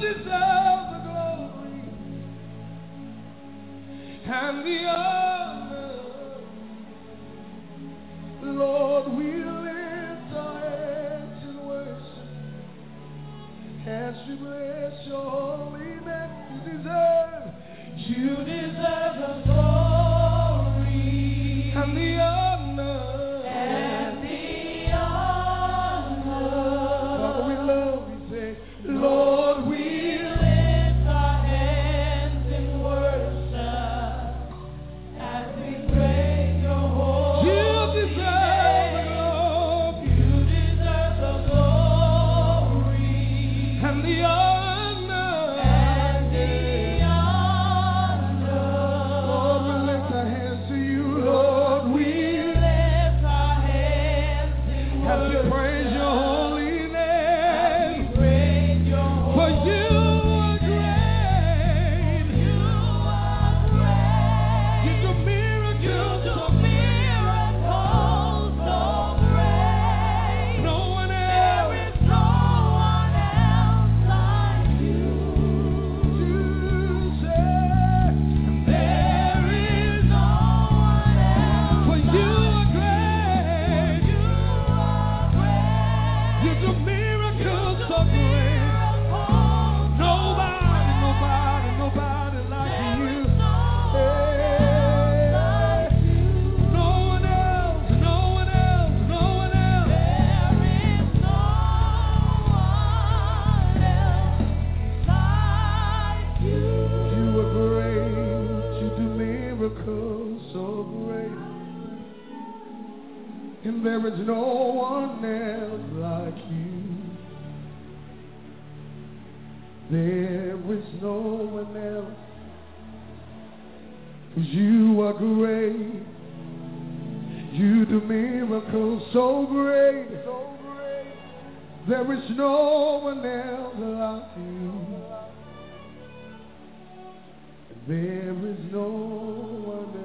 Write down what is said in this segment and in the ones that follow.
You deserve the glory and the honor. Lord, we lift our hands in worship and we bless your women. You deserve the glory there is no one else like you. There is no one else. you are great. You do miracles so great. There is no one else like you. There is no one else.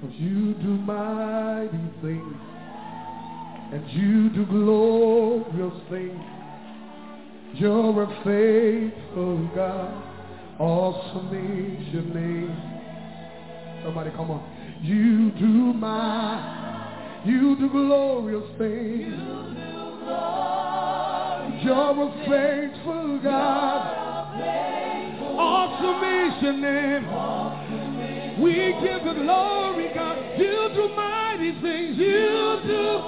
'Cause you do mighty things. And you do glorious things. You're a faithful God. Awesome is your name. Somebody come on. You do my, you do glorious things. You're a faithful God. Awesome is your name. We give you glory, God. You do mighty things. You do,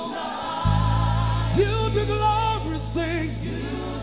you do glorious things. You're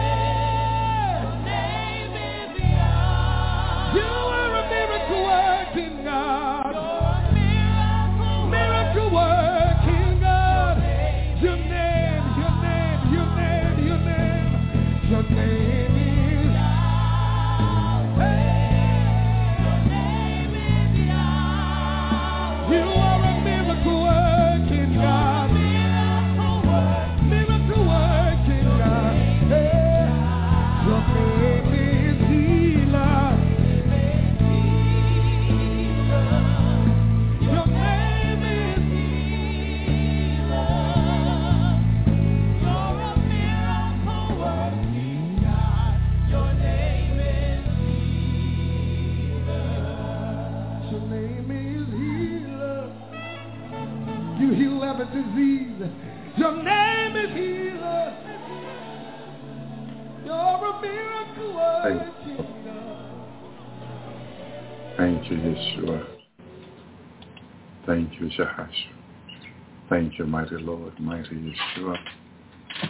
Mighty Yeshua,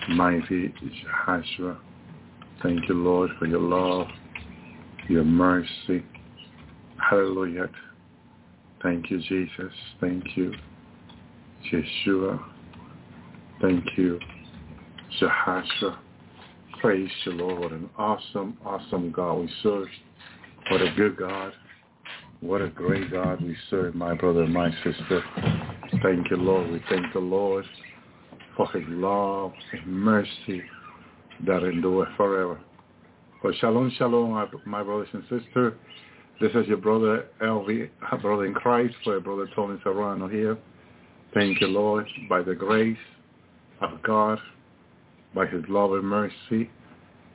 mighty Jehoshua. Thank you, Lord, for your love, your mercy. Hallelujah. Thank you, Jesus. Thank you, Yeshua. Thank you, Jehoshua. Praise you, Lord. What an awesome, awesome God we serve. What a good God. What a great God we serve, my brother and my sister. Thank you, Lord. We thank the Lord for his love and mercy that endure forever. But shalom, shalom, my, brothers and sisters. This is your brother Elvi, brother in Christ, for brother Tony Serrano here. Thank you, Lord, by the grace of God, by his love and mercy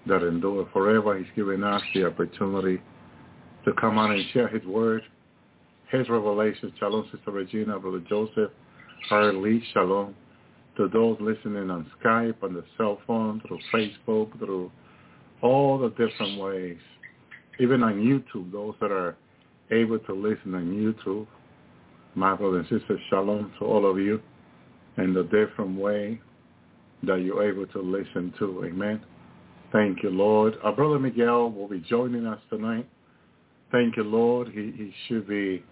that endure forever. He's given us the opportunity to come on and share his word, his revelation. Shalom, Sister Regina, Brother Joseph, Harley, shalom. To those listening on Skype, on the cell phone, through Facebook, through all the different ways, even on YouTube, those that are able to listen on YouTube. My brothers and sisters, shalom to all of you in the different way that you're able to listen to. Amen. Thank you, Lord. Our brother Miguel will be joining us tonight. Thank you, Lord. He, he should be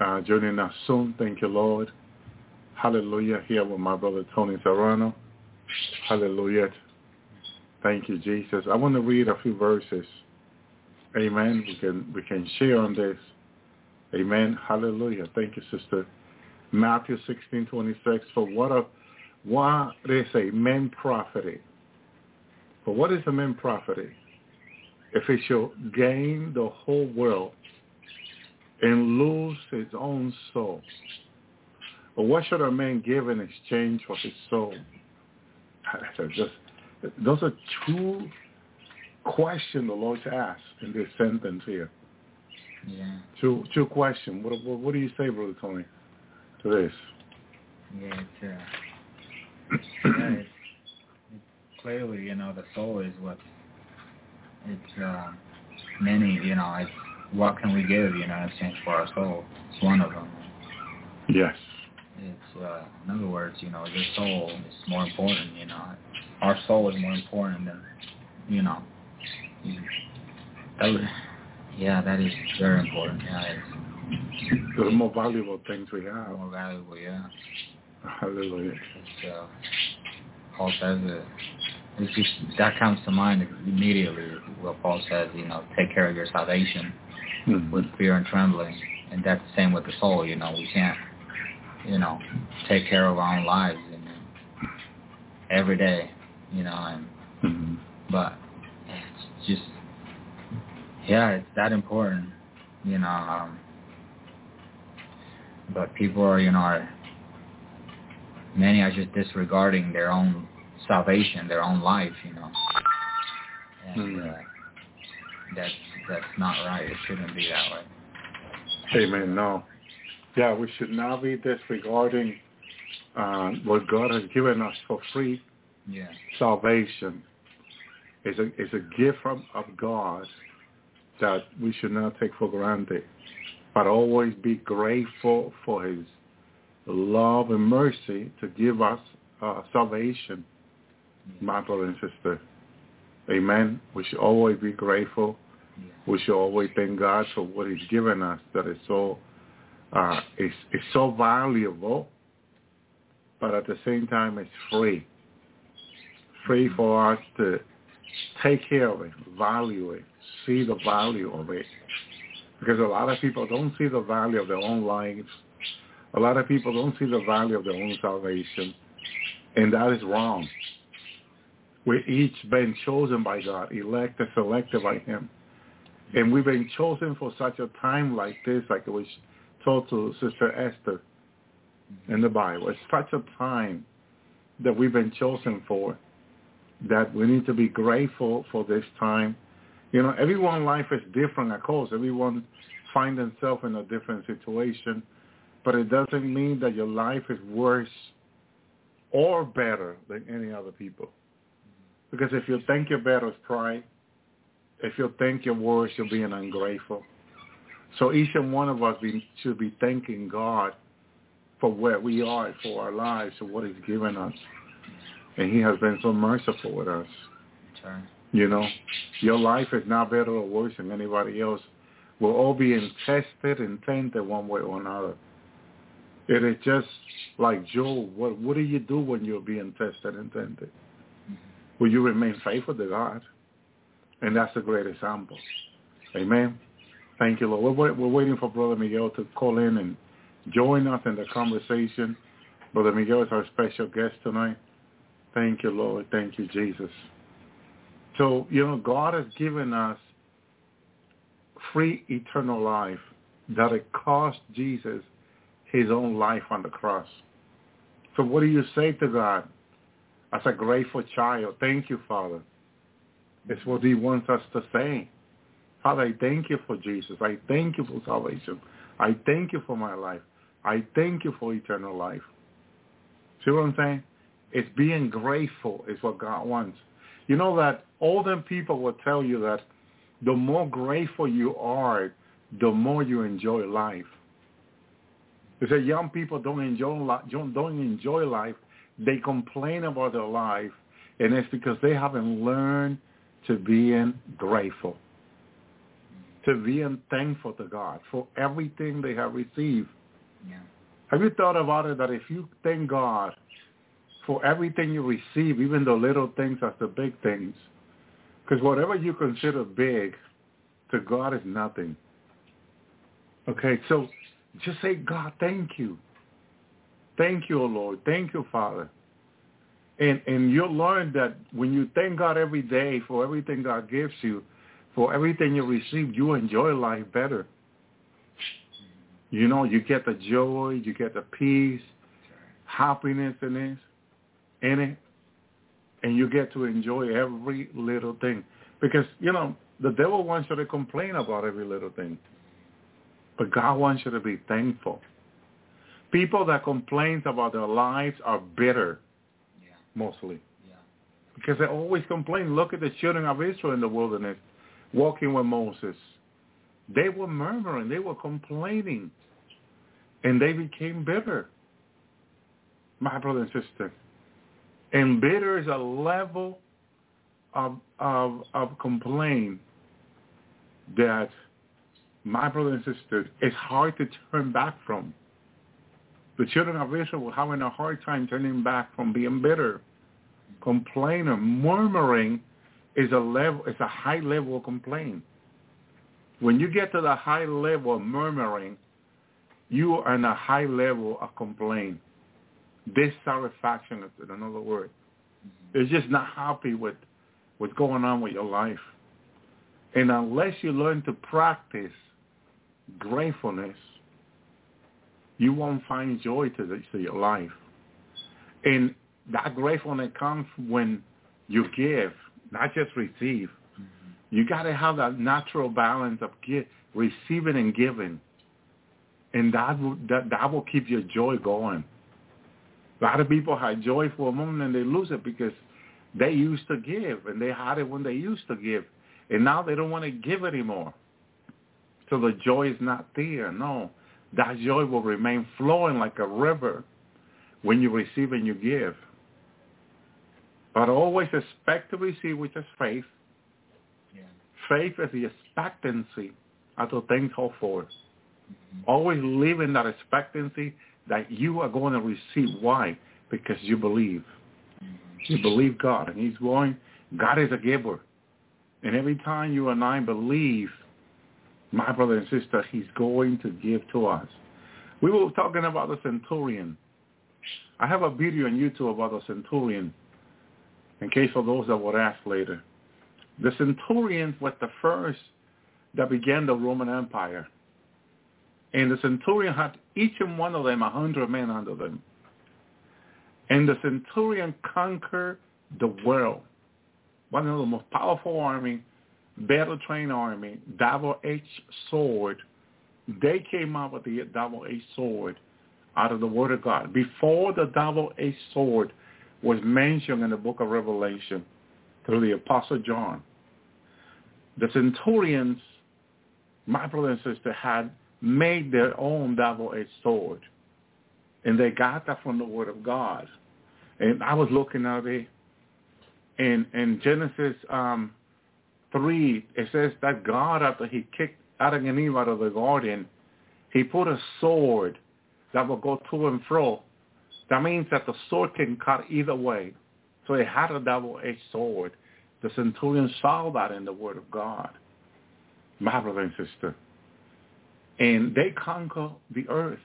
uh, joining us soon. Thank you, Lord. Hallelujah. Here with my brother Tony Serrano. Hallelujah. Thank you, Jesus. I want to read a few verses. Amen. We can we can share on this. Amen. Hallelujah. Thank you, sister. Matthew sixteen twenty six. For what a what they say, men profited. For what is a man profited? If he shall gain the whole world and lose his own soul. Or what should a man give in exchange for his soul? Just those are two questions the Lord asked in this sentence here. Yeah, Two two questions. What, what what do you say, Brother Tony, to this? yeah, it's, uh, yeah, it's, it's clearly, you know, the soul is what it's uh, many, you know, it's what can we give, you know, in exchange for our soul. It's one of them. Yes. It's uh, in other words, you know, your soul is more important, you know. Our soul is more important than, you know. You, that yeah, that is very important. Yeah, it's The more valuable things we have. more valuable. Yeah. Hallelujah. It's, uh, Paul says it. It's just that comes to mind immediately. What Paul says, you know, take care of your salvation Mhm. with fear and trembling, and that's the same with the soul. You know, we can't, you know, take care of our own lives and every day, you know, and Mhm. but it's just, yeah, it's that important, you know. Um, but people are, you know, are, many are just disregarding their own salvation, their own life, you know. And Hmm. uh, that's that's not right. It shouldn't be that way. Amen. No. Yeah, we should not be disregarding uh, what God has given us for free Yeah. salvation. is a, it's a gift from, of God that we should not take for granted, but always be grateful for his love and mercy to give us uh, salvation, my brother and sister. Amen. We should always be grateful. Yeah. We should always thank God for what he's given us that is so uh, it's, it's so valuable, but at the same time it's free. Free for us to take care of it, value it, see the value of it. Because a lot of people don't see the value of their own lives. A lot of people don't see the value of their own salvation. And that is wrong. We're each been chosen by God, elected, selected by him. And we've been chosen for such a time like this, like it was told to Sister Esther in the Bible. It's such a time that we've been chosen for that we need to be grateful for this time. You know, everyone's life is different, of course. Everyone finds themselves in a different situation, but it doesn't mean that your life is worse or better than any other people. Because if you think you're better, it's pride. If you think you're worse, you're being ungrateful. So each and one of us be, should be thanking God for where we are, for our lives, for what he's given us. And he has been so merciful with us. Right. You know, your life is not better or worse than anybody else. We're all being tested and tainted one way or another. It is just like Job. What, what do you do when you're being tested and tainted? Mm-hmm. Will you remain faithful to God? And that's a great example. Amen. Thank you, Lord. We're, we're waiting for Brother Miguel to call in and join us in the conversation. Brother Miguel is our special guest tonight. Thank you, Lord. Thank you, Jesus. So, you know, God has given us free eternal life that it cost Jesus his own life on the cross. So what do you say to God as a grateful child? Thank you, Father. It's what he wants us to say. Father, I thank you for Jesus. I thank you for salvation. I thank you for my life. I thank you for eternal life. See what I'm saying? It's being grateful is what God wants. You know that older people will tell you that the more grateful you are, the more you enjoy life. They say young people don't enjoy don't enjoy life. They complain about their life, and it's because they haven't learned to being grateful, to being thankful to God for everything they have received. Yeah. Have you thought about it that if you thank God for everything you receive, even the little things as the big things, because whatever you consider big, to God is nothing. Okay, so just say, God, thank you. Thank you, O Lord. Thank you, Father. And and you'll learn that when you thank God every day for everything God gives you, for everything you receive, you enjoy life better. You know, you get the joy, you get the peace, happiness in it, in it, and you get to enjoy every little thing. Because, you know, the devil wants you to complain about every little thing. But God wants you to be thankful. People that complain about their lives are bitter, Yeah. mostly. Yeah. Because they always complain. Look at the children of Israel in the wilderness, walking with Moses. They were murmuring. They were complaining. And they became bitter. My brother and sister. And bitter is a level of, of, of complaint that, my brother and sister, it's hard to turn back from. The children of Israel were having a hard time turning back from being bitter complaining, murmuring is a level, it's a high level of complaint. When you get to the high level of murmuring, you are in a high level of complaint. Dissatisfaction is another word. Mm-hmm. It's just not happy with what's going on with your life. And unless you learn to practice gratefulness, you won't find joy to, the, to your life. And that gratefulness comes when you give, not just receive. Mm-hmm. You got to have that natural balance of give, receiving and giving. And that will, that, that will keep your joy going. A lot of people had joy for a moment and they lose it because they used to give and they had it when they used to give. And now they don't want to give anymore. So the joy is not there. No, that joy will remain flowing like a river when you receive and you give. But always expect to receive, which is faith. Yeah. Faith is the expectancy of the things hoped for. Mm-hmm. Always live in that expectancy that you are going to receive. Why? Because you believe. Mm-hmm. You believe God, and He's going. God is a giver, and every time you and I believe, my brother and sister, He's going to give to us. We were talking about the centurion. I have a video on YouTube about the centurion, in case of those that would ask later. The centurion was the first that began the Roman Empire. And the centurion had each and one of them a hundred men under them. And the centurion conquered the world. One of the most powerful army, battle-trained army, double-edged sword. They came out with the double-edged sword out of the Word of God. Before the double-edged sword was mentioned in the book of Revelation through the Apostle John, the centurions, my brother and sister, had made their own double-edged sword. And they got that from the Word of God. And I was looking at it in, in Genesis um, 3, it says that God, after he kicked Adam and Eve out of the garden, he put a sword that will go to and fro. That means that the sword can cut either way. So it had a double-edged sword. The centurion saw that in the Word of God. My brother and sister. And they conquer the earth.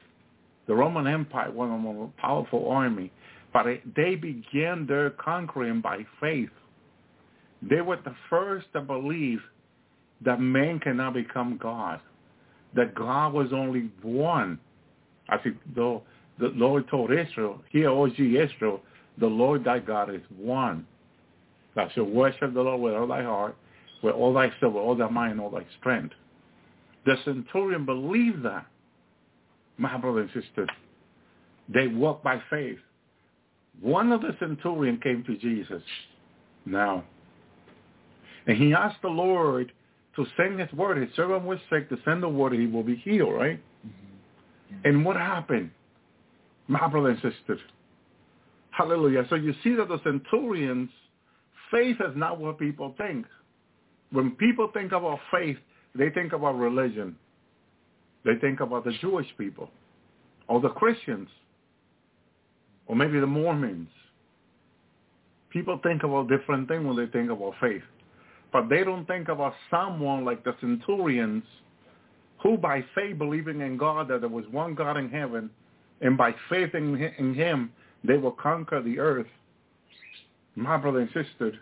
The Roman Empire, was a most powerful army. But they began their conquering by faith. They were the first to believe that man cannot become God. That God was only one. I think though the Lord told Israel, Hear, O ye Israel, the Lord thy God is one. Thou shalt worship the Lord with all thy heart, with all thy soul, with all thy mind, all thy strength. The centurion believed that. My brother and sister, they walked by faith. One of the centurion came to Jesus now. And he asked the Lord to send his word. His servant was sick to send the word he will be healed, right? Mm-hmm. And what happened? My brother and sister. Hallelujah. So you see that the centurions, faith is not what people think. When people think about faith, they think about religion. They think about the Jewish people or the Christians or maybe the Mormons. People think about different things when they think about faith. But they don't think about someone like the centurions who by faith believing in God that there was one God in heaven and by faith in, in him they will conquer the earth. My brother and sister,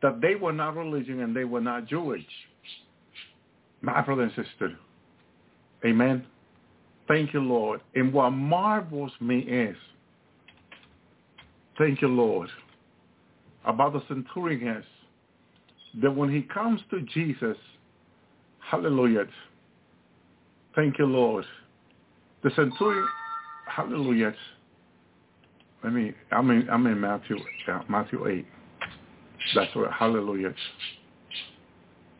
that they were not religion and they were not Jewish. My brother and sister. Amen. Thank you, Lord. And what marvels me is, thank you, Lord, about the centurion is that when he comes to Jesus, hallelujah, thank you, Lord, the centurion, hallelujah, let me, I'm in, I'm in Matthew, Matthew 8. That's right, hallelujah.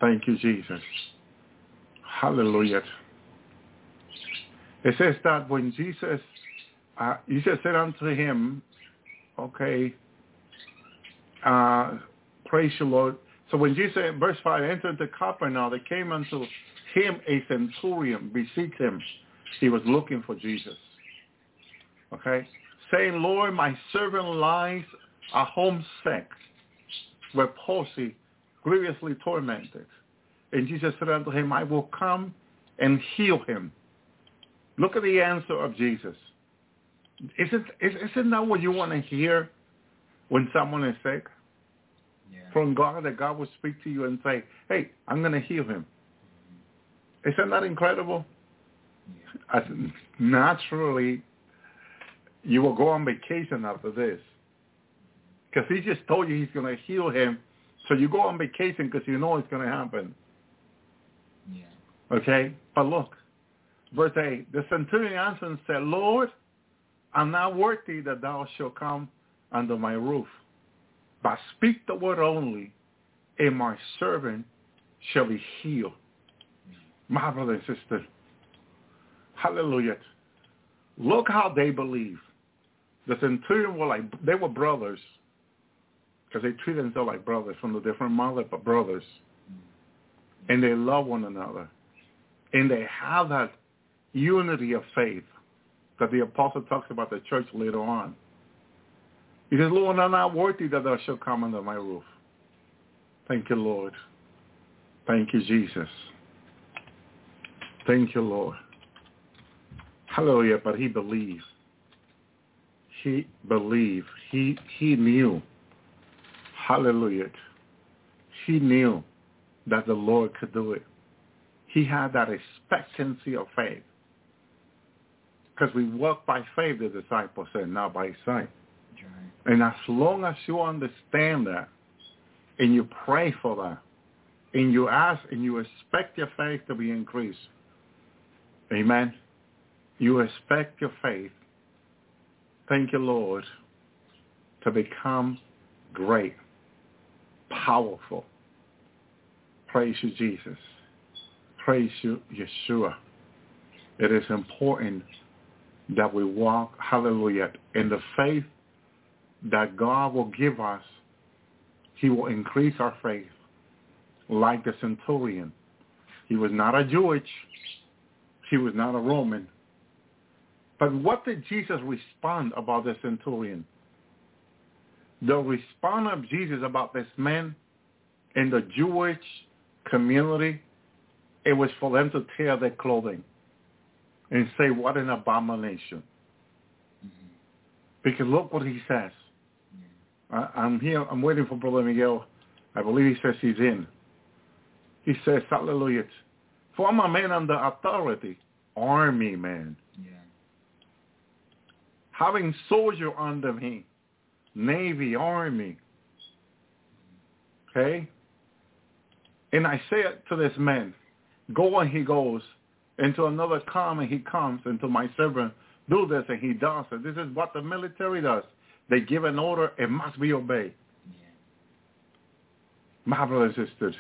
Thank you, Jesus. Hallelujah. It says that when Jesus, uh, Jesus said unto him, okay, uh, praise the Lord. So when Jesus, verse 5, entered the Capernaum, there came unto him a centurion, beseech him. He was looking for Jesus. Okay? Saying, Lord, my servant lies a homesick, with palsy, grievously tormented. And Jesus said unto him, I will come and heal him. Look at the answer of Jesus. Isn't, isn't that what you want to hear when someone is sick? Yeah. From God, that God will speak to you and say, hey, I'm going to heal him. Isn't that incredible? Yeah. Naturally, you will go on vacation after this. Because he just told you he's going to heal him So you go on vacation because you know it's going to happen. Yeah. Okay? But look, verse 8, the centurion answered and said, Lord, I'm not worthy that thou shalt come under my roof. But speak the word only, and my servant shall be healed. My brother and sister, hallelujah. Look how they believe. The centurion were like, they were brothers because they treat themselves like brothers from the different mother, but brothers. And they love one another. And they have that unity of faith that the apostle talks about the church later on. He says, Lord, I'm not worthy that thou shalt come under my roof. Thank you, Lord. Thank you, Jesus. Thank you, Lord. Hallelujah. But he believed. He believed. He he knew. Hallelujah. He knew that the Lord could do it. He had that expectancy of faith. Because we walk by faith, the disciples said, not by sight. Right. And as long as you understand that, and you pray for that, and you ask and you expect your faith to be increased, amen, you expect your faith, thank you, Lord, to become great, powerful. Praise you, Jesus. Praise you, Yeshua. It is important that we walk, hallelujah, in the faith that God will give us. He will increase our faith like the centurion. He was not a Jewish. He was not a Roman. But what did Jesus respond about the centurion? The response of Jesus about this man in the Jewish community, it was for them to tear their clothing and say, what an abomination. Mm-hmm. Because look what he says. I, I'm here, I'm waiting for Brother Miguel. I believe he says he's in. He says, hallelujah, for I'm a man under authority, army man, Yeah. Having soldier under me, navy, army. Okay? And I said to this man, go and he goes, into another come and he comes, into my servant, do this and he does it. This is what the military does. They give an order, it must be obeyed. Yeah. My brothers and sisters.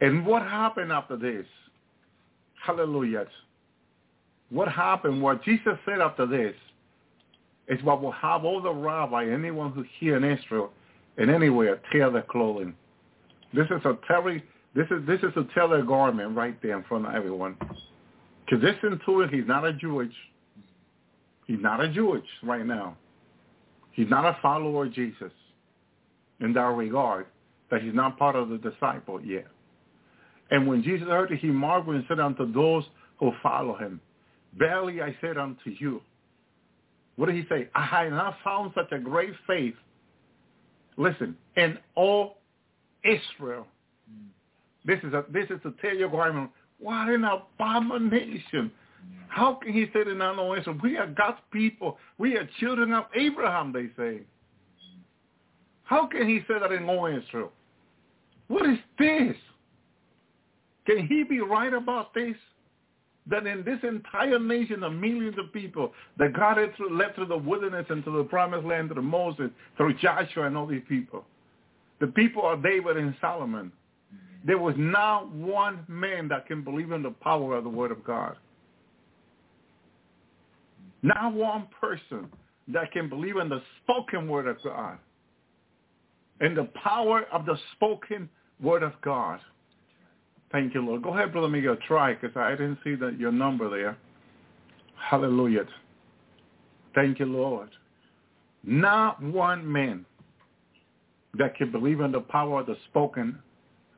And what happened after this? Hallelujah. What happened, what Jesus said after this, is what will have all the rabbi, anyone who here in Israel and anywhere, tear their clothing. This is a terry, this is this is a tear garment right there in front of everyone. Because this centurion, he's not a Jewish. He's not a Jewish right now. He's not a follower of Jesus in that regard, that he's not part of the disciple yet. And when Jesus heard it, he marveled and said unto those who follow him, Verily I said unto you, what did he say? I have not found such a great faith, listen, in all Israel. This is a, this is to tell your garment, what an abomination. How can he say that not know Israel? We are God's people. We are children of Abraham, they say. How can he say that in all Israel? What is this? Can he be right about this? That in this entire nation of millions of people that God had led through the wilderness and to the promised land through Moses, through Joshua and all these people. The people of David and Solomon. There was not one man that can believe in the power of the word of God. Not one person that can believe in the spoken word of God. And the power of the spoken word of God. Thank you, Lord. Go ahead, Brother Miguel. Try, because I didn't see that your number there. Hallelujah. Thank you, Lord. Not one man that can believe in the power of the spoken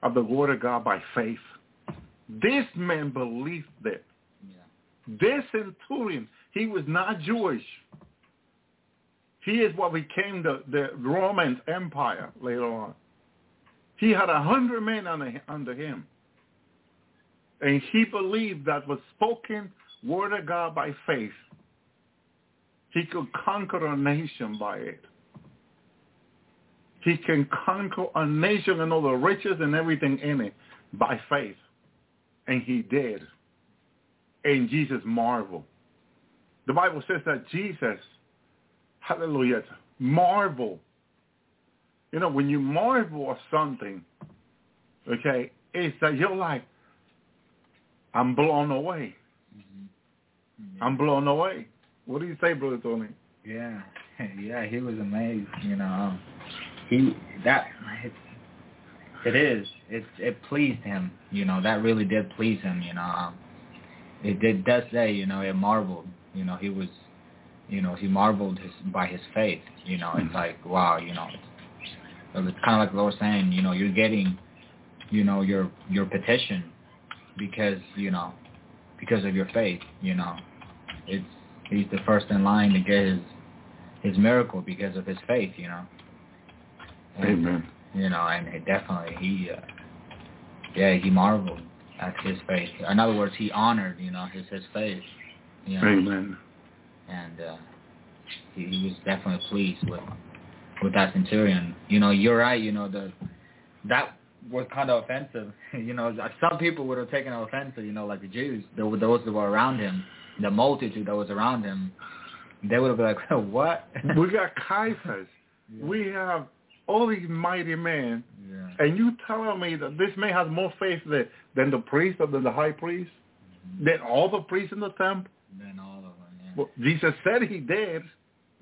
of the word of God by faith. This man believed it. Yeah. This centurion, he was not Jewish. He is what became the, the Roman Empire later on. He had a hundred men under, under him. And he believed that was spoken word of God by faith. He could conquer a nation by it. he can conquer a nation and all the riches and everything in it by faith. And he did. And Jesus marveled. The Bible says that Jesus, hallelujah, marvel. You know, when you marvel at something, okay, it's that you're like, I'm blown away. Mm-hmm. I'm blown away. What do you say, Brother Tony? Yeah, yeah, he was amazed. You know, um, he that it, it is it it pleased him. You know, that really did please him. You know, um, it did does say you know it marveled. You know, he was, you know, he marveled his by his faith. You know, it's like wow. You know, it's, it's kind of like Lord saying, you know, you're getting, you know, your your petition because you know because of your faith. You know, it's he's the first in line to get his his miracle because of his faith. You know. And, Amen. You know, and it definitely he, uh, yeah, he marveled at his faith. In other words, he honored, you know, his his faith. You know, Amen. and uh, he, he was definitely pleased with with that centurion. You know, you're right. You know, the that was kind of offensive. you know, some people would have taken offensive. You know, like the Jews, the, those that were around him, the multitude that was around him, they would have been like, "What?" we got Caiaphas. Yeah. We have all these mighty men, yeah. and you telling me that this man has more faith than, than the priest or than the high priest, mm-hmm. than all the priests in the temple? Then all of them. Yeah. Well, Jesus said he did.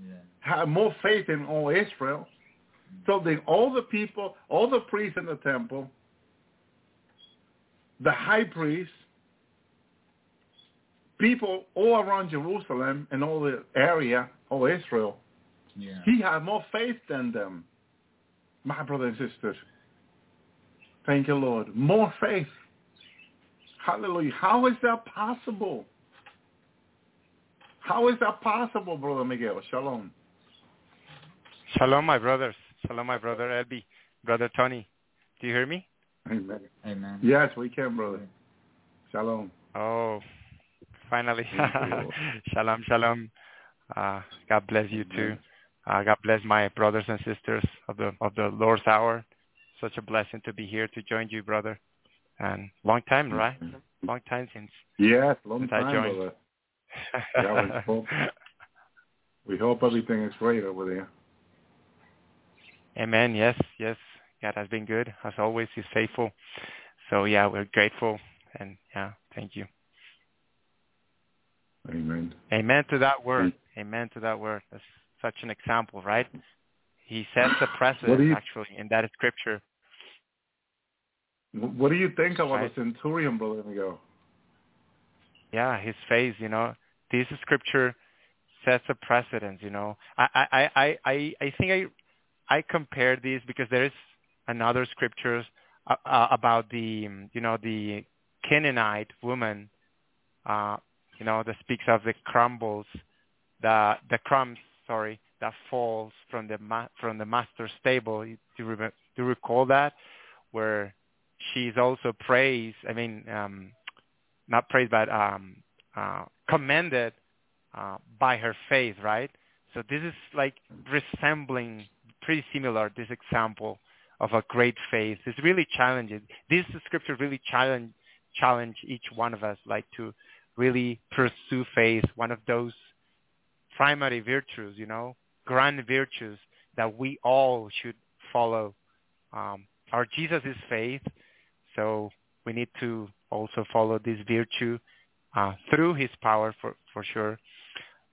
yeah. Have more faith in all Israel. So then all the people, all the priests in the temple, the high priest, people all around Jerusalem and all the area, all Israel, Yeah. he had more faith than them. My brothers and sisters. Thank you, Lord. More faith. Hallelujah. How is that possible? How is that possible, Brother Miguel? Shalom. Shalom, my brothers. Shalom, my brother Elvi, brother Tony. Do you hear me? Amen. Amen. Yes, we can, brother. Shalom. Oh, finally. Thank you, shalom, shalom. Uh, God bless you too. Uh, God bless my brothers and sisters of the of the Lord's hour. Such a blessing to be here to join you, brother. And long time, right? Long time since. Yes, long Since I time, joined. brother. Yeah, we spoke. We hope everything is great over there. Amen. Yes, yes. God has been good as always. He's faithful. So yeah, we're grateful and yeah, thank you. Amen. Amen to that word. Amen to that word. That's such an example, right? He sets a precedent you- actually in that scripture. What do you think about Right. the centurion, brother Miguel? Yeah, his face, you know. This scripture sets a precedent, you know. I I I I, I think I I compared this because there is another scriptures uh, uh, about the um, you know the Canaanite woman, uh, you know, that speaks of the crumbles, the the crumbs, sorry, that falls from the ma- from the master's table. Do you, remember, do you recall that? Where she's also praised. I mean, um, not praised, but um, uh, commended uh, by her faith, right? So this is like resembling, pretty similar, this example of a great faith. It's really challenging. This scripture really challenge challenge each one of us, like to really pursue faith, one of those primary virtues, you know, grand virtues that we all should follow. Um, our Jesus is faith, so we need to also follow this virtue uh, through his power for, for sure.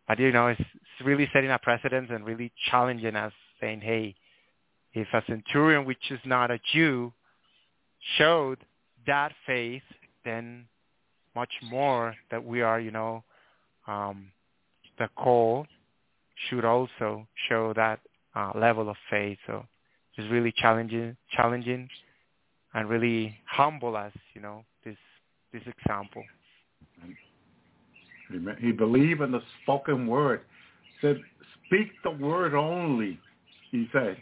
But, you know, it's, it's really setting a precedent and really challenging us, saying, hey, if a centurion, which is not a Jew, showed that faith, then much more that we are, you know, um, the call should also show that uh, level of faith. So it's really challenging, challenging, and really humble us, you know, this this example. Amen. He believed in the spoken word. Said, speak the word only, he said.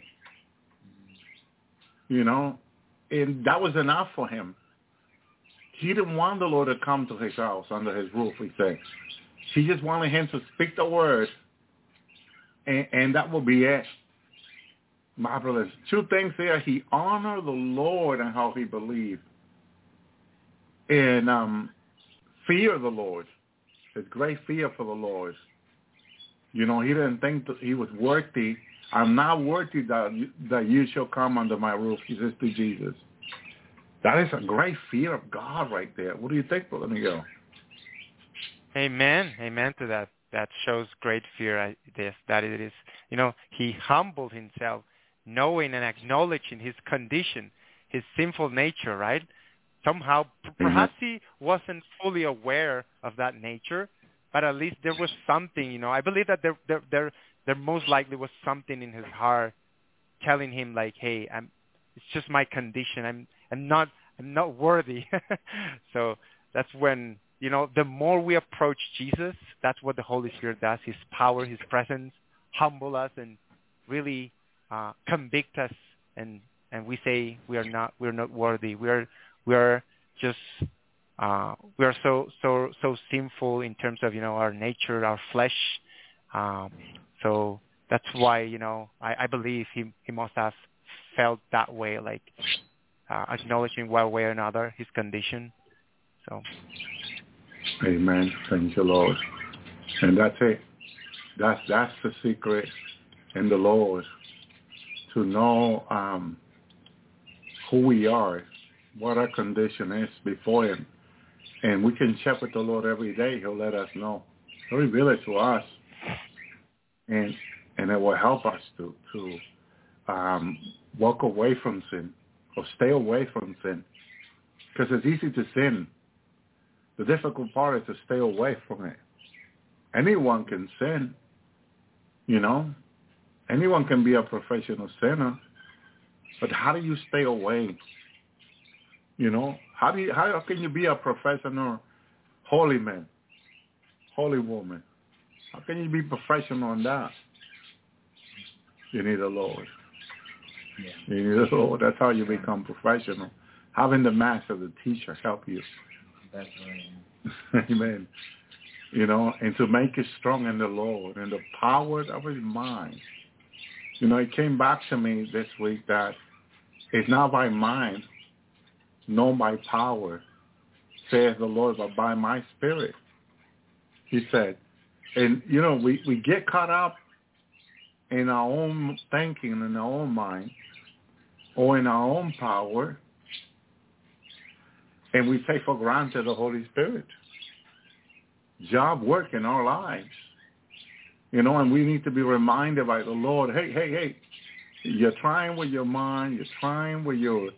You know, and that was enough for him. He didn't want the Lord to come to his house under his roof, he said. He just wanted him to speak the word, and, and that will be it. brothers, two things there. He honored the Lord and how he believed. And um, fear the Lord. His great fear for the Lord. You know, he didn't think that he was worthy. I'm not worthy that, that you shall come under my roof. He says to Jesus. That is a great fear of God right there. What do you think, Brother Miguel? Amen. Amen to that. That shows great fear. I, this, that it is, you know, he humbled himself, knowing and acknowledging his condition, his sinful nature, right? Somehow, mm-hmm. perhaps he wasn't fully aware of that nature, but at least there was something, you know. I believe that there, there, there, there most likely was something in his heart telling him, like, "Hey, I'm. It's just my condition. I'm I'm not I'm not worthy. so that's when you know the more we approach Jesus, that's what the Holy Spirit does. His power, His presence, humble us and really uh, convict us, and and we say we are not we're not worthy. We are we are just uh, we are so so so sinful in terms of you know our nature, our flesh. Um, so that's why you know I, I believe he he must have felt that way, like uh, acknowledging one way or another his condition. So. Amen. Thank you, Lord. And that's it. That's that's the secret in the Lord to know um, who we are, what our condition is before Him, and we can check with the Lord every day. He'll let us know. He'll reveal it to us, and and it will help us to to um, walk away from sin or stay away from sin. Because it's easy to sin. The difficult part is to stay away from it. Anyone can sin, you know. Anyone can be a professional sinner. But how do you stay away? You know, how do you, how can you be a professional holy man, holy woman? How can you be professional on that? You need a Lord. Yeah. You need the Lord. That's how you become professional. Having the master, the teacher, help you. That's right. Amen. You know, and to make it strong in the Lord and the power of his mind. You know, it came back to me this week that it's not by mind, nor by power, says the Lord, but by my spirit. He said. And, you know, we, we get caught up in our own thinking, in our own mind, or in our own power, and we take for granted the Holy Spirit. Job work in our lives. You know, and we need to be reminded by the Lord, hey, hey, hey, you're trying with your mind, you're trying with your,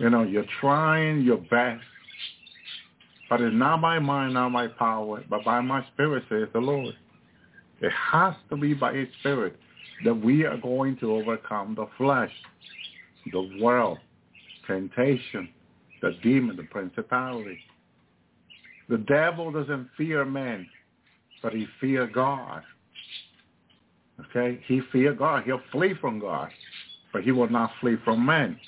you know, you're trying your best. But it's not by mind, not by power, but by my spirit, says the Lord. It has to be by his spirit that we are going to overcome the flesh, the world, temptation, the demon, the principality. The devil doesn't fear men, but he fear God. Okay? He fear God. He'll flee from God, but he will not flee from men.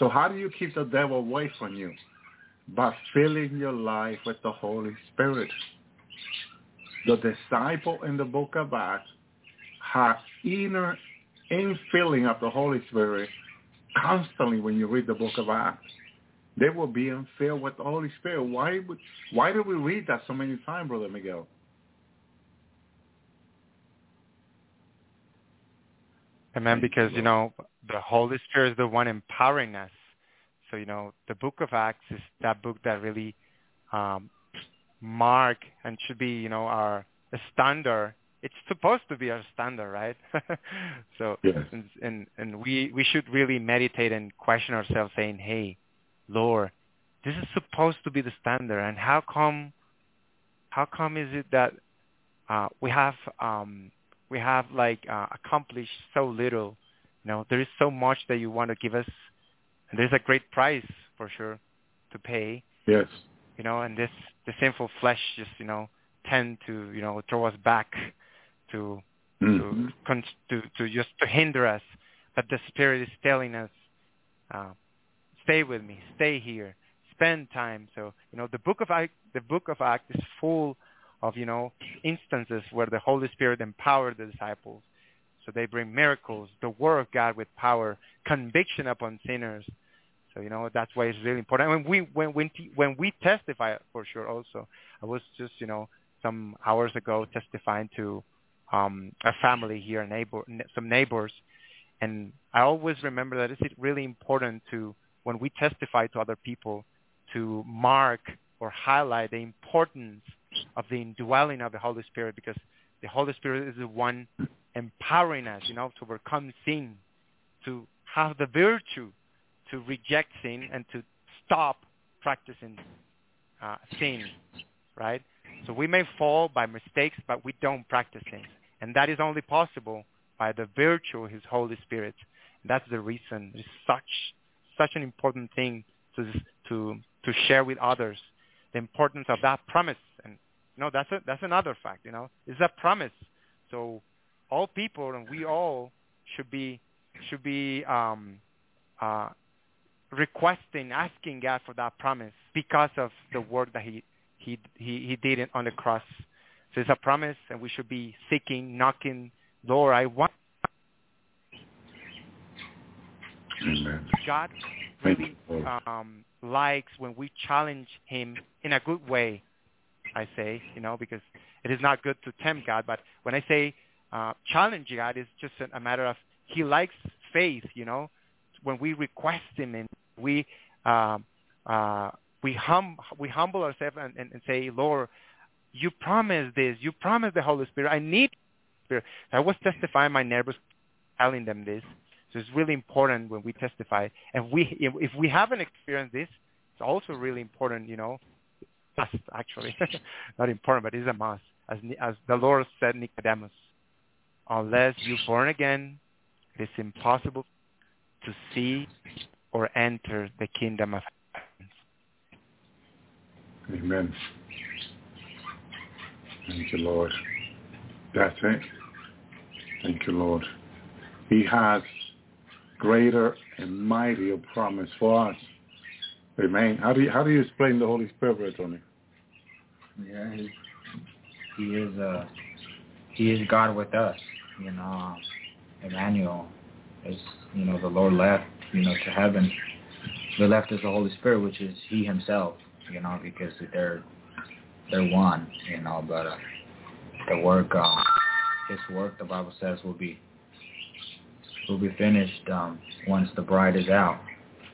So how do you keep the devil away from you? By filling your life with the Holy Spirit. The disciple in the book of Acts had inner infilling of the Holy Spirit constantly when you read the book of Acts. They were being filled with the Holy Spirit. Why would, why do we read that so many times, Brother Miguel? Amen. Because you know the Holy Spirit is the one empowering us. So you know the Book of Acts is that book that really um, mark and should be you know our standard. It's supposed to be our standard, right? so Yes. and, and and we we should really meditate and question ourselves, saying, "Hey, Lord, this is supposed to be the standard, and how come how come is it that uh, we have um, we have like uh, accomplished so little? You know, there is so much that you want to give us, and there's a great price for sure to pay. Yes. You know, and this the sinful flesh just you know tend to you know throw us back to Mhm. to, con- to to just to hinder us. But the Spirit is telling us, uh, stay with me, stay here, spend time. So you know, the book of Act, the book of Acts is full of you know instances where the Holy Spirit empowered the disciples. So they bring miracles, the word of God with power, conviction upon sinners. So you know that's why it's really important. When we when when when we testify for sure also. I was just you know some hours ago testifying to um, a family here, neighbor, some neighbors, and I always remember that it's really important to when we testify to other people to mark or highlight the importance of the indwelling of the Holy Spirit because the Holy Spirit is the one empowering us, you know, to overcome sin, to have the virtue to reject sin and to stop practicing uh, sin, right? So we may fall by mistakes, but we don't practice sin. And that is only possible by the virtue of his Holy Spirit. And that's the reason it's such such an important thing to to to share with others the importance of that promise. And you know that's a, that's another fact. You know, it's a promise. So all people and we all should be should be um, uh, requesting, asking God for that promise because of the work that He He He, he did on the cross. So it's a promise, and we should be seeking, knocking. Lord, I want. Amen. God really um, likes when we challenge Him in a good way. I say, you know, because it is not good to tempt God, but when I say uh, challenge God, it's just a matter of He likes faith, you know, when we request Him and we uh, uh, we hum we humble ourselves and, and, and say, Lord, you promised this. You promised the Holy Spirit. I need Spirit. I was testifying my neighbors, telling them this. So it's really important when we testify. And we, if, if we haven't experienced this, it's also really important, you know, must actually, not important, but it's a must. As, as the Lord said, Nicodemus, unless you're born again, it is impossible to see or enter the kingdom of heaven. Amen. Thank you, Lord. That's it. Thank you, Lord. He has greater and mightier promise for us. Amen. How do you how do you explain the Holy Spirit, Tony? Yeah, he, he is uh he is God with us. You know, Emmanuel is you know the Lord left you know, to heaven, the left is the Holy Spirit, which is He Himself, you know, because they're they're one, you know. But uh, the work, um, His work, the Bible says, will be will be finished um, once the bride is out.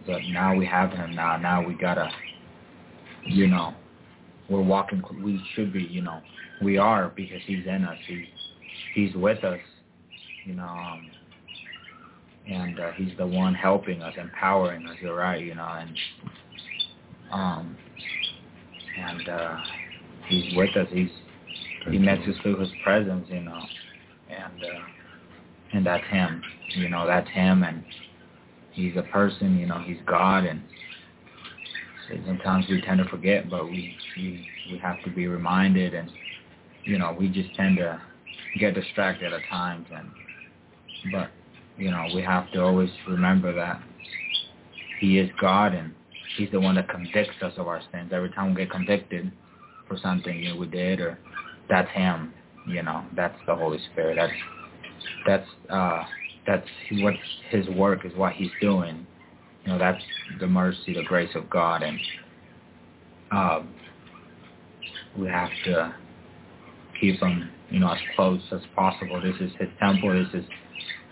But now we have Him. Now, now we gotta, you know, we're walking. We should be, you know, we are because He's in us. He's He's with us, you know. Um, and uh, he's the one helping us, empowering us. You're right, you know, and um, and uh, he's with us. He's he makes us feel his presence, you know, and uh, and that's him, you know, that's him, and he's a person, you know, he's God, and sometimes we tend to forget, but we we we have to be reminded, and you know, we just tend to get distracted at times, and but you know, we have to always remember that he is God and he's the one that convicts us of our sins. Every time we get convicted for something you know, we did or that's him, you know, that's the Holy Spirit. That's that's uh that's what his work is what he's doing. You know, that's the mercy, the grace of God and um we have to keep him, you know, as close as possible. This is his temple, this is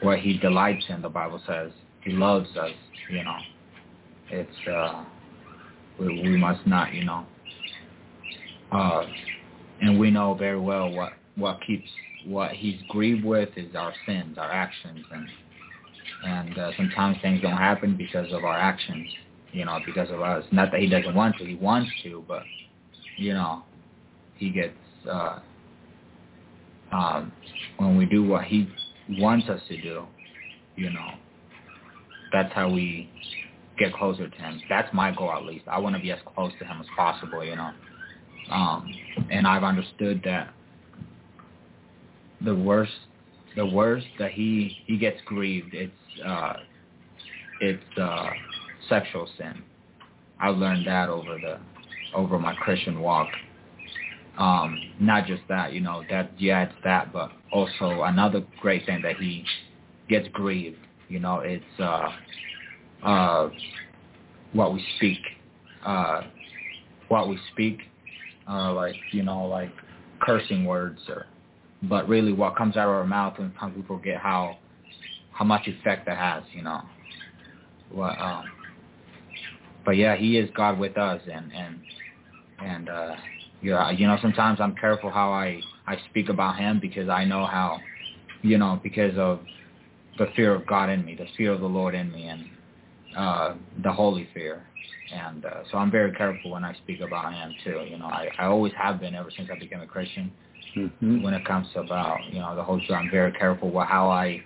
where he delights in, the Bible says. He loves us, you know. It's, uh, we, we must not, you know. Uh, and we know very well what, what keeps, what he's grieved with is our sins, our actions. And, and uh, sometimes things don't happen because of our actions, you know, because of us. Not that he doesn't want to, he wants to, but, you know, he gets, uh, um, when we do what he wants us to do, you know, that's how we get closer to him. That's my goal at least. I want to be as close to him as possible, you know. Um, and I've understood that the worst, the worst that he he gets grieved, it's uh, it's uh, sexual sin. I've learned that over the over my Christian walk. Um, not just that, you know, that yeah, it's that, but also another great thing that he gets grieved. You know, it's uh, uh, what we speak, uh, what we speak, uh, like you know, like cursing words, or but really what comes out of our mouth, and sometimes we forget how how much effect that has. You know, what. Um, but yeah, he is God with us, and and and uh, yeah, you know, sometimes I'm careful how I I speak about him because I know how, you know, because of the fear of God in me, the fear of the Lord in me, and uh, the holy fear. And uh, so I'm very careful when I speak about him too. You know, I, I always have been ever since I became a Christian. Mm-hmm. When it comes to about you know the whole truth, I'm very careful with how I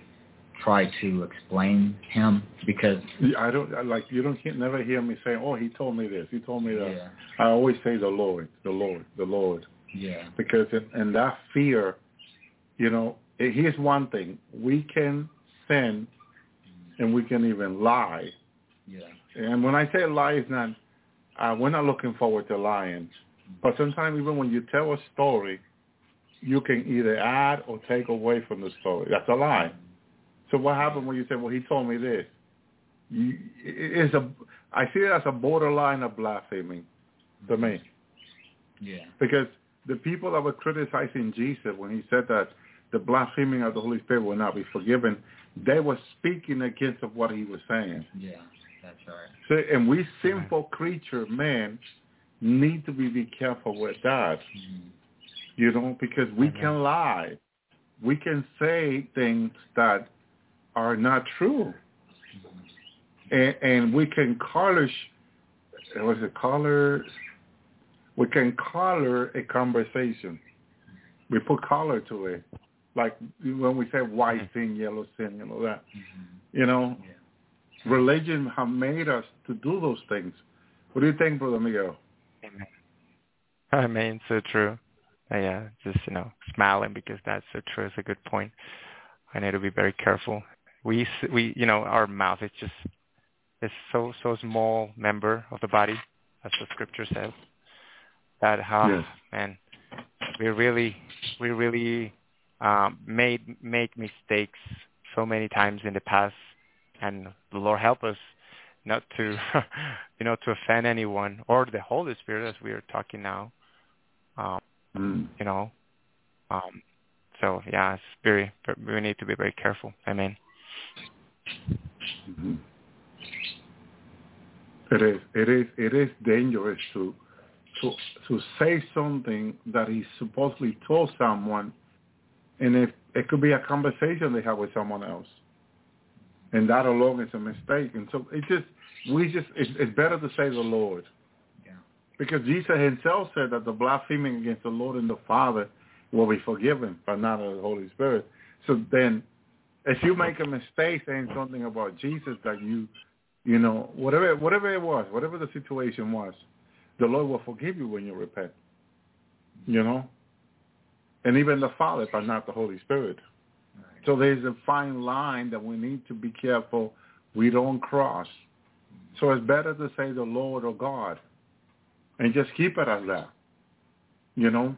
try to explain him because I don't I like you don't hear, never hear me say, "Oh, he told me this, he told me that." yeah I always say the Lord, the Lord, the Lord, yeah because in, in that fear, you know, here's one thing: we can sin, and we can even lie. yeah And when I say lie, it's not uh, we're not looking forward to lying, but sometimes even when you tell a story, you can either add or take away from the story. That's a lie. So what happened when you say, "Well, he told me this"? You, it- it's a I see it as a borderline of blasphemy to me. yeah Because the people that were criticizing Jesus when he said that the blaspheming of the Holy Spirit will not be forgiven, they were speaking against of what he was saying. yeah that's right So, and we sinful creature, man, need to be, be careful with that, Mhm. you know, because we Amen. can lie. We can say things that are not true. And, and we can color, was it color? We can color a conversation. We put color to it. Like when we say white sin, yellow sin, and all that. Mhm. You know, yeah religion have made us to do those things. What do you think, Brother Miguel? Amen. I mean, so true. Uh, yeah, just you know, smiling because that's so true. It's a good point. I need to be very careful. We we you know our mouth is just it's so so small member of the body, as the scripture says. That how Yes. man, we really we really um, made make mistakes so many times in the past, and the Lord help us not to you know to offend anyone or the Holy Spirit as we are talking now. Um, Mm. you know. Um, so yeah, it's very we need to be very careful. I It is. It is. It is dangerous to to to say something that he supposedly told someone, and if it could be a conversation they have with someone else, and that alone is a mistake. And so it just we just it's, it's better to say the Lord, yeah because Jesus himself said that the blaspheming against the Lord and the Father will be forgiven, but not of the Holy Spirit. So then, if you make a mistake saying something about Jesus that you you know, whatever whatever it was, whatever the situation was, the Lord will forgive you when you repent. You know? And even the Father, but not the Holy Spirit. right So there's a fine line that we need to be careful we don't cross. So it's better to say the Lord or God and just keep it as that. You know?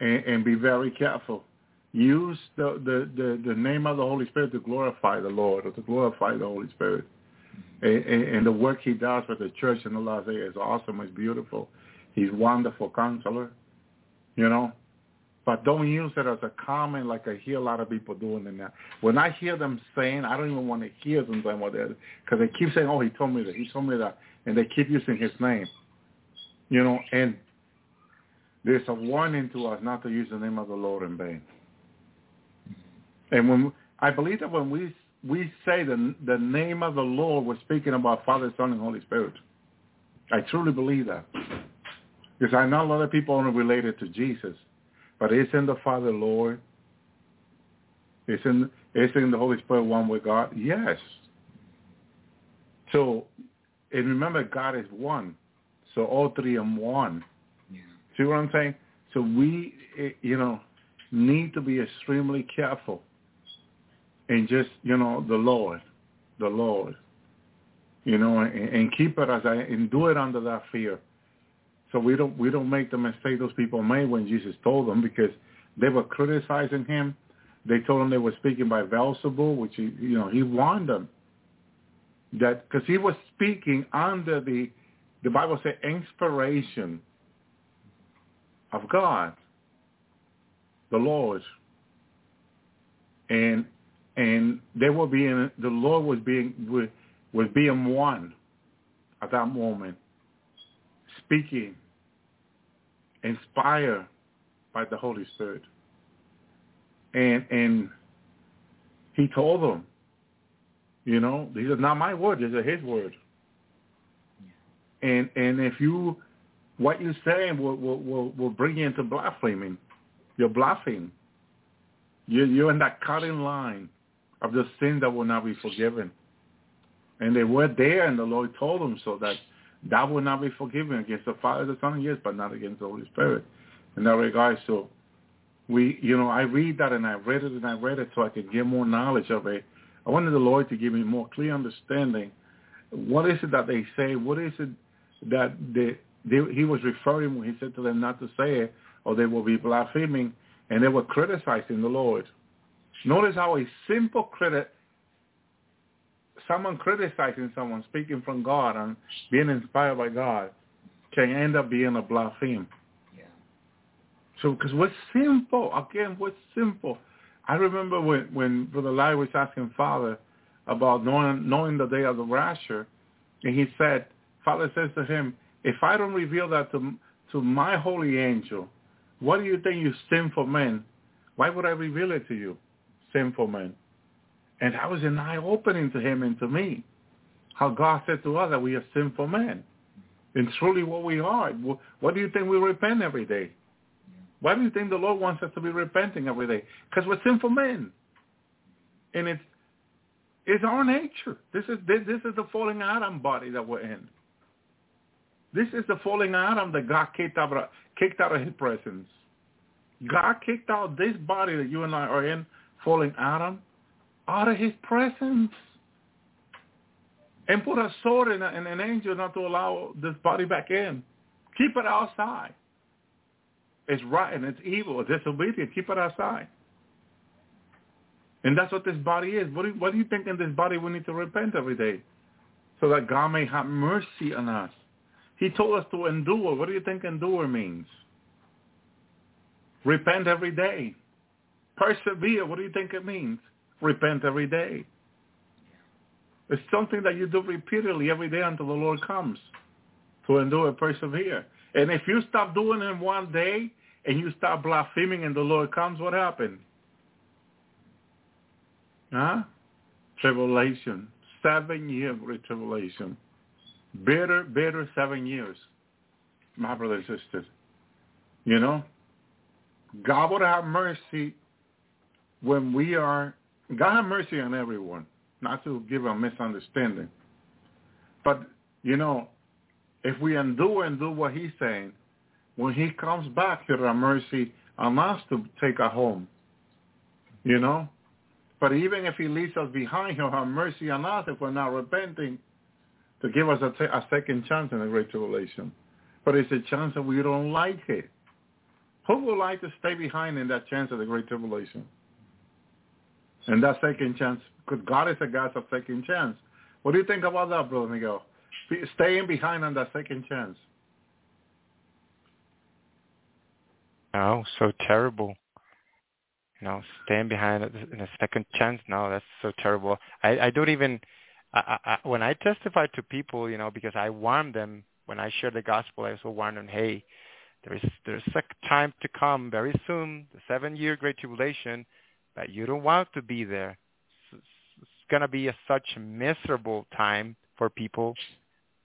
And, and be very careful. Use the, the, the, the name of the Holy Spirit to glorify the Lord or to glorify the Holy Spirit and, and the work he does for the church in the last day is awesome. It's beautiful. He's wonderful counselor, you know. But don't use it as a comment like I hear a lot of people doing it now. When I hear them saying, I don't even want to hear them saying what they're, because they keep saying, oh, he told me that, he told me that, and they keep using his name, you know. And there's a warning to us not to use the name of the Lord in vain. And when I believe that when we we say the the name of the Lord, we're speaking about Father, Son, and Holy Spirit. I truly believe that. Because I know a lot of people only relate it to Jesus, but it's in the Father, Lord. It's in it's in the Holy Spirit, one with God. Yes. So, and remember, God is one. So all three are one. yeah See what I'm saying? So we, eh, you know, need to be extremely careful and just, you know, the Lord, the Lord, you know, and, and keep it as I, and do it under that fear. So we don't we don't make the mistake those people made when Jesus told them because they were criticizing him. They told him they were speaking by Beelzebul, which he, you know he warned them that because he was speaking under the the Bible said inspiration of God, the Lord, and and they were being the Lord was being was being one at that moment, speaking, inspired by the Holy Spirit, and and he told them, you know, these are not my words; these are His words. And and if you what you're saying will will will, will bring you into blaspheming. You're bluffing. You're, you're in that cutting line of the sin that will not be forgiven. And they were there, and the Lord told them so that that will not be forgiven against the Father, the Son, yes, but not against the Holy Spirit. In that regard, so we, you know, I read that and I read it and I read it so I could get more knowledge of it. I wanted the Lord to give me more clear understanding. What is it that they say? What is it that they, they, he was referring when he said to them not to say it, or they will be blaspheming, and they were criticizing the Lord. Notice how a simple critic, someone criticizing someone, speaking from God and being inspired by God, can end up being a blaspheme. Yeah. So, because what's simple, again, what's simple. I remember when, when Brother Larry was asking Father about knowing, knowing the day of the rapture, and he said, Father says to him, if I don't reveal that to, to my holy angel, what do you think, you sinful men? Why would I reveal it to you, sinful men? And that was an eye-opening to him and to me, how God said to us that we are sinful men. And truly what we are. What do you think we repent every day? Why do you think the Lord wants us to be repenting every day? Because we're sinful men. And it's, it's our nature. This is, this, this is the falling Adam body that we're in. This is the falling Adam that God kicked out, kicked out of his presence. God kicked out this body that you and I are in, falling Adam, out of his presence. And put a sword in, a, an angel not to allow this body back in. Keep it outside. It's right and it's evil, it's disobedient. Keep it outside. And that's what this body is. What do, what do you think in this body we need to repent every day? So that God may have mercy on us. He told us to endure. What do you think endure means? Repent every day. Persevere. What do you think it means? Repent every day. It's something that you do repeatedly every day until the Lord comes. To endure persevere. And if you stop doing it one day and you start blaspheming and the Lord comes, what happened? Huh? Tribulation. Seven year great tribulation. Bitter, bitter seven years, my brothers and sisters. You know, God would have mercy when we are, God have mercy on everyone, not to give a misunderstanding. But, you know, if we undo and do what he's saying, when he comes back, he'll have mercy on us to take us home. You know? But even if he leaves us behind, he'll have mercy on us if we're not repenting to give us a, t- a second chance in the Great Tribulation. But it's a chance that we don't like it. Who would like to stay behind in that chance of the Great Tribulation? And that second chance, because God is a God of second chance. What do you think about that, Brother Miguel? Staying behind on that second chance. Oh, so terrible. You know, staying behind in a second chance. No, that's so terrible. I, I don't even I, I, when I testify to people, you know, because I warn them when I share the gospel, I also warn them, hey, there's there's a time to come very soon, the seven-year great tribulation, but you don't want to be there. It's, going to be a, such a miserable time for people.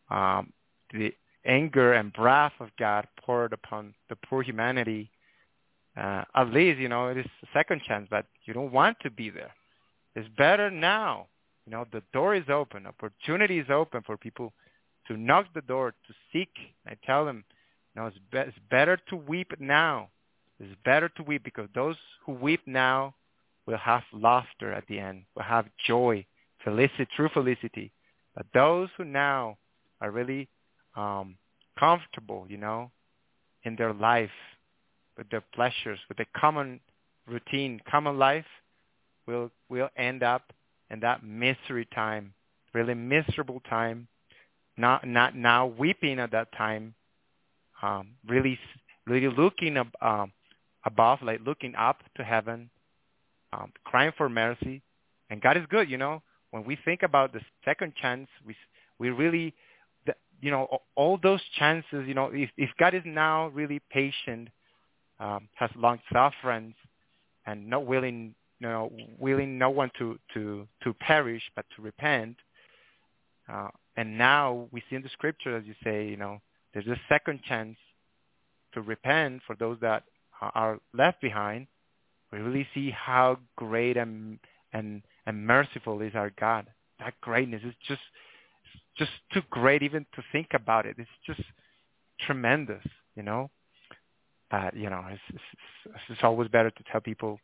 Um, the anger and wrath of God poured upon the poor humanity. Uh, at least, you know, it is a second chance, but you don't want to be there. It's better now you know, the door is open. Opportunity is open for people to knock the door, to seek. I tell them, you know, it's, be- it's better to weep now. It's better to weep because those who weep now will have laughter at the end, We'll have joy, felicity, true felicity. But those who now are really um, comfortable, you know, in their life, with their pleasures, with the common routine, common life, will will end up in that misery time, really miserable time, not not now weeping at that time, um, really really looking ab- um, above, like looking up to heaven, um, crying for mercy, and God is good. You know, when we think about the second chance, we we really, the, you know, all those chances. You know, if if God is now really patient, um, has long sufferance, and not willing, you know, willing no one to to to perish but to repent. Uh, and now we see in the scripture, as you say, you know, there's a second chance to repent for those that are left behind. We really see how great and and and merciful is our God. That greatness is just just too great even to think about it. It's just tremendous, you know. Uh, you know, it's, it's, it's always better to tell people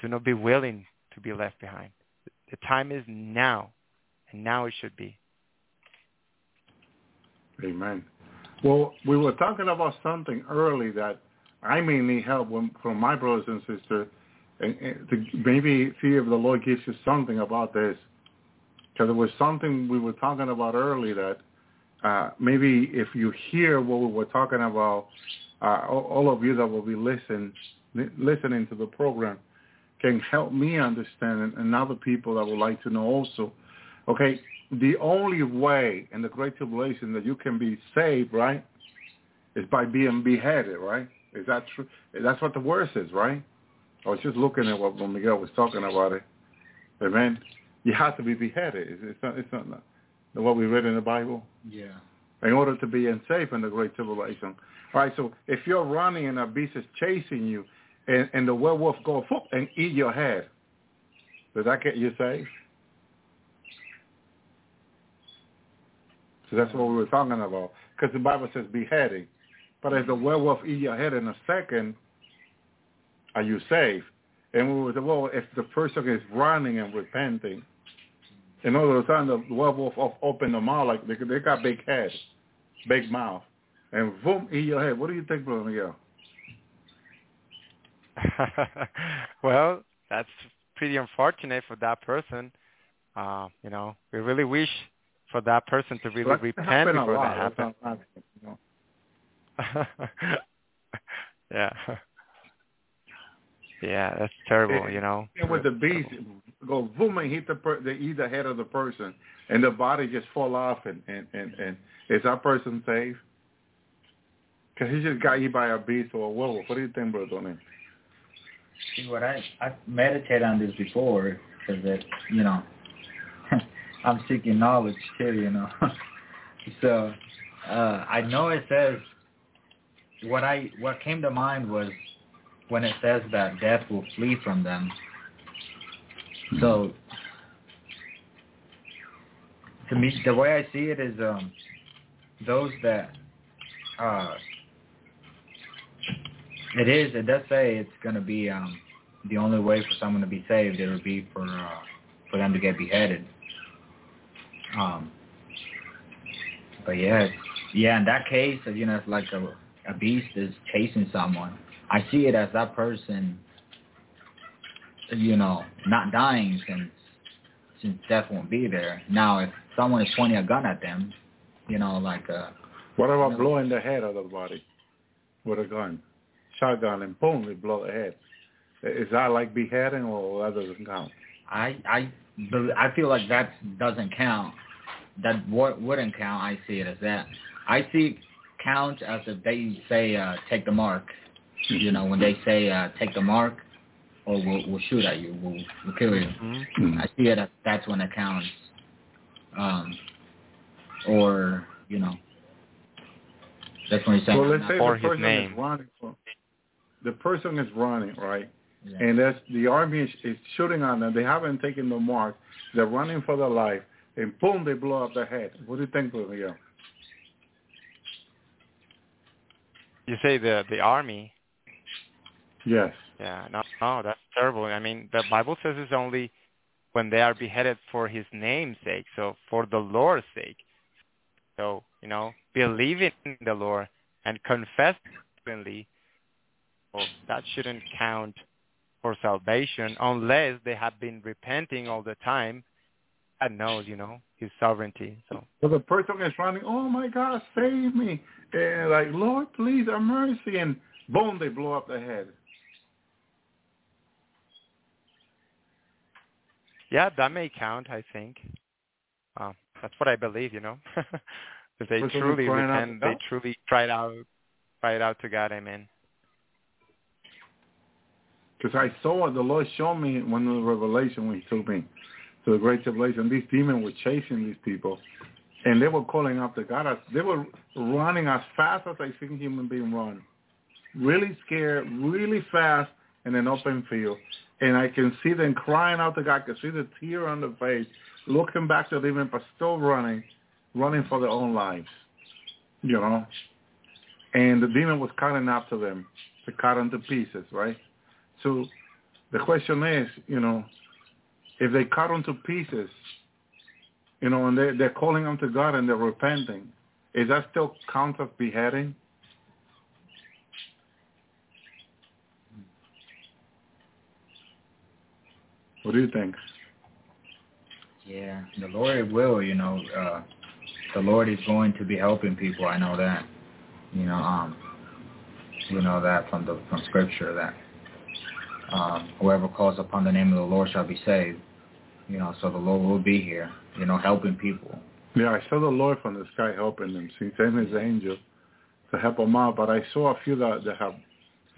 to not be willing to be left behind. The time is now, and now it should be. Amen. Well, we were talking about something early that I may need help from my brothers and sisters, and, and to maybe see if the Lord gives you something about this. Because it was something we were talking about early that uh, maybe if you hear what we were talking about, uh, all of you that will be listen, listening to the program can help me understand and, and other people that would like to know also. Okay, the only way in the Great Tribulation that you can be saved, right, is by being beheaded, right? Is that true? That's what the word says, right? I was just looking at what Miguel was talking about it. Amen. You have to be beheaded. It's not, it's not what we read in the Bible. Yeah. In order to be safe in the Great Tribulation. All right, so if you're running and a beast is chasing you, and, and the werewolf go and eat your head, does that get you saved? So that's what we were talking about. Because the Bible says beheading. But if the werewolf eat your head in a second, are you safe? And we were saying, well, if the person is running and repenting, and all of a sudden the werewolf open the mouth like they, they got big heads, big mouth, and boom, eat your head. What do you think, Brother Miguel? well, that's pretty unfortunate for that person. Uh, you know, we really wish for that person to really repent before that happens. You know. yeah. Yeah, that's terrible, it, you know. And with the beast, go boom and hit the per- they eat the head of the person, and the body just fall off, and and and, and is that person safe? Because he just got eaten by a beast or a werewolf. What do you think, brother? On See, what I I meditated on this before because that you know I'm seeking knowledge too, you know. so uh I know it says what I what came to mind was when it says that death will flee from them. So to me, the way I see it is um, those that uh, it is. It does say it's going to be um, the only way for someone to be saved. It would be for uh, for them to get beheaded. Um, but yeah, yeah. In that case, you know, it's like a a beast is chasing someone. I see it as that person, you know, not dying since since death won't be there. Now, if someone is pointing a gun at them, you know, like a. What about you know, blowing the head out of the body with a gun, shotgun, and boom, they blow the head? Is that like beheading, or that doesn't count? I I I feel like that doesn't count. That what wouldn't count. I see it as that. I see count as if they say uh, take the mark. You know, when they say uh, take the mark, or we'll, we'll shoot at you, we'll, we'll kill you. Mhm. I see it as that's when it counts. Um, or you know, that's when he's saying. Well, let's say the person name. is running. from- The person is running, right? yeah. And that's the army is, is shooting on them. They haven't taken the mark. They're running for their life, and boom, they blow up their head. What do you think, Brother Miguel? You say the the army. Yes. Yeah, no, no, that's terrible. I mean, the Bible says it's only when they are beheaded for His name's sake, so for the Lord's sake. So you know, believe in the Lord and confess openly, well, that shouldn't count for salvation unless they have been repenting all the time. Knows, you know, His sovereignty. So, So the person is running, oh my God, save me. And like, Lord, please have mercy. And boom, they blow up their head. yeah, that may count. I think. Uh, that's what I believe. You know, if they Person truly repent, they truly cried out, cried out to God. Amen. Because I saw it, the Lord showed me one of the revelation when he told me to the great tribulation. These demons were chasing these people. And they were calling out to God. They were running as fast as I seen human being run. Really scared, really fast in an open field. And I can see them crying out to God. I can see the tear on their face, looking back to them, but still running, running for their own lives. You know? And the demon was cutting after them to cut them to pieces, right? So the question is, you know, if they cut them to pieces, you know, and they, they're calling them to God and they're repenting, is that still count as beheading? What do you think? Yeah, the Lord will, you know, uh, the Lord is going to be helping people. I know that. You know, um, we know that from the from Scripture that um, whoever calls upon the name of the Lord shall be saved. You know, so the Lord will be here. You know, helping people. Yeah, I saw the Lord from the sky helping them. He sent his angel to help them out, but I saw a few that, that have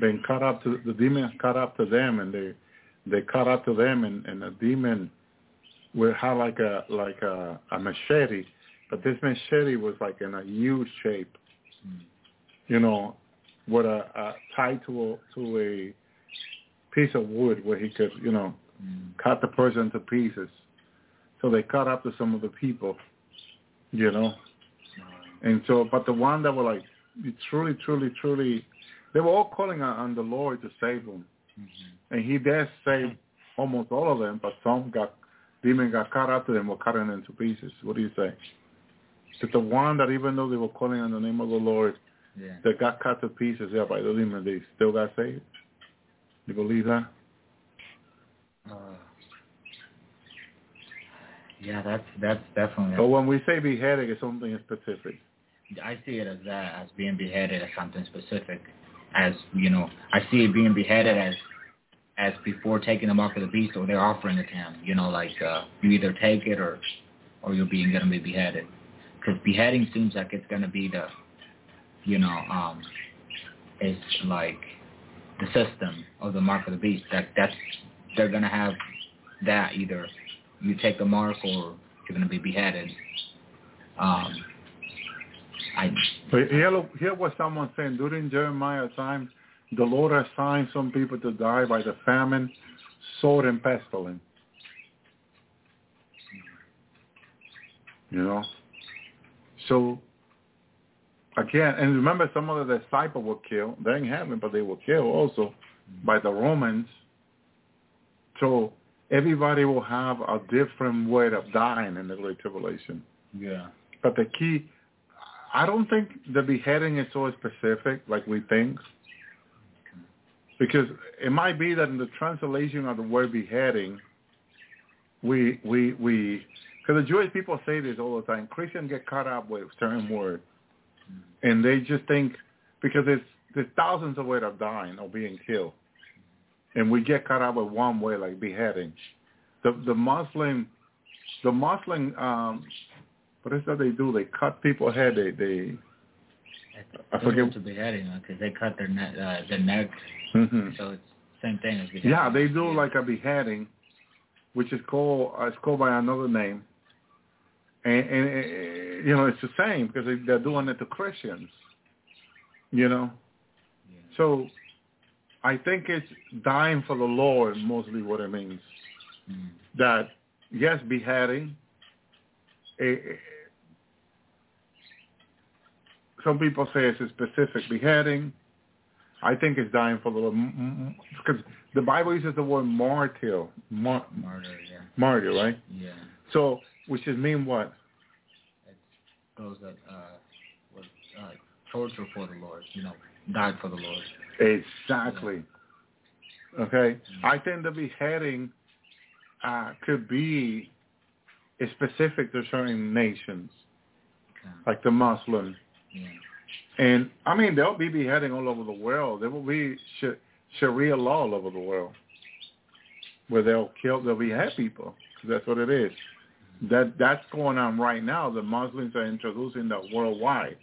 been cut up to the demon cut up to them, and they they cut up to them, and, and the demon will have like a like a, a machete, but this machete was like in a U shape, you know, with a, a tied to a to a piece of wood where he could, you know. Cut the person to pieces. So they cut up to some of the people, you know. And so, but the one that were like truly, truly, truly, they were all calling on, the Lord to save them. Mm-hmm. And he did save almost all of them, but some got, demon got cut up to them, were cut into pieces. What do you say? That the one that even though they were calling on the name of the Lord, Yeah. that got cut to pieces, yeah, by the demon, they still got saved? You believe that? Uh, yeah, that's that's definitely. But when we say beheading, it's something specific. I see it as that, as being beheaded as something specific. As you know, I see it being beheaded as as before taking the mark of the beast, or they're offering it to him. You know, like uh, you either take it or or you're being gonna be beheaded. Because beheading seems like it's gonna be the, you know, um, it's like the system of the mark of the beast. That that's they're gonna have that either you take the mark or you're gonna be beheaded. Um, I here, here what someone saying during Jeremiah's time, the Lord assigned some people to die by the famine, sword, and pestilence. You know? So, again, and remember some of the disciples were killed. They didn't have it, but they were killed also by the Romans. So everybody will have a different way of dying in the Great Tribulation. yeah. But the key, I don't think the beheading is so specific like we think. Because it might be that in the translation of the word beheading, we, we, we, because the Jewish people say this all the time. Christians get caught up with certain words. And they just think, because there's, there's thousands of ways of dying or being killed. And we get caught up with one way, like beheading. The, the Muslim, the Muslim, um, what is that they do? They cut people's head. They they. I forget- to beheading because they cut their neck, uh, their neck, hmm so it's same thing as beheading. Yeah, they do like a beheading, which is called uh, it's called by another name. And, and you know it's the same because they, they're doing it to Christians. You know, Yeah. so I think it's dying for the Lord mostly what it means. Mm. That yes, beheading. eh, eh, some people say it's a specific beheading. I think it's dying for the Lord because the Bible uses the word martyr, mar- Martyr, yeah, martyr, right? yeah. So, which is mean what? It's those that uh, was uh, torture for the Lord. You know, died for the Lord. Exactly. Okay. I think the beheading uh, could be specific to certain nations, Okay. like the Muslims. Yeah. And I mean, they'll be beheading all over the world. There will be sh- Sharia law all over the world, where they'll kill, they'll behead people. 'cause that's what it is. That that's going on right now. The Muslims are introducing that worldwide,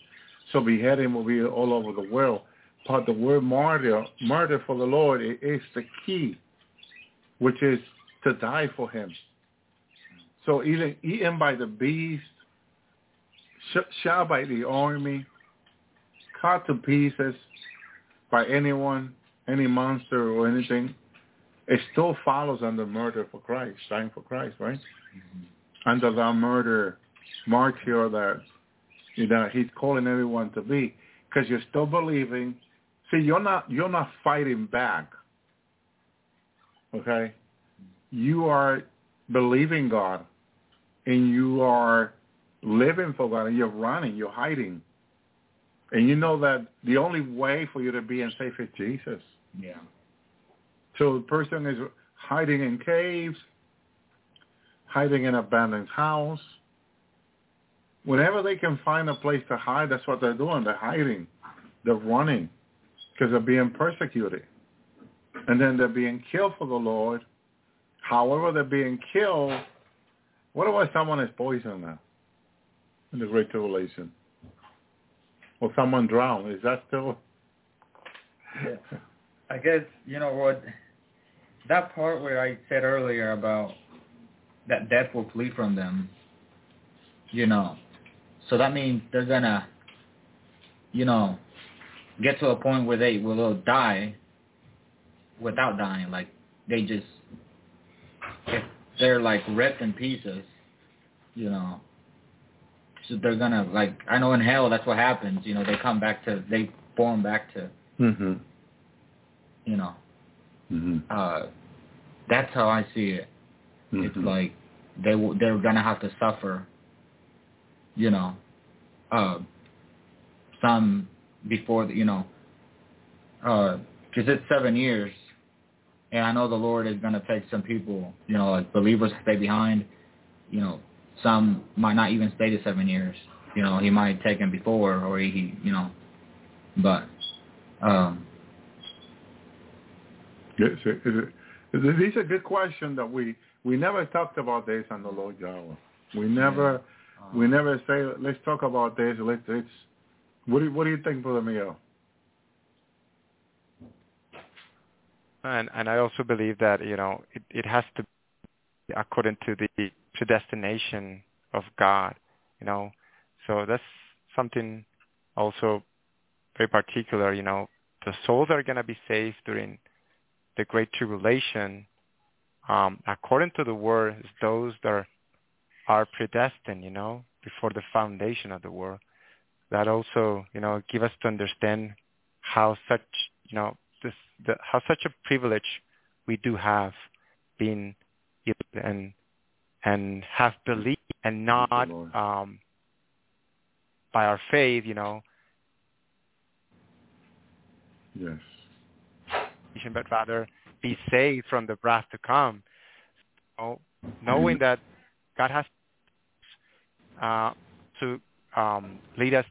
so beheading will be all over the world. But the word martyr, martyr for the Lord, i- is the key, which is to die for Him. So even eaten by the beast, sh- shot by the army, cut to pieces by anyone, any monster or anything, it still follows under murder for Christ, dying for Christ, right? Mm-hmm. Under that murder martyr that you know he's calling everyone to be, because you're still believing. See, you're not you're not fighting back. Okay, you are believing God, and you are living for God, and you're running, you're hiding. And you know that the only way for you to be in safe is Jesus. Yeah. So the person is hiding in caves, hiding in abandoned house. Whenever they can find a place to hide, that's what they're doing. They're hiding. They're running because they're being persecuted. And then they're being killed for the Lord. However, they're being killed. What about someone is poisoned now in the Great Tribulation? Or someone drowned. Is that still... I guess you know what that part where I said earlier about that death will flee from them. You know, so that means they're gonna, you know, get to a point where they will die without dying. Like they just, if they're like ripped in pieces, you know. So they're gonna like I know in hell that's what happens. You know, they come back to they form back to hmm you know hmm uh that's how I see it. It's Mhm. like they they're gonna have to suffer, you know, uh, some before the, you know, because it's seven years, and I know the Lord is gonna take some people, you know, like believers stay behind, you know, some might not even stay the seven years, you know, He might take them before, or he, you know, but um, Yes, it- it- it- These are good question that we we never talked about this on the Lord's Hour. We never we never say let's talk about this. Let's let's. What do you, what do you think, Brother Miguel? And and I also believe that you know it, it has to be according to the predestination of God, you know. So that's something also very particular. You know, the souls are gonna be saved during the great tribulation. Um, according to the word, is those that are, are predestined. You know, before the foundation of the world. That also, you know, give us to understand how such, you know, this, the, how such a privilege we do have being and and have believed and not um, by our faith, you know, Yes. but rather be saved from the wrath to come. So, knowing that God has uh, to um, lead us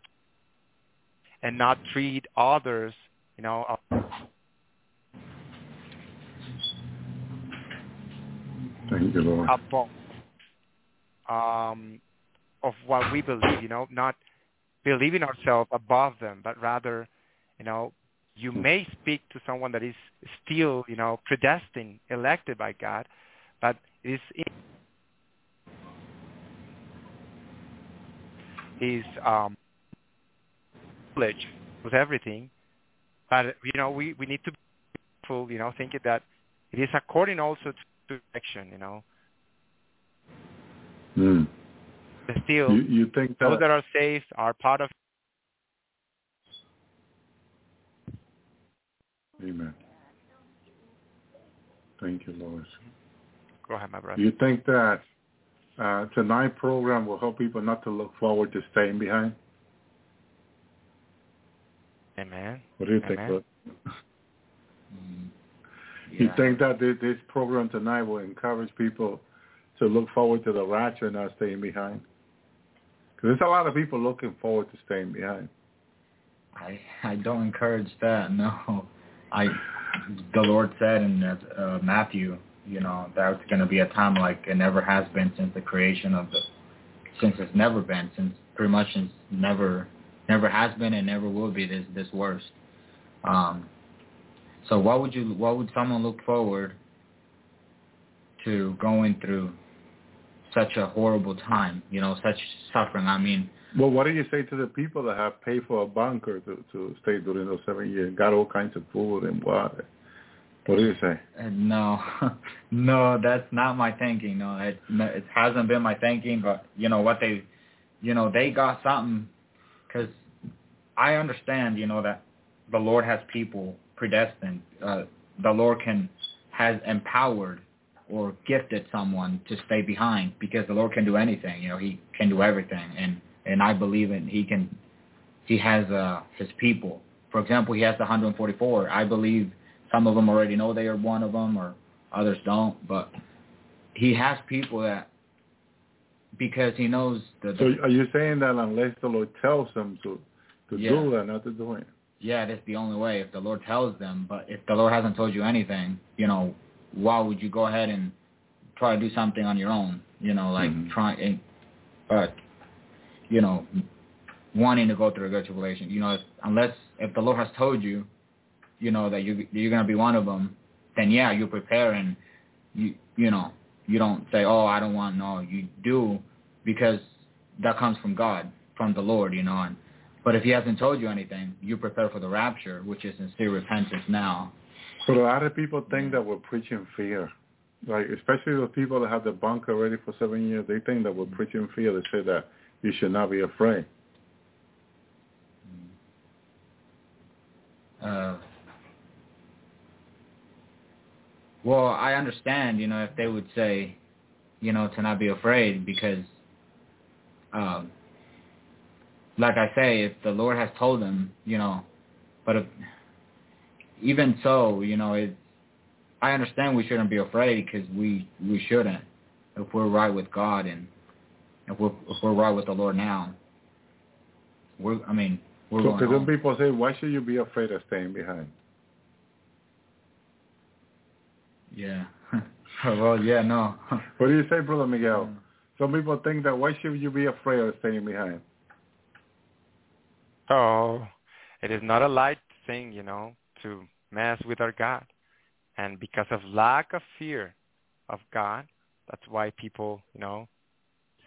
and not treat others, you know, Thank you, Lord. above um, of what we believe, you know, not believing ourselves above them, but rather, you know, you may speak to someone that is still, you know, predestined, elected by God, but is is um privilege with everything. But you know, we, we need to be careful, you know, thinking that it is according also to action, you know. Mm. Still You you think those that? that are saved are part of Amen. Thank you, Lord. go ahead, my brother. You think that uh, tonight program will help people not to look forward to staying behind? Amen. What do you think? Amen. Bud? Mm. You think that this, this program tonight will encourage people to look forward to the rapture and not staying behind? Because there's a lot of people looking forward to staying behind. I I don't encourage that. No, I the Lord said in uh, Matthew, you know, that it's going to be a time like it never has been since the creation of the, since it's never been, since pretty much since never never has been and never will be this this worst. Um, so what would you what would someone look forward to going through such a horrible time? You know, such suffering. I mean, Well, what do you say to the people that have paid for a bunker to, to stay during those seven years, got all kinds of food and water? What do you say? Uh, No, no, that's not my thinking. No, it no, it hasn't been my thinking. But you know what they, you know, they got something. Because I understand, you know, that the Lord has people predestined. Uh, the Lord can has empowered or gifted someone to stay behind because the Lord can do anything. You know, He can do everything, and and I believe in He can. He has uh, His people. For example, He has the 144. I believe some of them already know they are one of them, or others don't. But He has people that because He knows the. So are you saying that unless the Lord tells them to to Yeah. do that, not to do it? yeah, that's the only way if the Lord tells them. But if the Lord hasn't told you anything, you know, why would you go ahead and try to do something on your own? You know, like Mhm. trying, uh, you know, wanting to go through a good tribulation. You know, if, unless if the Lord has told you, you know, that you you're gonna be one of them, then yeah, you prepare and you you know you don't say, oh, I don't want no. You do because that comes from God, from the Lord, you know, and but if he hasn't told you anything, you prepare for the rapture, which is sincere repentance now. But a lot of people think that we're preaching fear. Like, especially those people that have the bunker ready for seven years, they think that we're preaching fear. They say that you should not be afraid. Uh, well, I understand, you know, if they would say, you know, to not be afraid because, um, like I say, if the Lord has told them, you know, but if, even so, you know, it, I understand we shouldn't be afraid because we we shouldn't if we're right with God and if we're if we're right with the Lord now. We're I mean we're So going because some people say, why should you be afraid of staying behind? Yeah. well, yeah, no. What do you say, Brother Miguel? Mm. Some people think that why should you be afraid of staying behind? Oh, it is not a light thing, you know, to mess with our God. And because of lack of fear of God, that's why people, you know,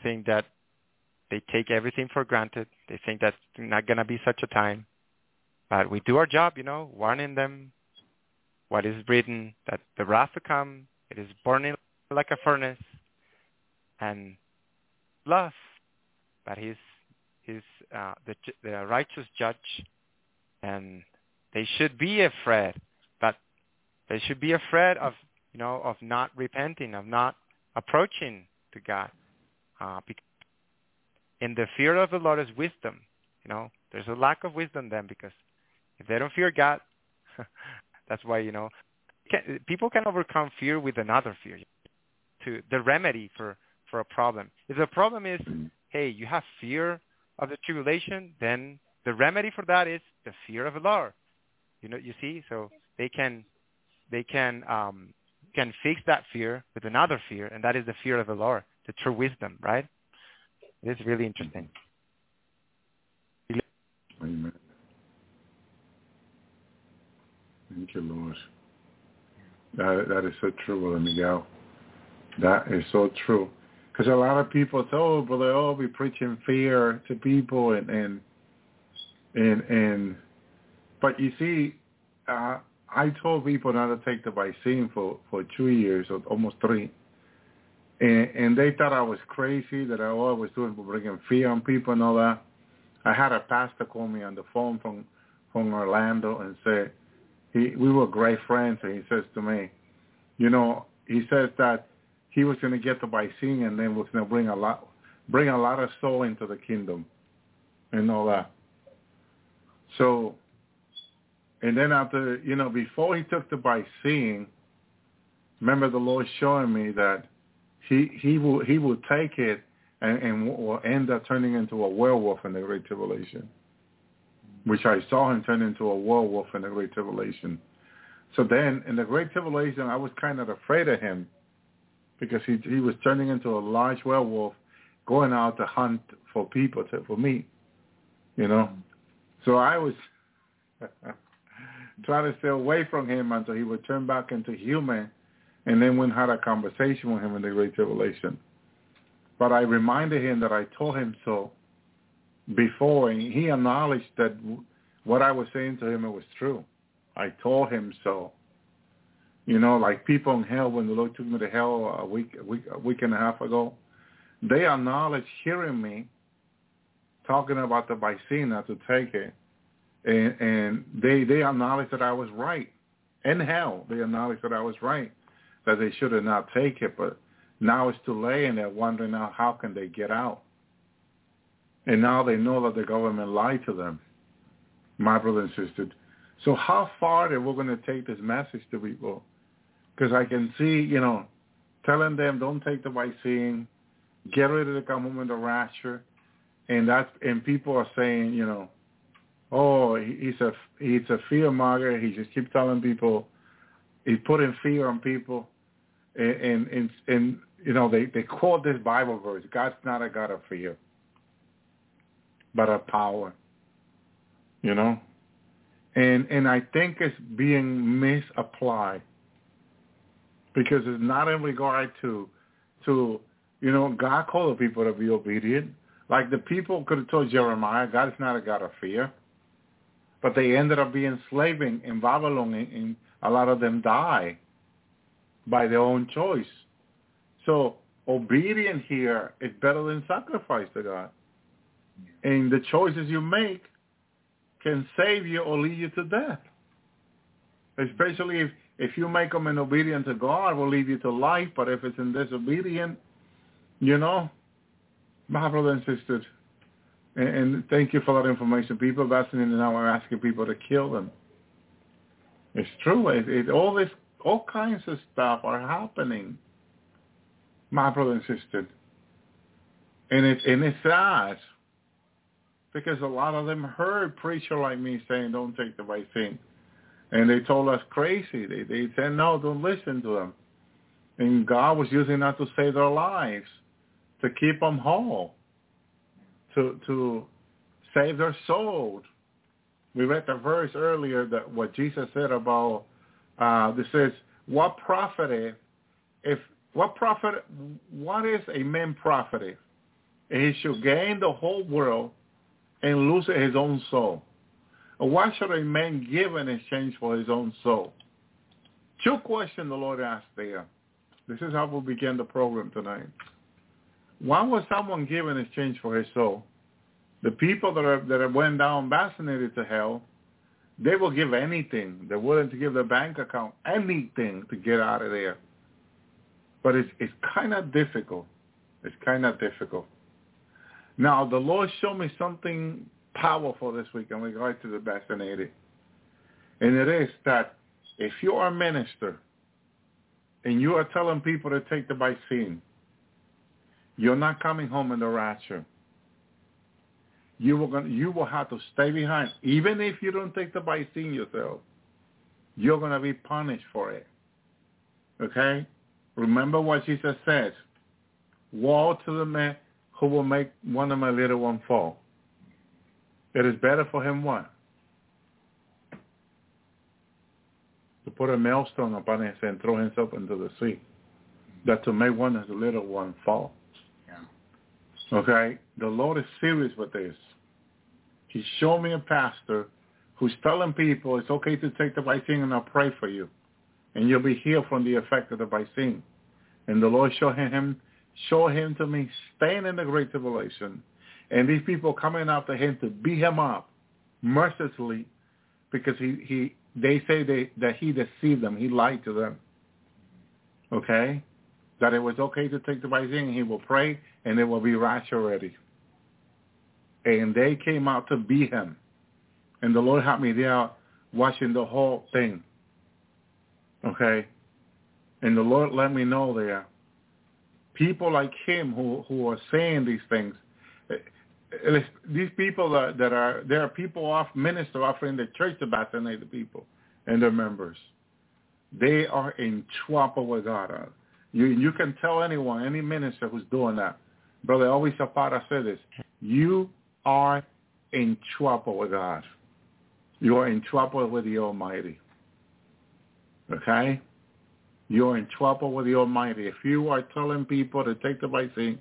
think that they take everything for granted. They think that's not going to be such a time. But we do our job, you know, warning them what is written, that the wrath to come, it is burning like a furnace, and love. But he's, he's uh, the, the righteous judge, and they should be afraid, but they should be afraid of, you know, of not repenting, of not approaching to God. Uh, in the fear of the Lord is wisdom. You know, there's a lack of wisdom then because if they don't fear God, that's why you know can, people can overcome fear with another fear. To the remedy for for a problem. If the problem is, hey, you have fear of the tribulation, then the remedy for that is the fear of the Lord. You know, you see, so they can they can um, can fix that fear with another fear, and that is the fear of the Lord, the true wisdom, right? It is really interesting. Amen. Thank you, Lord. That that is so true, Brother Miguel. That is so true. Because a lot of people say, "Oh, brother, oh, be preaching fear to people," and and and and. But you see, uh, I told people not to take the vaccine for for two years or almost three, and and they thought I was crazy that I, all I was doing was bringing fear on people and all that. I had a pastor call me on the phone from from Orlando and said he we were great friends and he says to me, you know, he says that he was going to get the vaccine and then was going to bring a lot bring a lot of soul into the kingdom and all that. So And then after, you know, before he took the vaccine, remember the Lord showing me that he he will he will take it and, and will end up turning into a werewolf in the Great Tribulation, which I saw him turn into a werewolf in the Great Tribulation. So then in the Great Tribulation, I was kind of afraid of him because he he was turning into a large werewolf, going out to hunt for people to, for meat, you know. So I was trying to stay away from him until he would turn back into human, and then we had a conversation with him in the Great Tribulation. But I reminded him that I told him so before, and he acknowledged that what I was saying to him it was true. I told him so. You know, like people in hell when the Lord took me to hell a week, a week, a week and a half ago, they acknowledged hearing me talking about the Vicina to take it, and and they they acknowledged that I was right. In hell, they acknowledged that I was right, that they should have not take it, but now it's too late, and they're wondering now how can they get out. And now they know that the government lied to them, my brother and sister. So how far are we going to take this message to people? Because I can see, you know, telling them don't take the vaccine, get ready to come home in the rapture, and that's and people are saying, you know, oh, he's a he's a fear monger. He just keeps telling people, he's putting fear on people, and and and, and you know they they quote this Bible verse: God's not a God of fear, but of power. You know, and and I think it's being misapplied because it's not in regard to to you know God called the people to be obedient. Like the people could have told Jeremiah, God is not a God of fear, but they ended up being slaving in Babylon, and, and a lot of them die by their own choice. So obedience here is better than sacrifice to God. And the choices you make can save you or lead you to death. Especially if, if you make them in obedience to God, will lead you to life. But if it's in disobedience, you know, my brothers and sisters, and, and thank you for that information. People listening now are asking people to kill them. It's true. It, it, all this, all kinds of stuff are happening, my brother and sister. And it and it's sad because a lot of them heard preacher like me saying, "Don't take the vaccine," and they told us crazy. They they said, "No, don't listen to them." And God was using that to save their lives, to keep them whole, to to save their souls. We read the verse earlier that what Jesus said about uh, this is, "What profit if what profit? What is a man profited? He should gain the whole world." And lose his own soul? Why should a man give in exchange for his own soul? Two questions the Lord asked there. This is how we begin the program tonight. Why would someone give in exchange for his soul? The people that are that went down vaccinated to hell, they will give anything. They're willing to give their bank account anything to get out of there. But it's it's kind of difficult. It's kind of difficult. Now, the Lord showed me something powerful this week in regard to the vaccinated. And it is that if you are a minister and you are telling people to take the vaccine, you're not coming home in the rapture. You will, gonna, you will have to stay behind. Even if you don't take the vaccine yourself, you're going to be punished for it. Okay? Remember what Jesus said. Woe to the man who will make one of my little ones fall. It is better for him what? To put a millstone upon his head and throw himself into the sea. That to make one of the little one fall. Yeah. Okay? The Lord is serious with this. He showed me a pastor who's telling people it's okay to take the vaccine and I'll pray for you. And you'll be healed from the effect of the vaccine. And the Lord showed him show him to me staying in the great tribulation and these people coming after him to beat him up mercilessly because he, he they say they, that he deceived them. He lied to them. Okay? That it was okay to take the vaccine. He will pray and it will be rapture ready. And they came out to beat him. And the Lord helped me there watching the whole thing. Okay? And the Lord let me know there. People like him who, who are saying these things, these people that, that are, there are people off minister offering the church to vaccinate the people and their members. They are in trouble with God. You, you can tell anyone, any minister who's doing that. Brother Elvi Zapata said this. You are in trouble with God. You are in trouble with the Almighty. Okay? You're in trouble with the Almighty. If you are telling people to take the vaccine,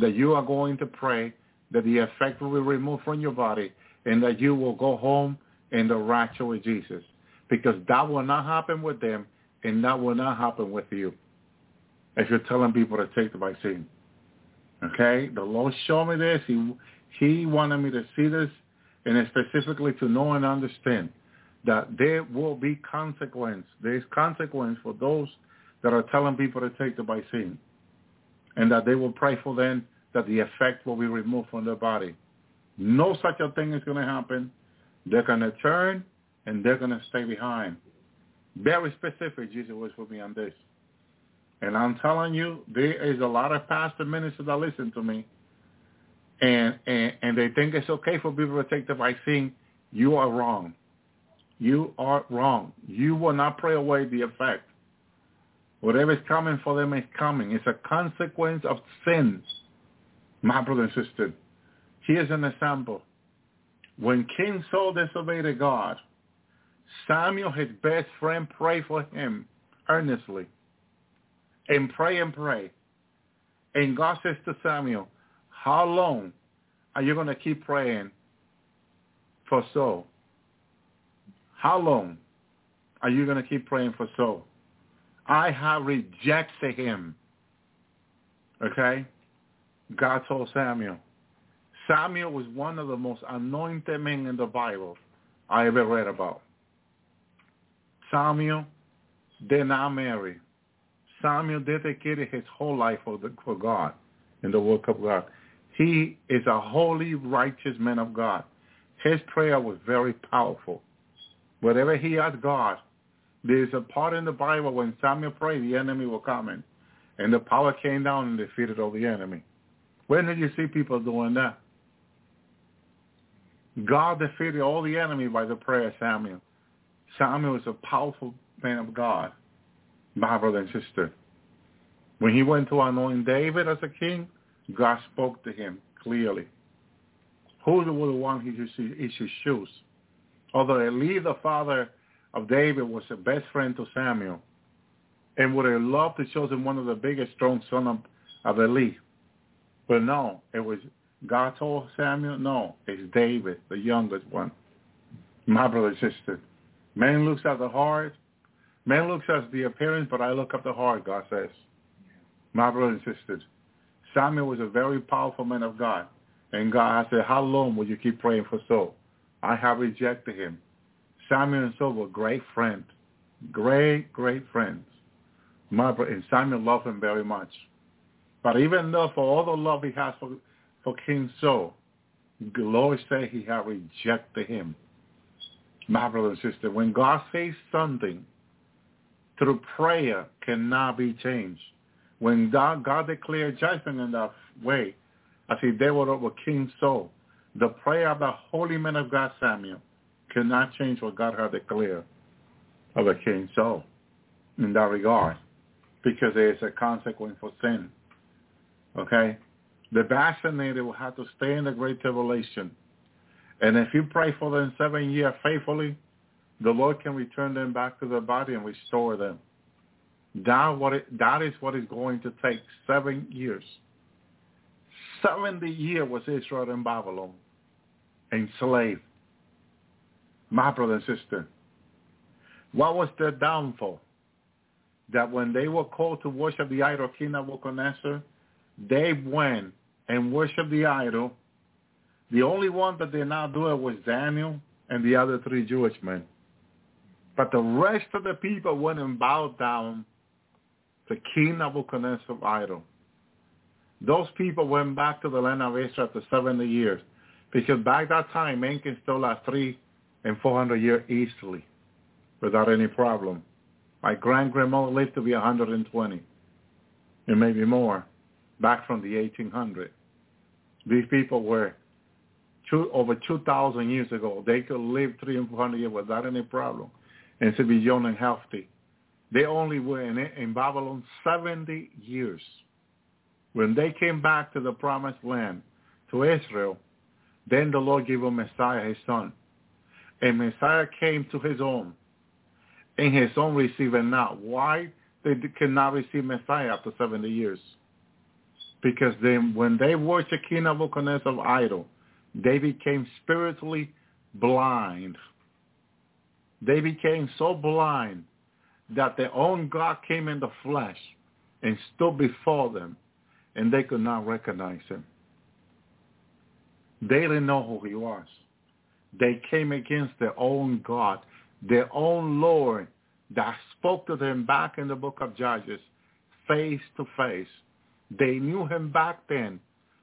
that you are going to pray that the effect will be removed from your body and that you will go home in the rapture with Jesus. Because that will not happen with them and that will not happen with you if you're telling people to take the vaccine. Okay? The Lord showed me this. He, he wanted me to see this and specifically to know and understand that there will be consequence. There is consequence for those that are telling people to take the vaccine and that they will pray for them that the effect will be removed from their body. No such a thing is going to happen. They're going to turn and they're going to stay behind. Very specific, Jesus was for me on this. And I'm telling you, there is a lot of pastor ministers that listen to me, and, and, and they think it's okay for people to take the vaccine. You are wrong. You are wrong. You will not pray away the effect. Whatever is coming for them is coming. It's a consequence of sin. My brother and sister, here's an example. When King Saul disobeyed God, Samuel, his best friend, prayed for him earnestly. And pray and pray. And God says to Samuel, how long are you going to keep praying for Saul? How long are you going to keep praying for Saul? I have rejected him. Okay? God told Samuel. Samuel was one of the most anointed men in the Bible I ever read about. Samuel did not marry. Samuel dedicated his whole life for, the, for God and the work of God. He is a holy, righteous man of God. His prayer was very powerful. Whatever he asked God, there's a part in the Bible when Samuel prayed, the enemy will come in. And the power came down and defeated all the enemy. When did you see people doing that? God defeated all the enemy by the prayer of Samuel. Samuel was a powerful man of God, my brother and sister. When he went to anoint David as a king, God spoke to him clearly. Who was the one he should, choose? Although Eli, the father of David, was a best friend to Samuel, and would have loved to chosen one of the biggest, strong son of, of Eli. But no, it was God told Samuel, no, it's David, the youngest one. My brother and sister. Man looks at the heart. Man looks at the appearance, but I look at the heart, God says. My brother and sisters. Samuel was a very powerful man of God. And God said, how long will you keep praying for Saul? I have rejected him. Samuel and Saul were great friends. Great, great friends. My and Samuel loved him very much. But even though for all the love he has for, for King Saul, the Lord said he had rejected him. My brother and sister, when God says something, through prayer cannot be changed. When God, God declared judgment in that way, as he did with King Saul, the prayer of the holy man of God, Samuel, cannot change what God had declared of a King Saul in that regard, because there is a consequence for sin. Okay? The vaccinated will have to stay in the great tribulation. And if you pray for them seven years faithfully, the Lord can return them back to their body and restore them. That, what it, that is what is going to take seven years. 70 years was Israel in Babylon, enslaved. My brother and sister, what was their downfall? That when they were called to worship the idol King Nebuchadnezzar, they went and worshiped the idol. The only one that did not do it was Daniel and the other three Jewish men. But the rest of the people went and bowed down to King Nebuchadnezzar's idol. Those people went back to the land of Israel after 70 years. Because back that time, men can still last three and 400 years easily. without any problem. My grand-grandmother lived to be 120, and maybe more, back from the 1800s. These people were two, over 2,000 years ago. They could live three and 400 years without any problem and to be young and healthy. They only were in, in Babylon 70 years. When they came back to the promised land, to Israel, then the Lord gave them Messiah, his son. And Messiah came to his own, and his own received not. Why they cannot receive Messiah after 70 years? Because then when they worshiped King Nebuchadnezzar's idol, they became spiritually blind. They became so blind that their own God came in the flesh and stood before them, and they could not recognize him. They didn't know who he was. They came against their own God, their own Lord that spoke to them back in the book of Judges, face to face. They knew him back then,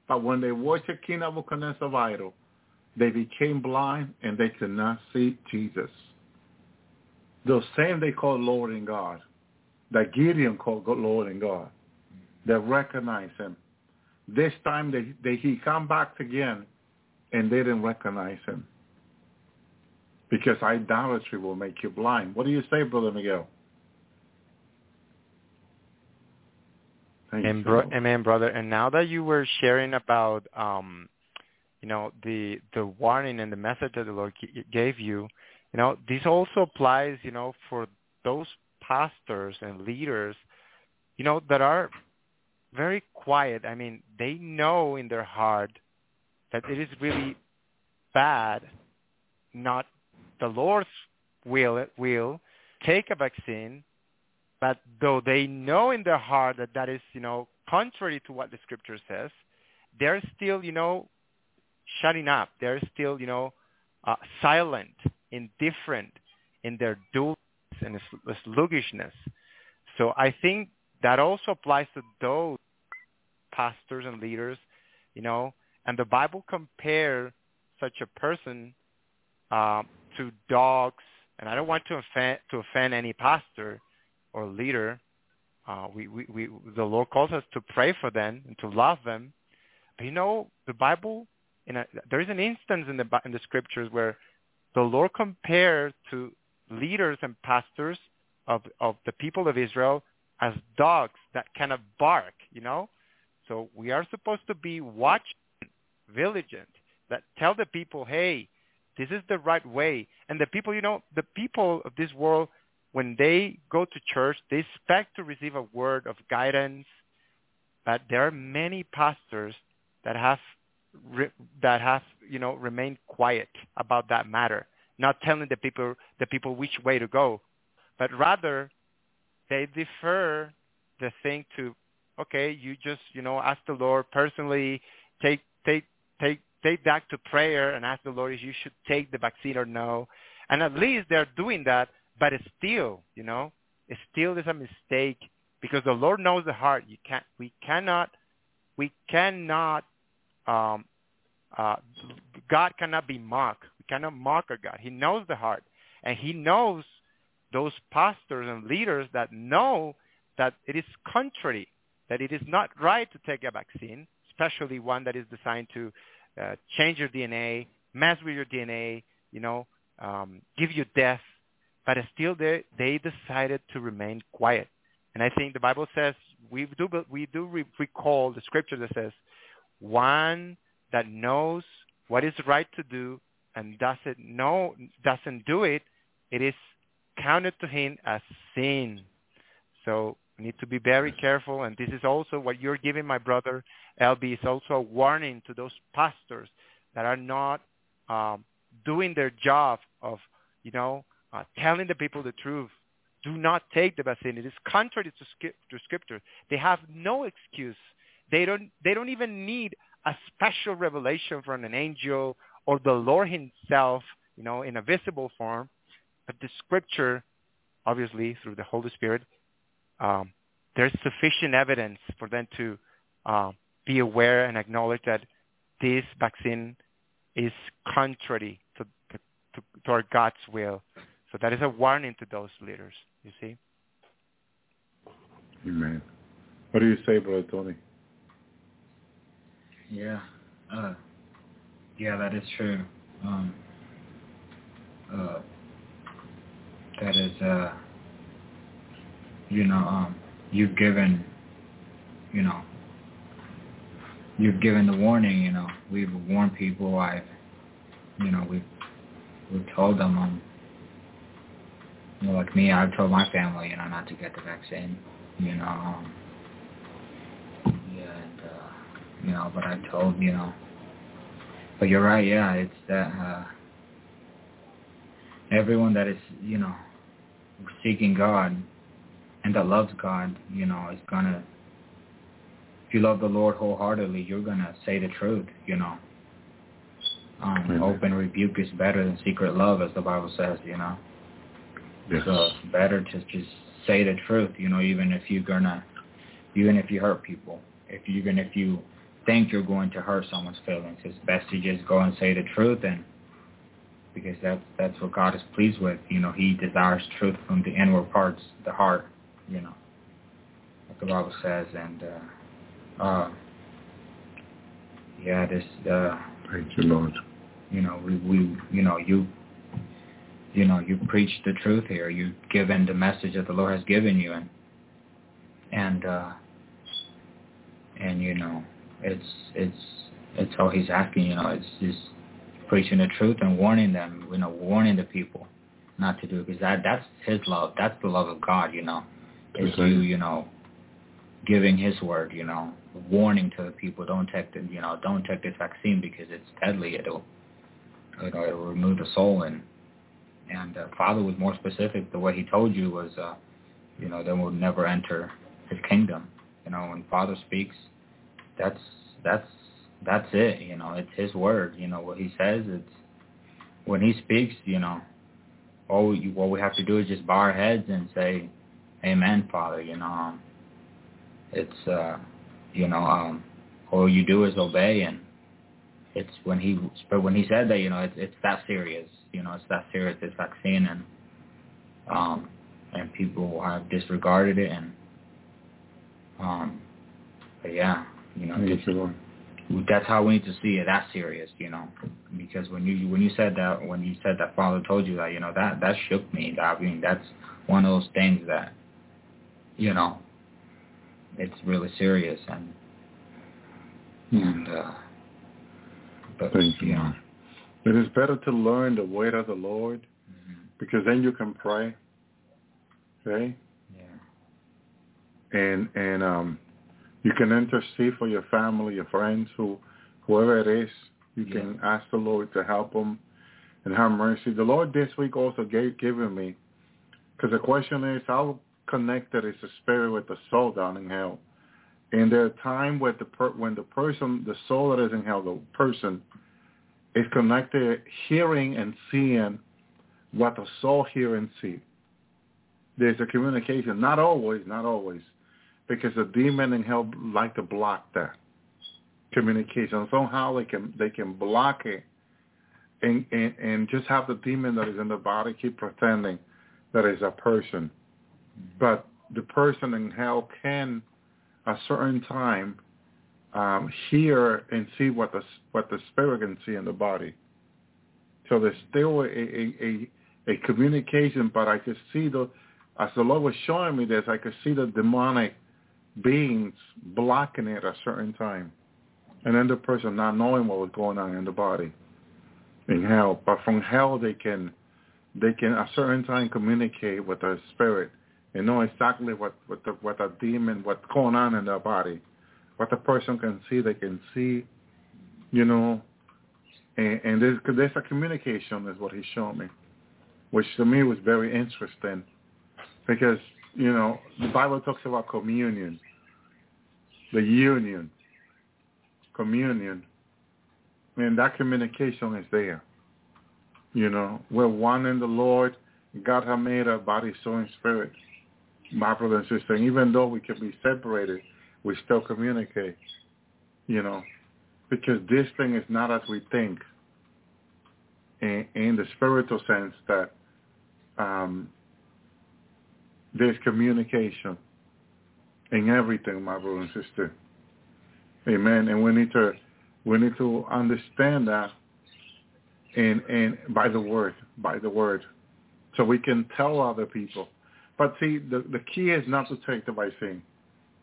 but when they worshiped King Nebuchadnezzar's idol, they became blind and they could not see Jesus. The same they called Lord and God, that Gideon called Lord and God. They recognized him. This time they, they, he come back again and they didn't recognize him. Because idolatry will make you blind. What do you say, Brother Miguel? Amen, bro- amen, brother. And now that you were sharing about, um, you know, the the warning and the message that the Lord g- gave you, you know, this also applies, you know, for those pastors and leaders, you know, that are very quiet. I mean, they know in their heart that it is really bad, not the Lord's will will take a vaccine, but though they know in their heart that that is, you know, contrary to what the scripture says, they're still, you know, shutting up. They're still, you know, uh, silent, indifferent in their dullness and sluggishness. So I think that also applies to those pastors and leaders, you know, and the Bible compare such a person uh, to dogs. And I don't want to offend to offend any pastor or leader. Uh, we, we, we, the Lord calls us to pray for them and to love them. But you know, the Bible, in a, there is an instance in the in the scriptures where the Lord compared to leaders and pastors of of the people of Israel as dogs that cannot bark. You know, so we are supposed to be watching vigilant, that tell the people, hey, this is the right way. And the people, you know, the people of this world, when they go to church, they expect to receive a word of guidance. But there are many pastors that have that have you know remained quiet about that matter, not telling the people the people which way to go, but rather they defer the thing to okay, you just you know ask the Lord personally, take take take take that to prayer and ask the Lord if you should take the vaccine or no. And at least they're doing that, but it's still, you know, still is a mistake because the Lord knows the heart. You can't, we cannot, we cannot, um, uh, God cannot be mocked. We cannot mock our God. He knows the heart, and He knows those pastors and leaders that know that it is contrary, that it is not right to take a vaccine, especially one that is designed to uh, change your DNA, mess with your DNA, you know, um, give you death, but still they they decided to remain quiet. And I think the Bible says we do we do recall the scripture that says one that knows what is right to do and doesn't know doesn't do it, it is counted to him as sin. So need to be very careful, and this is also what you're giving my brother Elvi is also a warning to those pastors that are not um, doing their job of, you know, uh, telling the people the truth. Do not take the vaccine. It is contrary to, to Scripture. They have no excuse. They don't. They don't even need a special revelation from an angel or the Lord Himself, you know, in a visible form. But the Scripture, obviously through the Holy Spirit, um, there's sufficient evidence for them to uh, be aware and acknowledge that this vaccine is contrary to, to, to our God's will. So that is a warning to those leaders, you see. Amen. What do you say, Brother Tony? Yeah. Uh, yeah, that is true. Um, uh, that is, uh, you know, um, you've given, you know, you've given the warning, you know, we've warned people, I've, you know, we've, we've told them, um, you know, like me, I've told my family, you know, not to get the vaccine, you know, um, yeah, and, uh, you know, but I told, you know, but you're right, yeah, it's that, uh, everyone that is, you know, seeking God and that loves God, you know, is gonna if you love the Lord wholeheartedly, you're gonna say the truth, you know. Um, Amen. open rebuke is better than secret love, as the Bible says, you know. Yes. So it's better to just say the truth, you know, even if you're gonna, even if you hurt people, if you, even if you think you're going to hurt someone's feelings, it's best to just go and say the truth, and because that's that's what God is pleased with, you know. He desires truth from the inward parts, the heart, you know, like the Bible says, and uh, uh, yeah, this, uh, Thank you, Lord. you know, we, we, you know, you, you know, you preach the truth here. You've given the message that the Lord has given you, and and uh, and you know, it's it's it's all He's asking. You know, it's just preaching the truth and warning them. You know, warning the people not to do it because that that's His love. That's the love of God. You know, That's you you know giving His word. You know, warning to the people don't take the you know don't take this vaccine because it's deadly. It'll you know it'll remove the soul and and uh, Father was more specific. The way He told you was uh, you know they will never enter His kingdom. You know when Father speaks, that's that's that's it. You know it's His word. You know what He says. It's when He speaks. You know all you, what we have to do is just bow our heads and say, Amen, Father. You know. Um, it's uh you know um all you do is obey and it's when he but when he said that you know it's it's that serious you know it's that serious this vaccine and um and people have disregarded it and um but yeah you know just, that's how we need to see it that serious you know because when you when you said that when you said that father told you that you know that that shook me i mean that's one of those things that you know it's really serious and and uh but Thank you, you know It is better to learn the word of the Lord mhm, because then you can pray. Okay? yeah And and um you can intercede for your family, your friends, who whoever it is. You can ask the Lord to help them and have mercy. The Lord this week also gave given me because the question is how connected is the spirit with the soul down in hell? And there are times where the per, when the person, the soul that is in hell, the person is connected, hearing and seeing what the soul hear and see. There's a communication, not always, not always, because the demon in hell like to block that communication. Somehow they can they can block it, and and and just have the demon that is in the body keep pretending that is a person, but the person in hell can, a certain time, um, hear and see what the what the spirit can see in the body. So there's still a a, a, a communication, but I could see the as the Lord was showing me this, I could see the demonic beings blocking it at a certain time, and then the person not knowing what was going on in the body in hell. But from hell, they can they can at a certain time communicate with the spirit and know exactly what what the what a demon what's going on in their body, what the person can see. They can see, you know, and, and there's, there's a communication is what he showed me, which to me was very interesting because you know the Bible talks about communion, the union, communion, and that communication is there. You know, we're one in the Lord. God has made our body, soul, and spirit. My brother and sister, and even though we can be separated, we still communicate. You know, because this thing is not as we think. In, in the spiritual sense that um, there's communication in everything, my brother and sister. Amen. And we need to we need to understand that and and by the word, by the word. So we can tell other people. But see, the, the key is not to take the vaccine.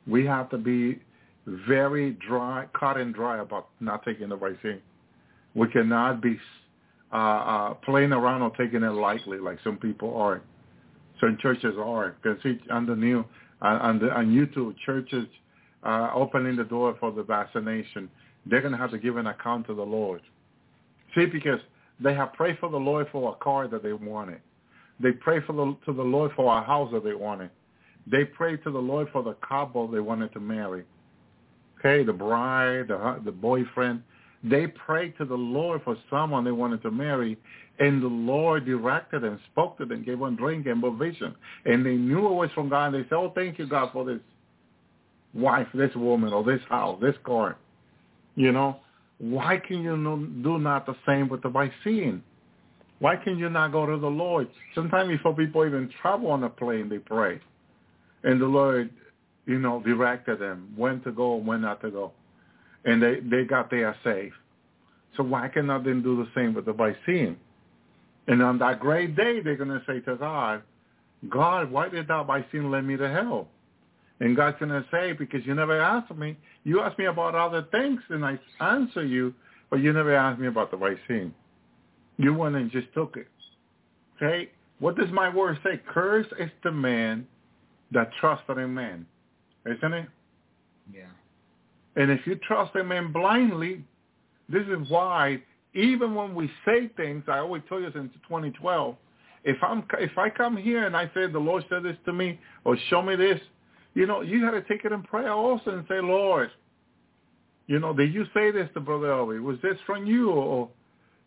We have to be very dry, cut and dry about not taking the vaccine. We cannot be uh, uh, playing around or taking it lightly like some people are. Certain churches are. Because see, on the new, uh, on, the, on YouTube, churches uh, opening the door for the vaccination, they're going to have to give an account to the Lord. See, because they have prayed for the Lord for a car that they wanted. They pray for the, to the Lord for a house that they wanted. They pray to the Lord for the couple they wanted to marry. Okay, the bride, the, the boyfriend. They prayed to the Lord for someone they wanted to marry, and the Lord directed and spoke to them, gave them drink and provision. And they knew it was from God. And they said, oh, thank you, God, for this wife, this woman, or this house, this car. You know, why can you do not the same with the vaccine? Why can you not go to the Lord? Sometimes before people even travel on a plane, they pray. And the Lord, you know, directed them when to go and when not to go. And they, they got there safe. So why cannot they do the same with the vaccine? And on that great day, they're going to say to God, God, why did that vaccine let me to hell? And God's going to say, because you never asked me. You asked me about other things, and I answer you, but you never asked me about the vaccine. You went and just took it. Okay? What does my word say? Cursed is the man that trusted in man. Isn't it? Yeah. And if you trust in man blindly, this is why even when we say things, I always tell you since 2012, if I'm if I come here and I say the Lord said this to me or show me this, you know, you got to take it in prayer also and say, Lord, you know, did you say this to Brother Elvi? Was this from you? Or,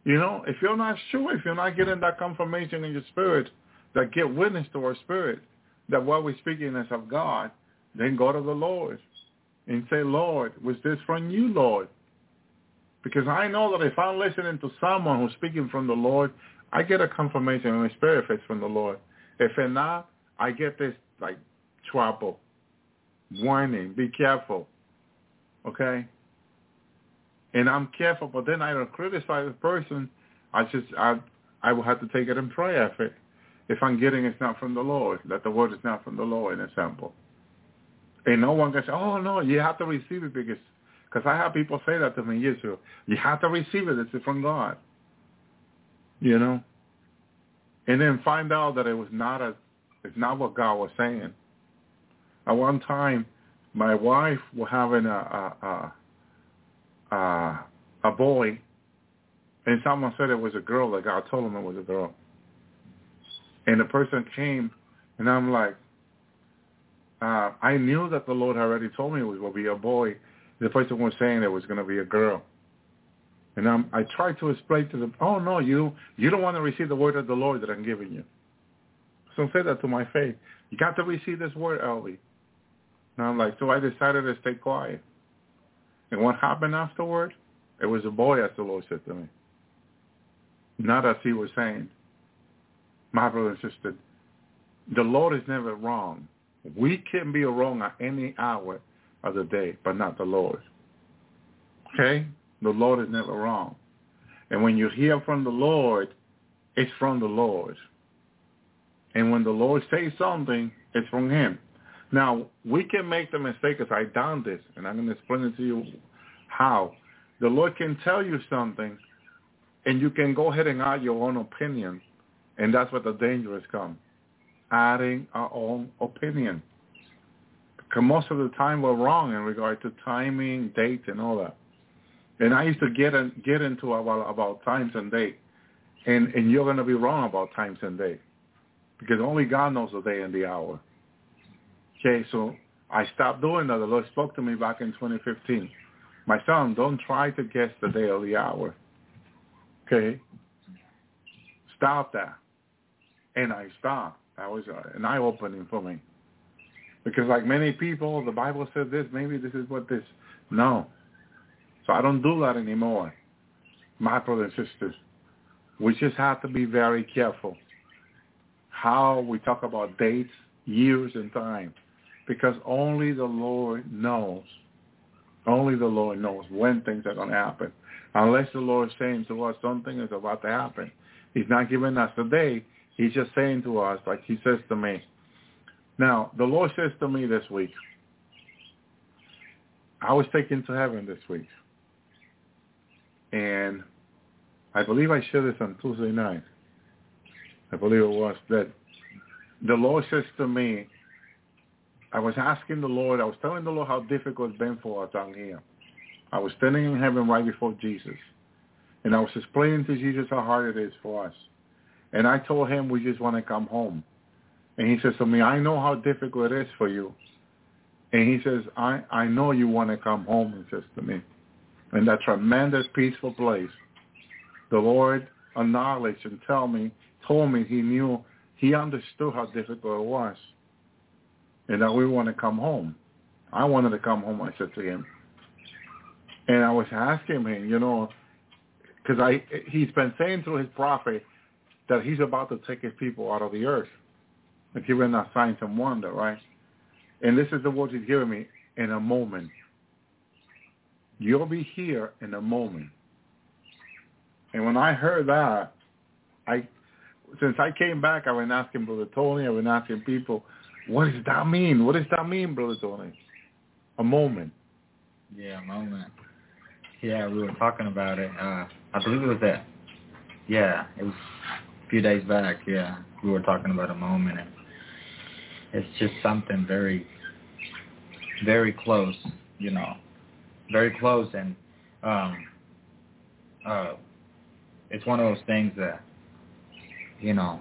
you know, if you're not sure, if you're not getting that confirmation in your spirit, that get witness to our spirit, that what we're speaking is of God, then go to the Lord and say, Lord, was this from you, Lord? Because I know that if I'm listening to someone who's speaking from the Lord, I get a confirmation in my spirit if it's from the Lord. If it's not, I get this like trouble warning, be careful. Okay? And I'm careful, but then I don't criticize the person. I just I I will have to take it in prayer if it if I'm getting it's not from the Lord, that the word is not from the Lord in example. And no one can say, oh no, you have to receive it because because I have people say that to me years ago. You have to receive it. It's from God. You know? And then find out that it was not a it's not what God was saying. At one time, my wife was having a a a, a, a boy, and someone said it was a girl. Like God told him it was a girl, and the person came, and I'm like, uh, I knew that the Lord already told me it was going to be a boy. The person was saying it was going to be a girl. And I'm, I tried to explain to them, oh, no, you you don't want to receive the word of the Lord that I'm giving you. So say that to my face. You got to receive this word, Elvi. And I'm like, so I decided to stay quiet. And what happened afterward? It was a boy, as the Lord said to me. Not as he was saying. My brother and sister, the Lord is never wrong. We can be wrong at any hour of the day, but not the Lord. Okay? The Lord is never wrong. And when you hear from the Lord, it's from the Lord. And when the Lord says something, it's from him. Now, we can make the mistake, as I done this, and I'm going to explain it to you how. The Lord can tell you something, and you can go ahead and add your own opinion, and that's where the danger has come, adding our own opinion. Because most of the time we're wrong in regard to timing, date, and all that. And I used to get in, get into about, about times and date, and, and you're going to be wrong about times and date, because only God knows the day and the hour. Okay, so I stopped doing that. The Lord spoke to me back in 2015. My son, don't try to guess the day or the hour. Okay? Stop that. And I stopped. That was uh, an eye-opening for me. Because like many people, the Bible said this, maybe this is what this. No. So I don't do that anymore. My brothers and sisters, we just have to be very careful how we talk about dates, years, and time, because only the Lord knows. Only the Lord knows when things are going to happen. Unless the Lord is saying to us something is about to happen. He's not giving us a day. He's just saying to us, like he says to me. Now, the Lord says to me this week, I was taken to heaven this week. And I believe I shared this on Tuesday night. I believe it was that the Lord says to me, I was asking the Lord, I was telling the Lord how difficult it's been for us down here. I was standing in heaven right before Jesus. And I was explaining to Jesus how hard it is for us. And I told him we just want to come home. And he says to me, I know how difficult it is for you. And he says, I, I know you want to come home, he says to me. In that tremendous, peaceful place, the Lord acknowledged and tell me, told me he knew, he understood how difficult it was. And that we want to come home. I wanted to come home, I said to him. And I was asking him, you know, because I he's been saying through his prophet that he's about to take his people out of the earth if and giving not signs and wonder, right? And this is the word he's giving me in a moment. You'll be here in a moment. And when I heard that, I since I came back, I've been asking Brother Tony, I've been asking people, what does that mean? What does that mean, Brother Tony? A moment. Yeah, a moment. Yeah, we were talking about it. Uh, I believe it was that. Yeah, it was a few days back. Yeah, we were talking about a moment. It's just something very, very close. You know, very close, and um, uh, it's one of those things that, you know,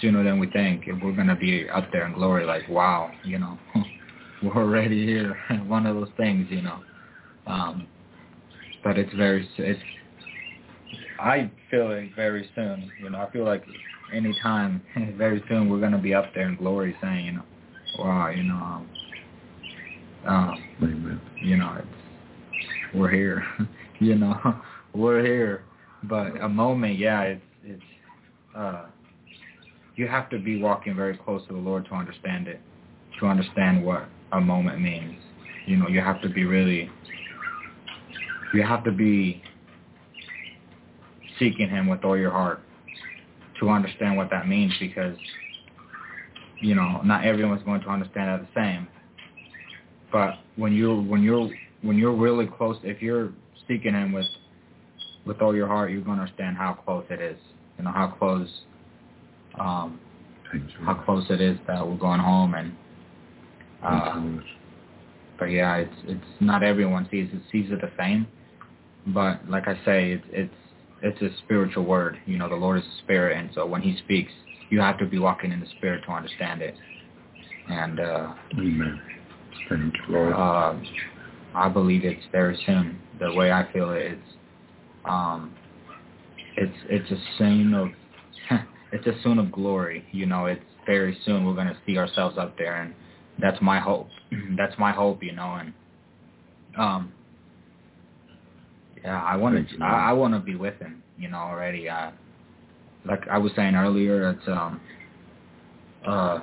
sooner than we think, if we're gonna be up there in glory, like wow, you know, we're already here. one of those things, you know. Um, but it's very it's I feel it very soon. You know, I feel like any time, very soon, we're gonna be up there in glory, saying, you know, wow, you know, um, um, you know, it's we're here. you know, we're here. But a moment, yeah, it's it's uh, you have to be walking very close to the Lord to understand it, to understand what a moment means. You know, you have to be really you have to be seeking him with all your heart to understand what that means because you know not everyone's going to understand it the same but when you're when you're when you're really close if you're seeking him with with all your heart you're going to understand how close it is you know how close um how close it is that we're going home and uh but yeah it's it's not everyone sees it sees it the same but like I say, it's it's it's a spiritual word. You know, the Lord is a spirit, and so when He speaks, you have to be walking in the spirit to understand it. And uh, Amen. Thank you, Lord. Uh, I believe it's very soon. The way I feel it, it's um, it's it's a soon of it's a soon of glory. You know, it's very soon we're going to see ourselves up there, and that's my hope. that's my hope. You know, and um, yeah, I want to. I, I want to be with him. You know, already. Uh, like I was saying earlier, it's um, uh,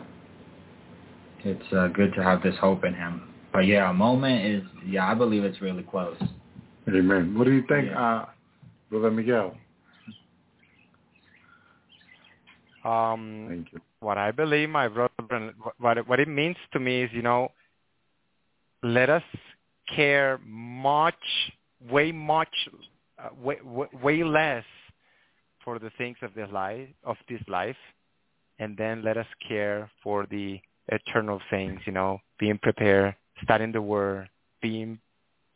it's uh, good to have this hope in him. But yeah, a moment is. Yeah, I believe it's really close. Amen. What do you think, yeah. uh, Brother Miguel? Um, Thank you. What I believe, my brother, what it, what it means to me is, you know, let us care much way much, uh, way, way less for the things of this life, of this life, and then let us care for the eternal things. You know, being prepared, studying the Word, being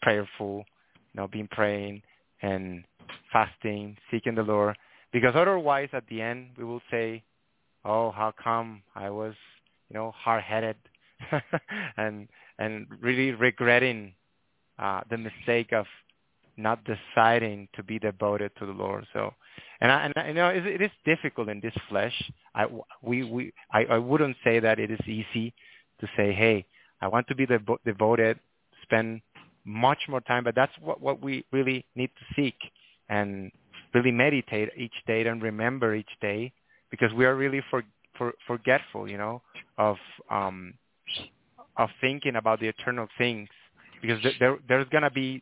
prayerful, you know, being praying and fasting, seeking the Lord. Because otherwise, at the end, we will say, "Oh, how come I was, you know, hard-headed," and and really regretting uh, the mistake of not deciding to be devoted to the Lord. So, and I, and I, you know, it, it is difficult in this flesh. I, we, we, I, I wouldn't say that it is easy to say, hey, I want to be devo- devoted, spend much more time, but that's what, what we really need to seek and really meditate each day and remember each day because we are really for, for, forgetful, you know, of um, of thinking about the eternal things, because there there's gonna be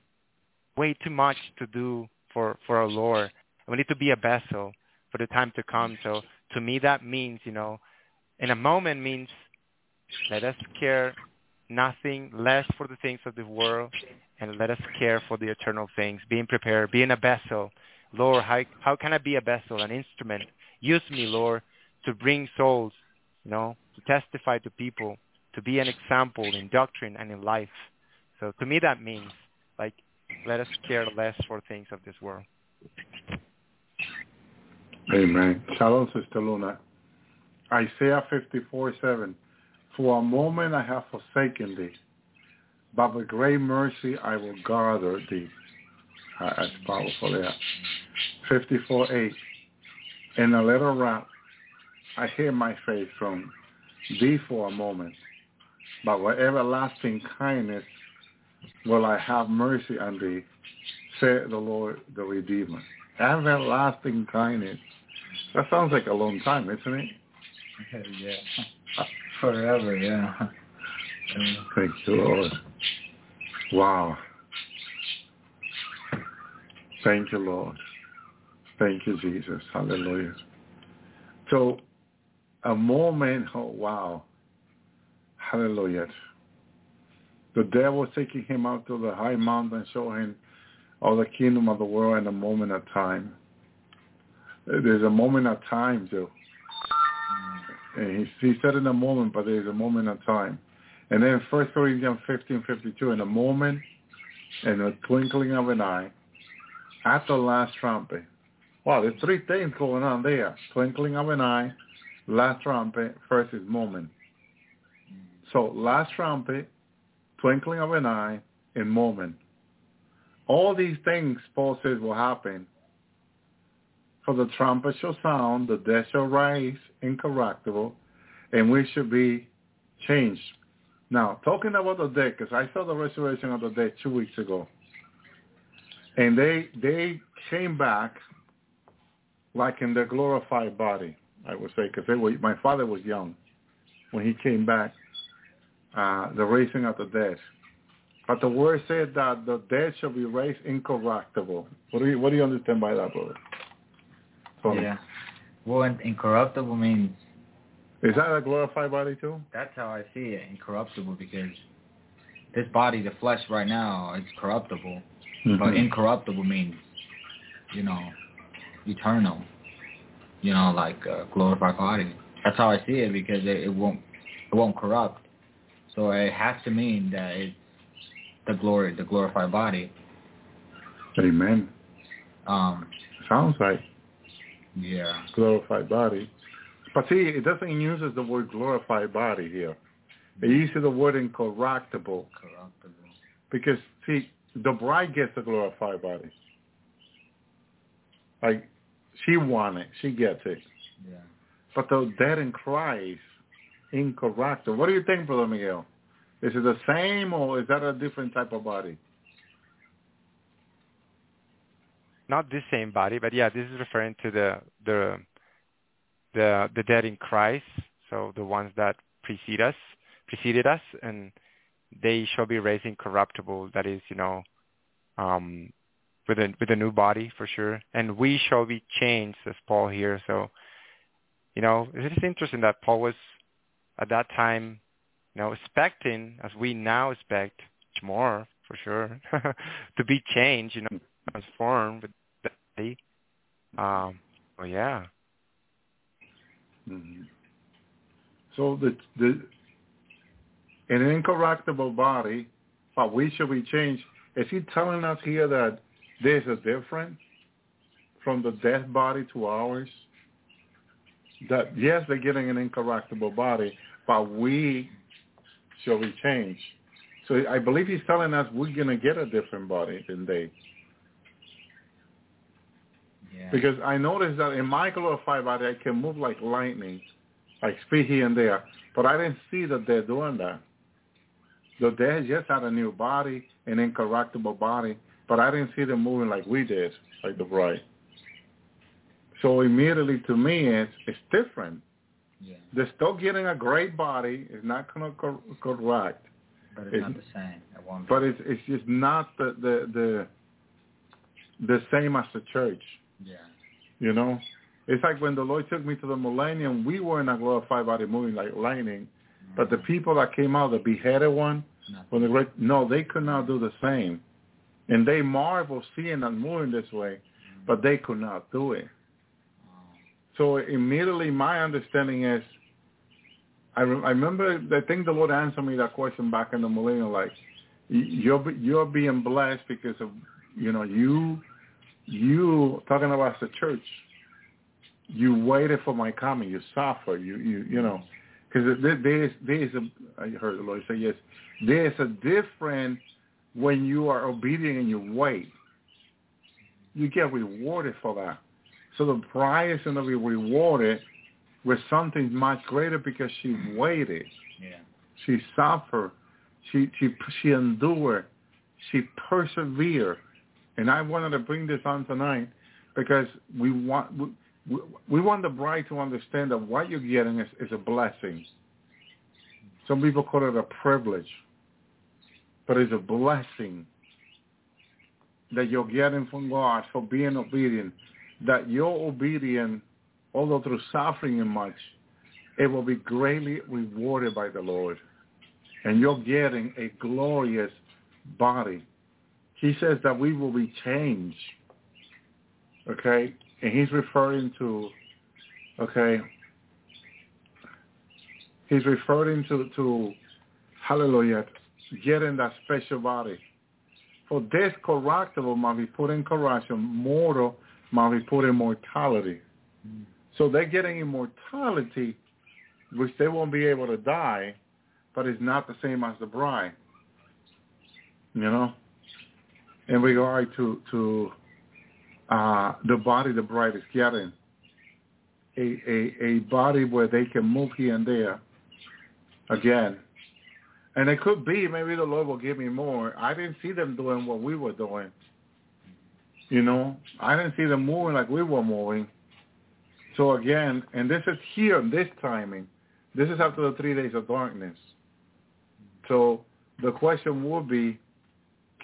way too much to do for for our Lord. We need to be a vessel for the time to come. So to me, that means, you know, in a moment means let us care nothing less for the things of the world and let us care for the eternal things, being prepared, being a vessel. Lord, how, how can I be a vessel, an instrument? Use me, Lord, to bring souls, you know, to testify to people, to be an example in doctrine and in life. So to me that means, like, let us care less for things of this world. Amen. Shalom, Sister Luna. Isaiah 54, 7. For a moment I have forsaken thee, but with great mercy I will gather thee. Uh, that's powerful, yeah. 54, 8. In a little wrap, I hear my face from thee for a moment, but with everlasting kindness will I have mercy on thee, said the Lord, the Redeemer. Everlasting kindness. That sounds like a long time, isn't it? yeah. Forever, yeah. Thank you, Lord. Wow. Thank you, Lord. Thank you, Jesus. Hallelujah. So a moment, oh wow. Hallelujah. The devil taking him out to the high mountain, showing all the kingdom of the world in a moment of time. There's a moment of time, too. And he, he said in a moment, but there's a moment of time. And then First Corinthians 15, 52, in a moment, in a twinkling of an eye, at the last trumpet. Wow, there's three things going on there. Twinkling of an eye, last trumpet, first is moment. So last trumpet, twinkling of an eye, and moment. All these things, Paul says, will happen. For the trumpet shall sound, the dead shall rise incorruptible, and we should be changed. Now, talking about the dead, because I saw the resurrection of the dead two weeks ago, and they they came back like in their glorified body, I would say, because my father was young when he came back, uh, the raising of the dead. But the word said that the dead shall be raised incorruptible. What do you what do you understand by that, brother? Tony. Yeah. Well, incorruptible means. Is that a glorified body too? That's how I see it, incorruptible, because this body, the flesh right now, it's corruptible. Mm-hmm. But incorruptible means, you know, eternal. You know, like a glorified body. That's how I see it because it, it won't it won't corrupt. So it has to mean that it's the glory, the glorified body. Amen. Um, Sounds like. Yeah. Glorified body. But see, it doesn't use the word glorified body here. It uses the word incorruptible. Corruptible. Because, see, the bride gets a glorified body. Like, she won it. She gets it. Yeah. But the dead in Christ, incorruptible. What do you think, Brother Miguel? Is it the same or is that a different type of body? Not the same body, but yeah, this is referring to the the the the dead in Christ, so the ones that precede us, preceded us, and they shall be raised incorruptible. That is, you know, um, with a with a new body for sure, and we shall be changed, as Paul here. So, you know, it is interesting that Paul was at that time you know, expecting, as we now expect, more for sure, to be changed, you know, transformed with the body. Um, well, yeah. Mm-hmm. So the the in an incorruptible body, but we should be changed. Is he telling us here that there's a difference from the dead body to ours? That yes, they're getting an incorruptible body, but we shall be changed. So I believe he's telling us we're going to get a different body than they. Yeah. Because I noticed that in my glorified body, I can move like lightning, like speed here and there. But I didn't see that they're doing that. The dead just had a new body, an incorruptible body, but I didn't see them moving like we did, like the bride. So immediately to me, it's, it's different. Yeah. They're still getting a great body. It's not going to cor- correct, But it's, It's- not the same. It won't. but it's it's just not the the the the same as the church. yeah. You know, it's like when the Lord took me to the millennium. We were in a glorified body moving like lightning, but the people that came out, the beheaded one, when the great no, they could not do the same, and they marvel seeing and moving this way, mm-hmm. but they could not do it. Oh, So immediately my understanding is, I, re- I remember, I think the Lord answered me that question back in the millennium, like, you're, you're being blessed because of, you know, you, you, talking about the church, you waited for my coming, you suffer, you, you, you know, mm-hmm. Because there, there is, there is a, I heard the Lord say, yes, there is a difference when you are obedient and you wait. You get rewarded for that. So the bride is going to be rewarded with something much greater because she waited. yeah. She suffered. She she she endured. She persevered. And I wanted to bring this on tonight because we want we, want the bride to understand that what you're getting is, is a blessing. Some people call it a privilege, but it's a blessing that you're getting from God for being obedient. That your obedience, although through suffering and much, it will be greatly rewarded by the Lord. And you're getting a glorious body. He says that we will be changed. Okay? And he's referring to, okay, he's referring to, to hallelujah, getting that special body. For this corruptible might be put in corruption, mortal might be put in mortality. Mm. So they're getting immortality, which they won't be able to die, but it's not the same as the bride. You know? In regard to to uh, the body the bride is getting, a, a, a body where they can move here and there again. And it could be maybe the Lord will give me more. I didn't see them doing what we were doing. You know, I didn't see them moving like we were moving. So again, and this is here this timing. This is after the three days of darkness. So the question would be,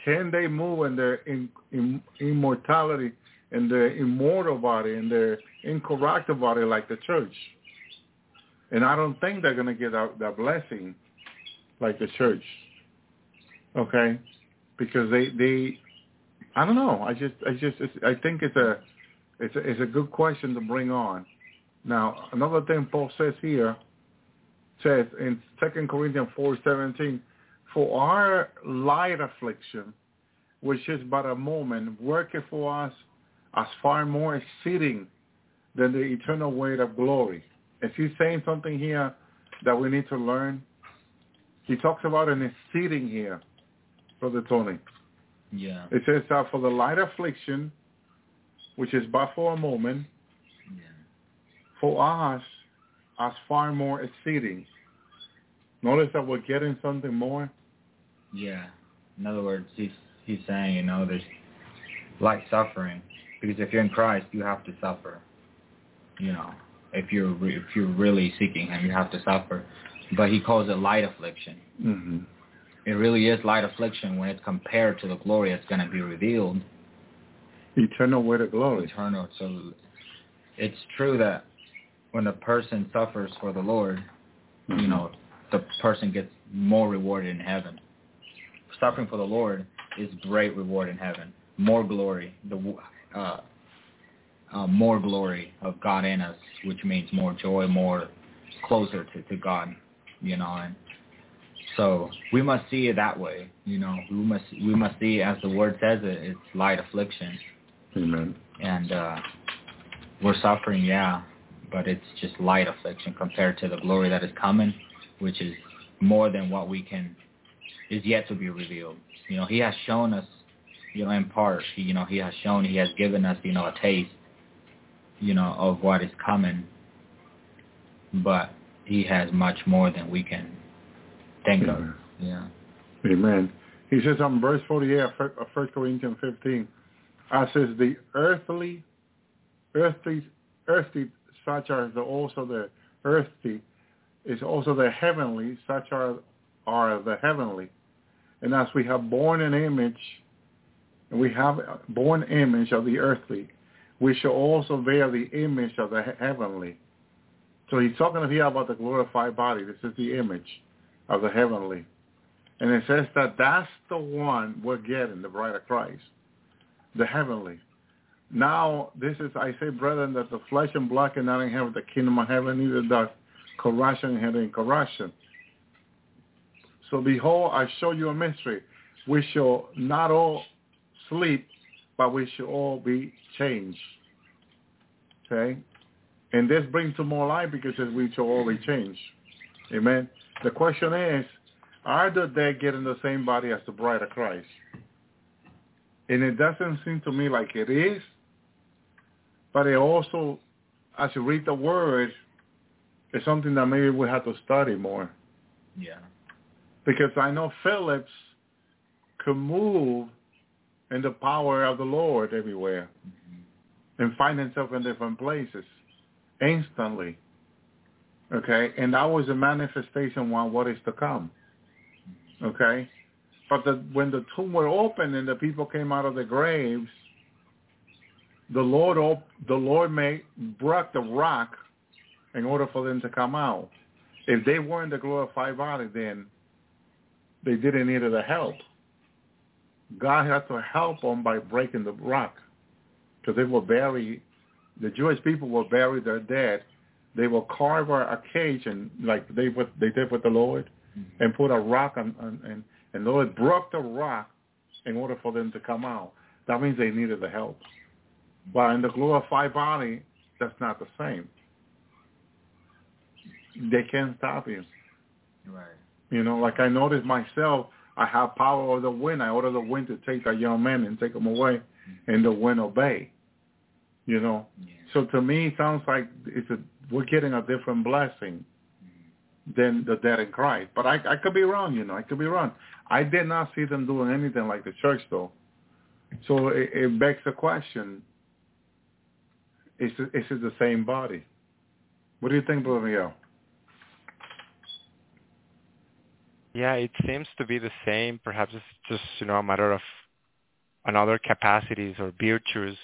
can they move in their in, in, immortality, in their immortal body, in their incorruptible body like the church? And I don't think they're going to get that, that blessing like the church. Okay? Because they, they, I don't know. I just, I just, I think it's a, it's a, it's a good question to bring on. Now, another thing Paul says here, says in Second Corinthians four seventeen, for our light affliction, which is but a moment, worketh for us as far more exceeding than the eternal weight of glory. Is he saying something here that we need to learn? He talks about an exceeding here, Brother Tony. Yeah. It says that for the light affliction, which is but for a moment, Yeah. for us as far more exceeding. Notice that we're getting something more. Yeah. In other words, he's he's saying, you know, there's light suffering because if you're in Christ, you have to suffer. You know, if you're re- if you're really seeking Him, you have to suffer. But he calls it light affliction. Mm-hmm. It really is light affliction when it's compared to the glory that's going to be revealed, Eternal weight of glory. eternal. So it's true that when a person suffers for the Lord, you know, the person gets more rewarded in heaven. Suffering for the Lord is great reward in heaven. More glory, the uh, uh, more glory of God in us, which means more joy, more closer to, to God, you know. And so we must see it that way, you know. We must we must see, as the word says it, it's light affliction, Amen. and uh, we're suffering, yeah, but it's just light affliction compared to the glory that is coming, which is more than what we can is yet to be revealed. You know, He has shown us, you know, in part. He, you know, He has shown, He has given us, you know, a taste, you know, of what is coming. But He has much more than we can think of. Yeah. Amen. He says on verse 48 of Fir- of 1 Corinthians 15, I says the earthly, earthly, earthly such as the, also the earthly is also the heavenly, such are, are the heavenly. And as we have borne an image, and we have born image of the earthly, we shall also bear the image of the heavenly. So he's talking here about the glorified body. This is the image of the heavenly. And it says that that's the one we're getting, the bride of Christ, the heavenly. Now, this is, I say, brethren, that the flesh and blood cannot inherit the kingdom of heaven, neither does corruption inherit corruption. So behold, I show you a mystery. We shall not all sleep, but we should all be changed. Okay? And this brings to more life because we shall all be changed. Amen. The question is, are the dead getting the same body as the bride of Christ? And it doesn't seem to me like it is, but it also, as you read the word, it's something that maybe we have to study more. Yeah. Because I know Phillips could move in the power of the Lord everywhere mm-hmm. and find himself in different places instantly. Okay? And that was a manifestation of what is to come. Okay? But the, when the tomb were opened and the people came out of the graves, the Lord op- the Lord made broke the rock in order for them to come out. If they weren't the glorified body, then they didn't need the help. God had to help them by breaking the rock because they were buried. The Jewish people will bury their dead. They will carve a cage and like they what they did with the Lord, mm-hmm. and put a rock on, on and and the Lord broke the rock in order for them to come out. That means they needed the help. But in the glorified body, that's not the same. They can't stop you. Right. You know, like I noticed myself, I have power over the wind. I order the wind to take a young man and take him away, and the wind obey. You know, yeah. so to me, it sounds like it's a we're getting a different blessing than the dead in Christ. But I, I could be wrong. You know, I could be wrong. I did not see them doing anything like the church, though. So it, it begs the question: Is it, is it the same body? What do you think, Brother Miguel? Yeah, it seems to be the same. Perhaps it's just you know a matter of another capacities or virtues.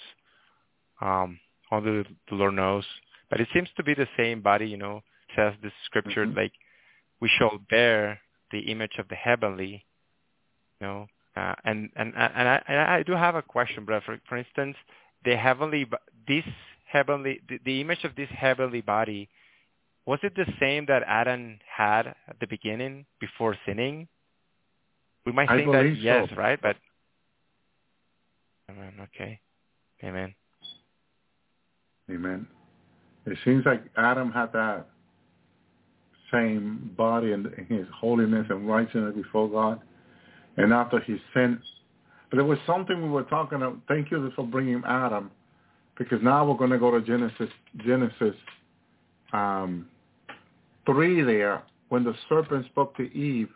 Um, only the Lord knows. But it seems to be the same body. You know, says the scripture mm-hmm. like we shall bear the image of the heavenly. You know, uh, and and and I, and I do have a question, but for for instance, the heavenly this heavenly the, the image of this heavenly body was it the same that Adam had at the beginning before sinning? We might think that so. yes, right? But Amen. Okay. Amen. Amen. It seems like Adam had that same body and his holiness and righteousness before God. And after he sinned, but there was something we were talking about. Thank you for bringing Adam, because now we're going to go to Genesis, Genesis um, 3 there when the serpent spoke to Eve.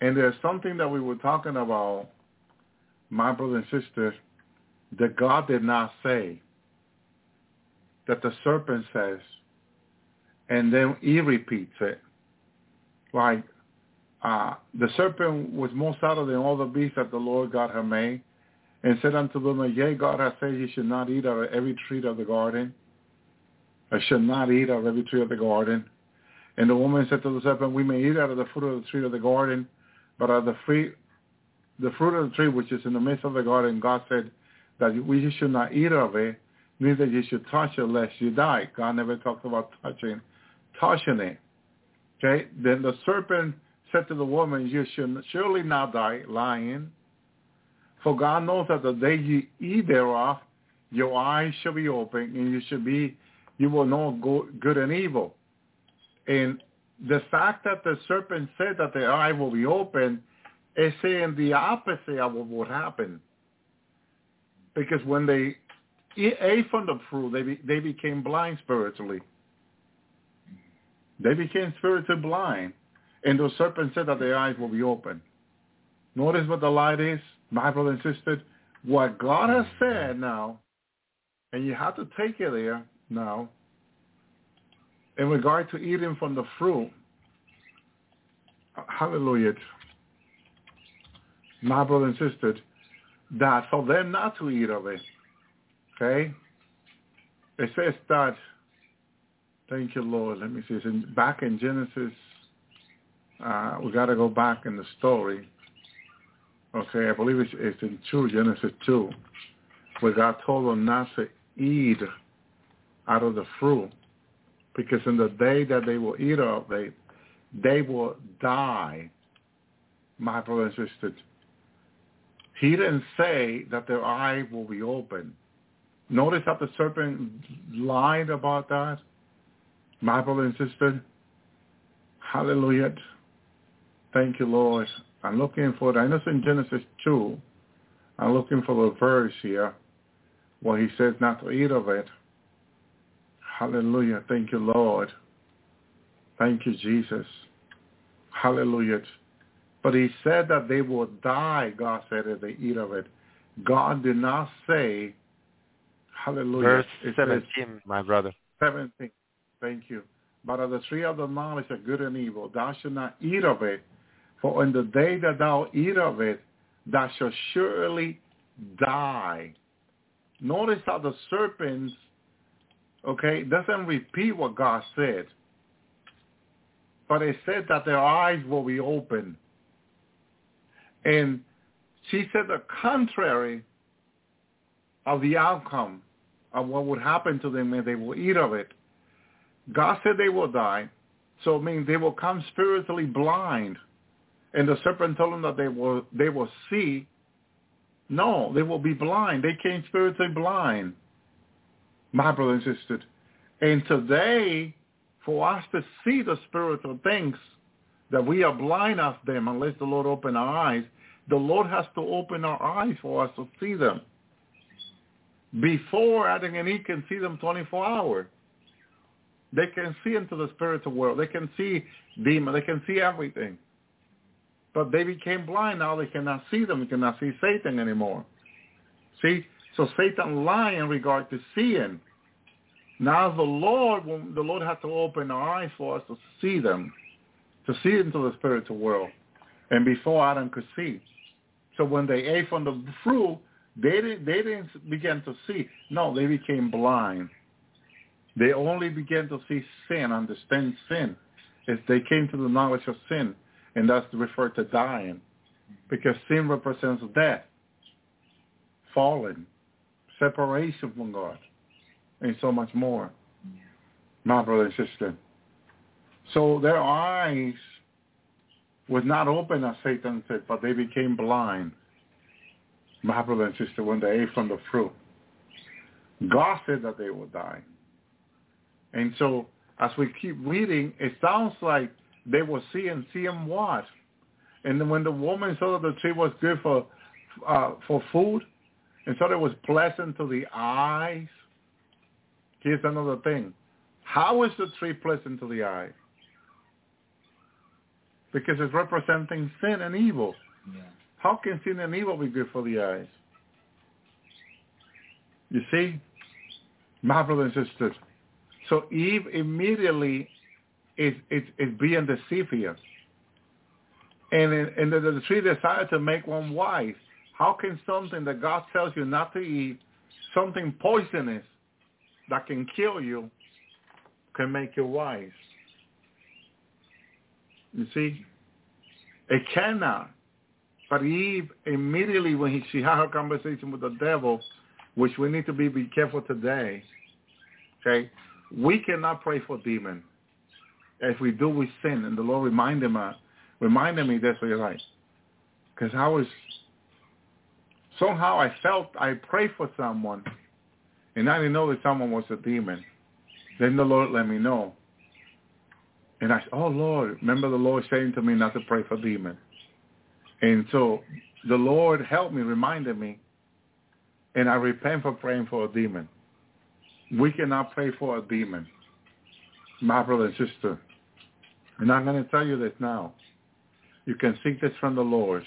And there's something that we were talking about, my brother and sister, that God did not say, that the serpent says, and then Eve repeats it. Like, uh, the serpent was more subtle than all the beasts that the Lord God had made, and said unto them, Yea, God hath said, You should not eat of every tree of the garden. I should not eat of every tree of the garden. And the woman said to the serpent, we may eat out of the fruit of the tree of the garden, but of the fruit, the fruit of the tree which is in the midst of the garden, God said that we should not eat of it, neither you should touch it lest you die. God never talked about touching, touching it. Okay? Then the serpent said to the woman, you should surely not die, lying. For God knows that the day you eat thereof, your eyes shall be open, and you should be, you will know good and evil. And the fact that the serpent said that the eye will be open is saying the opposite of what would happen. Because when they ate from the fruit, they, be, they became blind spiritually. They became spiritually blind. And the serpent said that their eyes will be open. Notice what the light is, my brother and sister. What God has said now, and you have to take it there now, in regard to eating from the fruit, hallelujah, my brother and sister, that for them not to eat of it, okay? It says that, thank you, Lord. Let me see. It's in, back in Genesis. Uh, we got to go back in the story. Okay, I believe it's, it's in 2, Genesis 2, where God told them not to eat out of the fruit because in the day that they will eat of it, they will die, my brother and. He didn't say that their eye will be open. Notice that the serpent lied about that, my brother and sister. Hallelujah. Thank you, Lord. I'm looking for it. I in Genesis 2. I'm looking for the verse here where he says not to eat of it. Hallelujah. Thank you, Lord. Thank you, Jesus. Hallelujah. But he said that they will die, God said, if they eat of it. God did not say, hallelujah. Verse It 17, says my brother. 17. Thank you. But of the tree of the knowledge of good and evil, thou shalt not eat of it, for in the day that thou eat of it, thou shalt surely die. Notice how the serpents, okay, doesn't repeat what God said. But it said that their eyes will be open. And she said the contrary of the outcome of what would happen to them if they will eat of it. God said they will die. So it means they will come spiritually blind. And the serpent told them that they will they will see. No, they will be blind. They came spiritually blind. My brother and sister. And today, for us to see the spiritual things, that we are blind of them unless the Lord open our eyes, the Lord has to open our eyes for us to see them. Before Adam and Eve can see them 24 hours. They can see into the spiritual world. They can see demons. They can see everything. But they became blind. Now they cannot see them. They cannot see Satan anymore. See? So Satan lied in regard to seeing. Now the Lord, the Lord has to open our eyes for us to see them, to see into the spiritual world. And before Adam could see. So when they ate from the fruit, they didn't, they didn't begin to see. No, they became blind. They only began to see sin, understand sin, If they came to the knowledge of sin, and that's referred to dying, because sin represents death, fallen, separation from God, and so much more. My brother and sister. So their eyes was not open, as Satan said, but they became blind. My brother and sister, when they ate from the fruit. God said that they would die. And so as we keep reading, it sounds like they were seeing, seeing what? And then when the woman saw that the tree was good for uh, for food, and so it was pleasant to the eyes. Here's another thing. How is the tree pleasant to the eye? Because it's representing sin and evil. Yeah. How can sin and evil be good for the eyes? You see? My brothers and sisters. So Eve immediately is, is, is being deceived here. And, and the, the tree decided to make one wise. How can something that God tells you not to eat, something poisonous that can kill you, can make you wise? You see? It cannot. But Eve, immediately when he, she had her conversation with the devil, which we need to be, be careful today, okay? We cannot pray for demons. If we do, we sin. And the Lord reminded me, reminded me that's really right. Because I was, somehow I felt I prayed for someone, and I didn't know that someone was a demon. Then the Lord let me know. And I said, oh, Lord, remember the Lord saying to me not to pray for demons. And so the Lord helped me, reminded me, and I repent for praying for a demon. We cannot pray for a demon, my brother and sister. And I'm going to tell you this now. You can seek this from the Lord.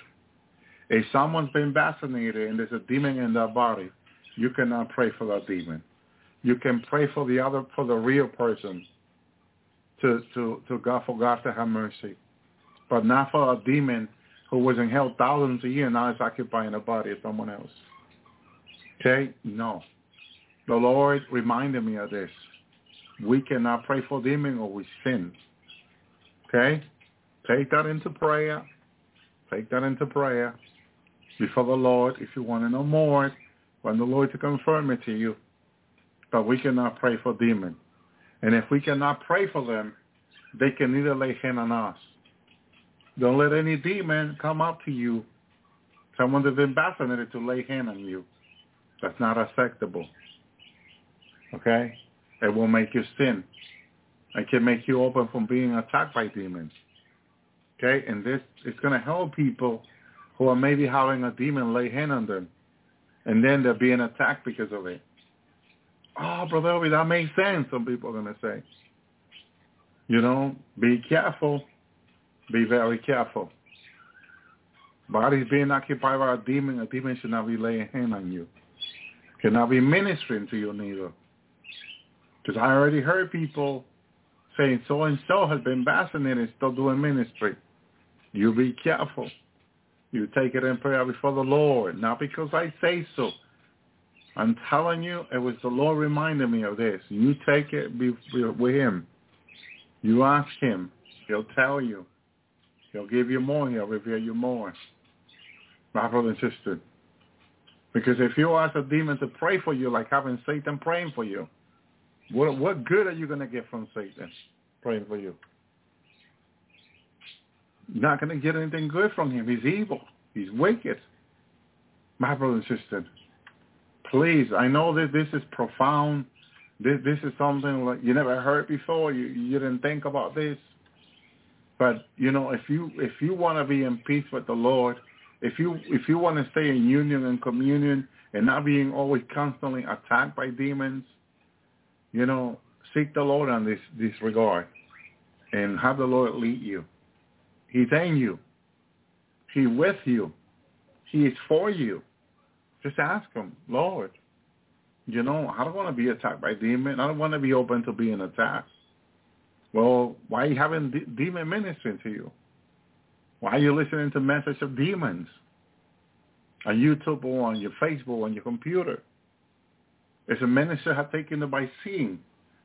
If someone's been vaccinated and there's a demon in their body, you cannot pray for that demon. You can pray for the other, for the real person. to, to, to God for God to have mercy. But not for a demon who was in hell thousands of years now is occupying the body of someone else. Okay? No. The Lord reminded me of this. We cannot pray for demon or we sin. Okay? Take that into prayer. Take that into prayer before the Lord if you want to know more. Want the Lord to confirm it to you. But we cannot pray for demons. And if we cannot pray for them, they can neither lay hand on us. Don't let any demon come up to you, someone that's been to lay hand on you. That's not acceptable. Okay? It will make you sin. It can make you open from being attacked by demons. Okay? And this is going to help people who are maybe having a demon lay hand on them. And then they're being attacked because of it. Oh, Brother Elvi, that makes sense, some people are going to say. You know, be careful. Be very careful. Body's being occupied by a demon. A demon should not be laying hand on you. Cannot be ministering to you neither. Because I already heard people saying so-and-so has been vaccinated still doing ministry. You be careful. You take it in prayer before the Lord, not because I say so. I'm telling you, it was the Lord reminding me of this. You take it with him. You ask him. He'll tell you. He'll give you more. He'll reveal you more. My brother and sister. Because if you ask a demon to pray for you, like having Satan praying for you, what what good are you going to get from Satan praying for you? Not going to get anything good from him. He's evil. He's wicked. My brother and sister, please, I know that this is profound. This this is something like you never heard before. You you didn't think about this. But you know, if you if you want to be in peace with the Lord, if you if you want to stay in union and communion and not being always constantly attacked by demons, you know, seek the Lord on this this regard, and have the Lord lead you. He's in you. He's with you. He is for you. Just ask him, Lord. You know, I don't want to be attacked by demon. I don't want to be open to being attacked. Well, why are you having de- demon ministering to you? Why are you listening to messages of demons on YouTube or on your Facebook, on your computer? If a minister has taken it by seeing,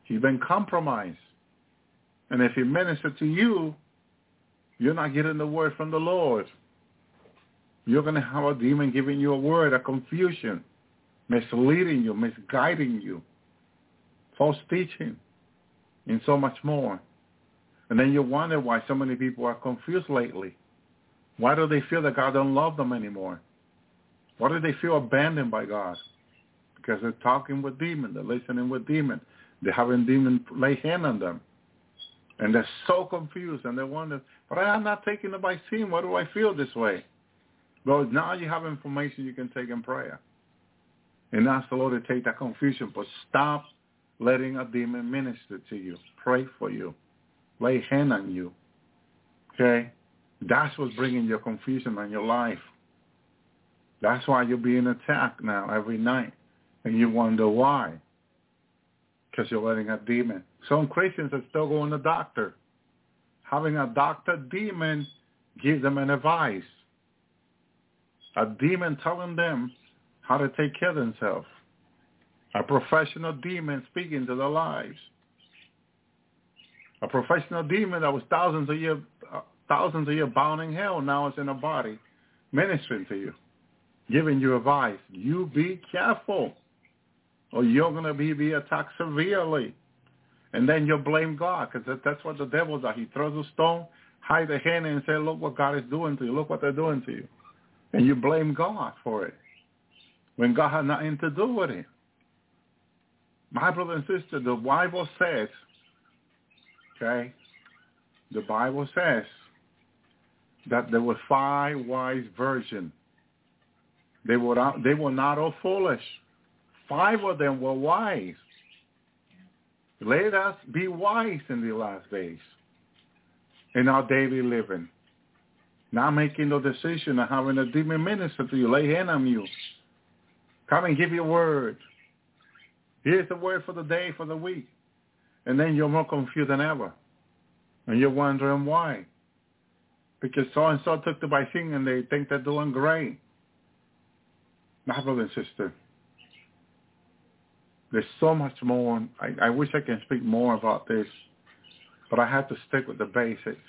he's been compromised. And if he ministers to you, you're not getting the word from the Lord. You're going to have a demon giving you a word, a confusion, misleading you, misguiding you, false teaching, and so much more. And then you wonder why so many people are confused lately. Why do they feel that God don't love them anymore? Why do they feel abandoned by God? Because they're talking with demons. They're listening with demons. They're having demons lay hand on them. And they're so confused and they wonder, but I'm not taking by seeing. Why do I feel this way? Well, now you have information you can take in prayer. And ask the Lord to take that confusion. But stop letting a demon minister to you. Pray for you. Lay hand on you. Okay? That's what's bringing your confusion in your life. That's why you're being attacked now every night. And you wonder why. Because you're letting a demon. Some Christians are still going to doctor. Having a doctor demon give them an advice. A demon telling them how to take care of themselves. A professional demon speaking to their lives. A professional demon that was thousands of years thousands of years bound in hell now is in a body ministering to you, giving you advice. You be careful or you're going to be, be attacked severely. And then you blame God because that, that's what the devil does. He throws a stone, hide the hand and say, look what God is doing to you. Look what they're doing to you. And you blame God for it when God had nothing to do with it. My brother and sister, the Bible says, okay, the Bible says that there were five wise virgins. They were they were not all foolish. Five of them were wise. Let us be wise in the last days in our daily living. Not making the decision of having a demon minister to you, lay hand on you. Come and give you a word. Here's the word for the day, for the week. And then you're more confused than ever. And you're wondering why. Because so-and-so took the vaccine and they think they're doing great. My brother and sister, there's so much more. I, I wish I can speak more about this, but I have to stick with the basics.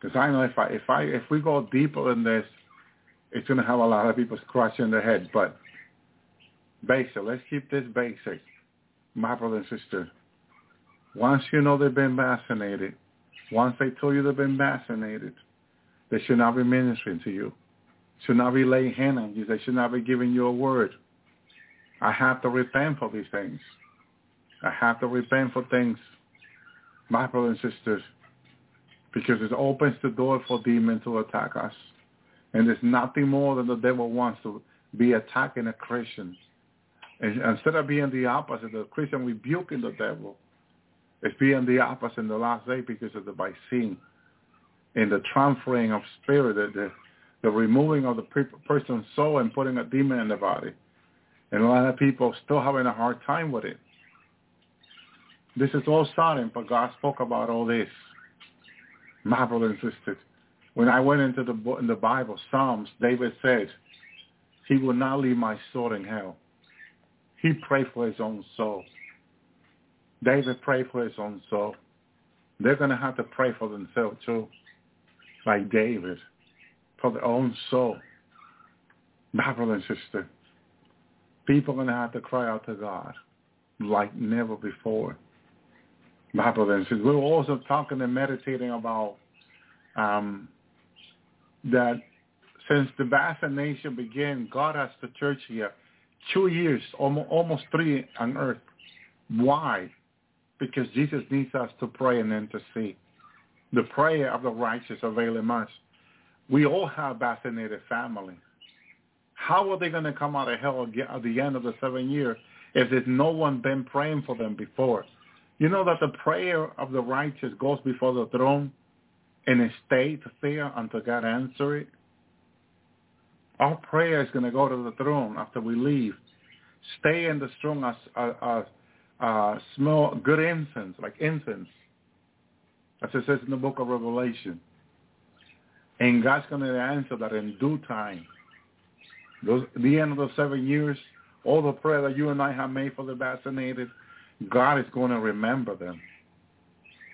Because I know if I if I if we go deeper in this, it's going to have a lot of people scratching their head. But basic, let's keep this basic, my brother and sister. Once you know they've been vaccinated, once they told you they've been vaccinated, they should not be ministering to you. Should not be laying hands on you. They should not be giving you a word. I have to repent for these things. I have to repent for things, my brothers and sisters, because it opens the door for demons to attack us. And there's nothing more than the devil wants to be attacking a Christian. And instead of being the opposite, the Christian rebuking the devil, it's being the opposite in the last day because of the vaccine and the transferring of spirit, the, the, the removing of the person's soul and putting a demon in the body. And a lot of people still having a hard time with it. This is all starting, but God spoke about all this. Brothers and when I went into the in the Bible, Psalms, David said, he will not leave my soul in hell. He prayed for his own soul. David prayed for his own soul. They're going to have to pray for themselves too, like David, for their own soul. My brother and sister, people are going to have to cry out to God like never before. My brother and sister, we're also talking and meditating about um, that since the vaccination began, God has the church here two years, almost, almost three on earth. Why? Because Jesus needs us to pray and intercede. The prayer of the righteous availeth much. We all have vaccinated family. How are they going to come out of hell at the end of the seven years if there's no one been praying for them before? You know that the prayer of the righteous goes before the throne and it stays there until God answers it. Our prayer is going to go to the throne after we leave. Stay in the throne as, as, uh, smell good incense, like incense, as it says in the book of Revelation. And God's going to answer that in due time. Those, the end of the seven years, all the prayer that you and I have made for the vaccinated, God is going to remember them.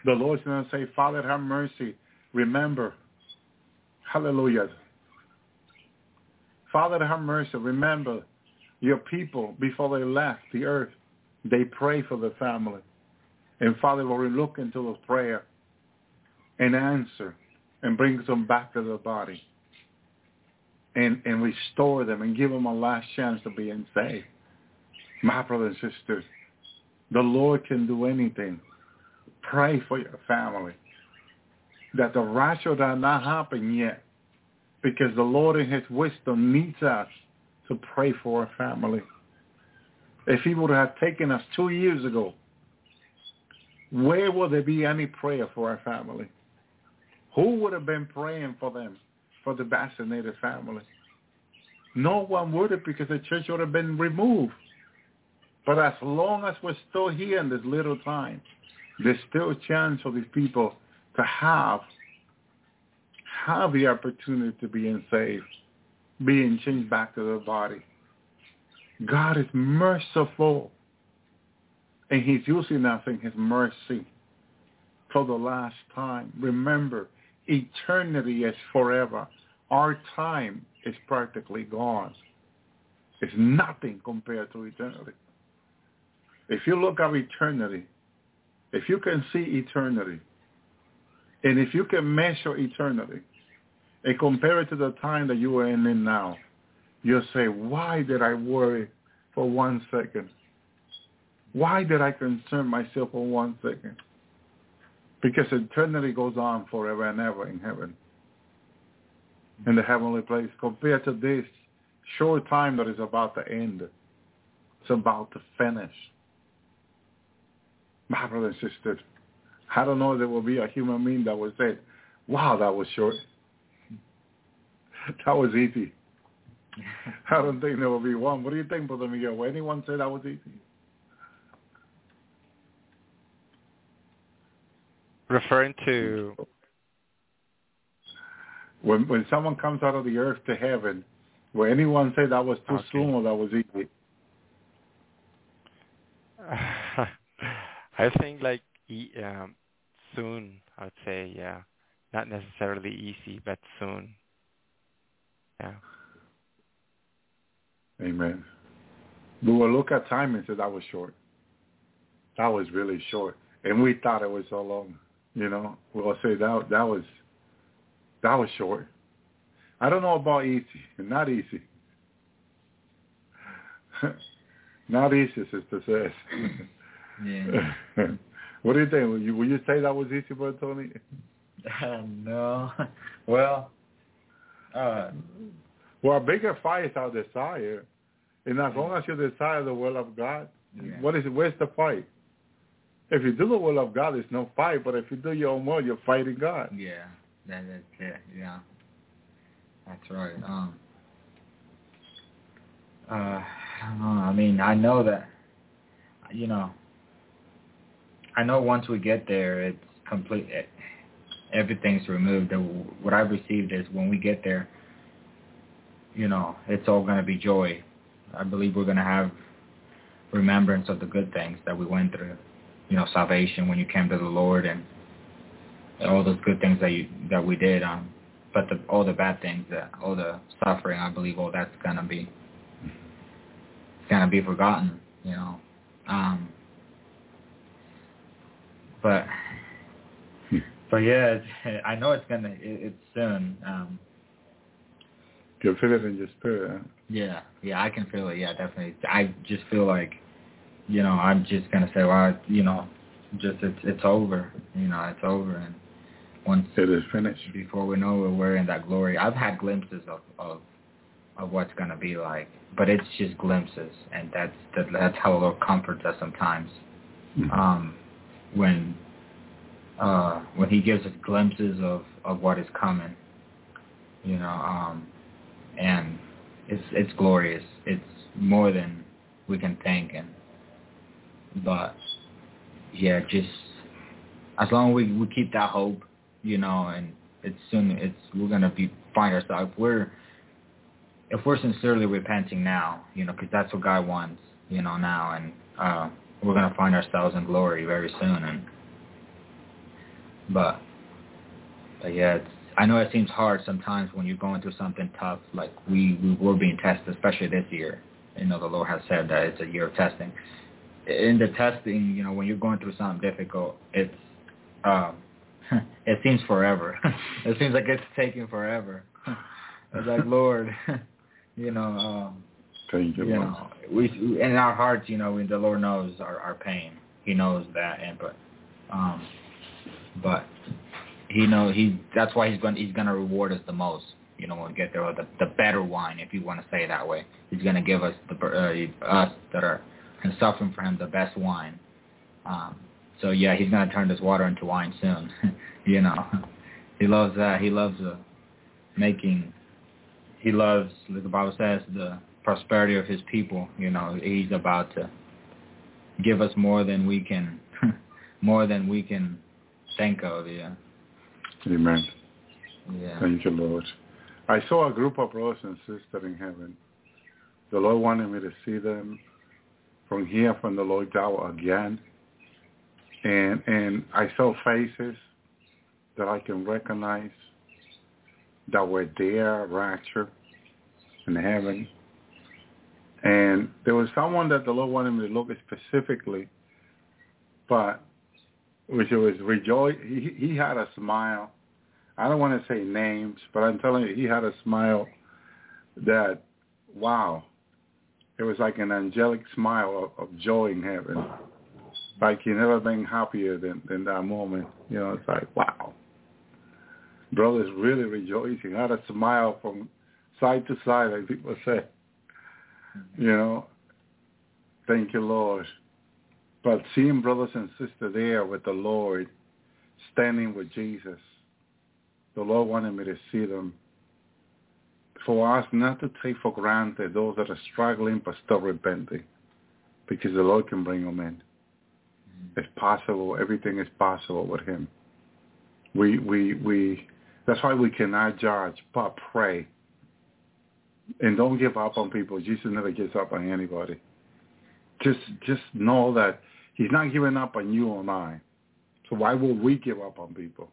The Lord is going to say, Father, have mercy. Remember. Hallelujah. Father, have mercy. Remember your people before they left the earth. They pray for the family. And Father, will look into the prayer and answer and bring them back to the body and, and restore them and give them a last chance to be saved. My brothers and sisters, the Lord can do anything. Pray for your family. That the rapture does not happen yet because the Lord in his wisdom needs us to pray for our family. If he would have taken us two years ago, where would there be any prayer for our family? Who would have been praying for them, for the vaccinated family? No one would have because the church would have been removed. But as long as we're still here in this little time, there's still a chance for these people to have have the opportunity to be saved, being changed back to their body. God is merciful, and he's using us in his mercy for the last time. Remember, eternity is forever. Our time is practically gone. It's nothing compared to eternity. If you look at eternity, if you can see eternity, and if you can measure eternity, and compare it to the time that you are in, now, you'll say, why did I worry for one second? Why did I concern myself for one second? Because eternity goes on forever and ever in heaven, in the heavenly place, compared to this short time that is about to end. It's about to finish. My brothers and sisters, I don't know if there will be a human being that will say, wow, that was short. that was easy. I don't think there will be one. What do you think, Brother Miguel? Will anyone say that was easy? Referring to when when someone comes out of the earth to heaven, will anyone say that was too Okay. soon or that was easy? I think like um, soon. I would say yeah, not necessarily easy, but soon. Yeah. Amen. We will look at time and say that was short. That was really short, and we thought it was so long. You know, we'll say that that was that was short. I don't know about easy. Not easy. Not easy, sister says. Yeah. what do you think? Will you, will you say that was easy, brother Tony? no. Well, uh, Well, a bigger fight is our desire. And as long as you desire the will of God, Yeah. what is? Where's the fight? If you do the will of God, there's no fight. But if you do your own will, you're fighting God. yeah, that, that's it. Yeah, that's right. Um, uh, I don't know. I mean, I know that, you know, I know once we get there, it's complete. It, everything's removed. The- What I've received is when we get there, you know, it's all going to be joy. I believe we're going to have remembrance of the good things that we went through. You know, salvation when you came to the Lord and all those good things that you that we did. Um, but the, all the bad things, that all the suffering, I believe all that's gonna be it's gonna be forgotten. You know, um, but but yeah, I know it's gonna it, it's soon. Um, You feel it in your spirit. Huh? Yeah, yeah, I can feel it. Yeah, definitely. I just feel like, you know, I'm just gonna say, well, you know, just it's it's over. You know, it's over, and once It is finished. before we know it, we're in that glory. I've had glimpses of of of what's gonna be like, but it's just glimpses, and that's that, that's how the Lord comforts us sometimes. Um, when uh when He gives us glimpses of of what is coming, you know, um, and it's it's glorious. It's more than we can think, and but yeah, just as long as we we keep that hope, you know, and it's soon it's we're gonna be find ourselves if we're if we're sincerely repenting now, you know, because that's what God wants, you know, now, and uh, we're gonna find ourselves in glory very soon, and but but yeah, it's, I know it seems hard sometimes when you're going through something tough, like we, we were being tested, especially this year. You know, the Lord has said that it's a year of testing. In the testing, you know, when you're going through something difficult, it's, um, it seems forever. it seems like it's taking forever. it's like, Lord, you know, um, you, you know, we in our hearts, you know, we, the Lord knows our, our pain. He knows that, and but, um, but he know he. That's why he's going. He's going to reward us the most. You know, when we get there, or the the better wine, if you want to say it that way. He's going to give us the uh, us that are suffering for him the best wine. Um, so yeah, he's going to turn this water into wine soon. you know, he loves that. He loves uh, making. He loves, like the Bible says, the prosperity of his people. You know, he's about to give us more than we can, more than we can think of. Yeah, Amen. yeah, Thank you, Lord. I saw a group of brothers and sisters in heaven. The Lord wanted me to see them from here from the Lord's Hour again. And and I saw faces that I can recognize that were there, rapture in heaven. And there was someone that the Lord wanted me to look at specifically, but which was rejoice. He, he had a smile. I don't want to say names, but I'm telling you, he had a smile that, wow, it was like an angelic smile of, of joy in heaven. Like he never been happier than, than that moment. You know, it's like, wow. Brothers really rejoicing. Had a smile from side to side, like people say. You know, thank you, Lord. But seeing brothers and sisters there with the Lord, standing with Jesus, the Lord wanted me to see them. For us not to take for granted those that are struggling but still repenting, because the Lord can bring them in. Mm-hmm. It's possible. Everything is possible with Him. We we we. That's why we cannot judge, but pray. And don't give up on people. Jesus never gives up on anybody. Just just know that He's not giving up on you or I. So why would we give up on people?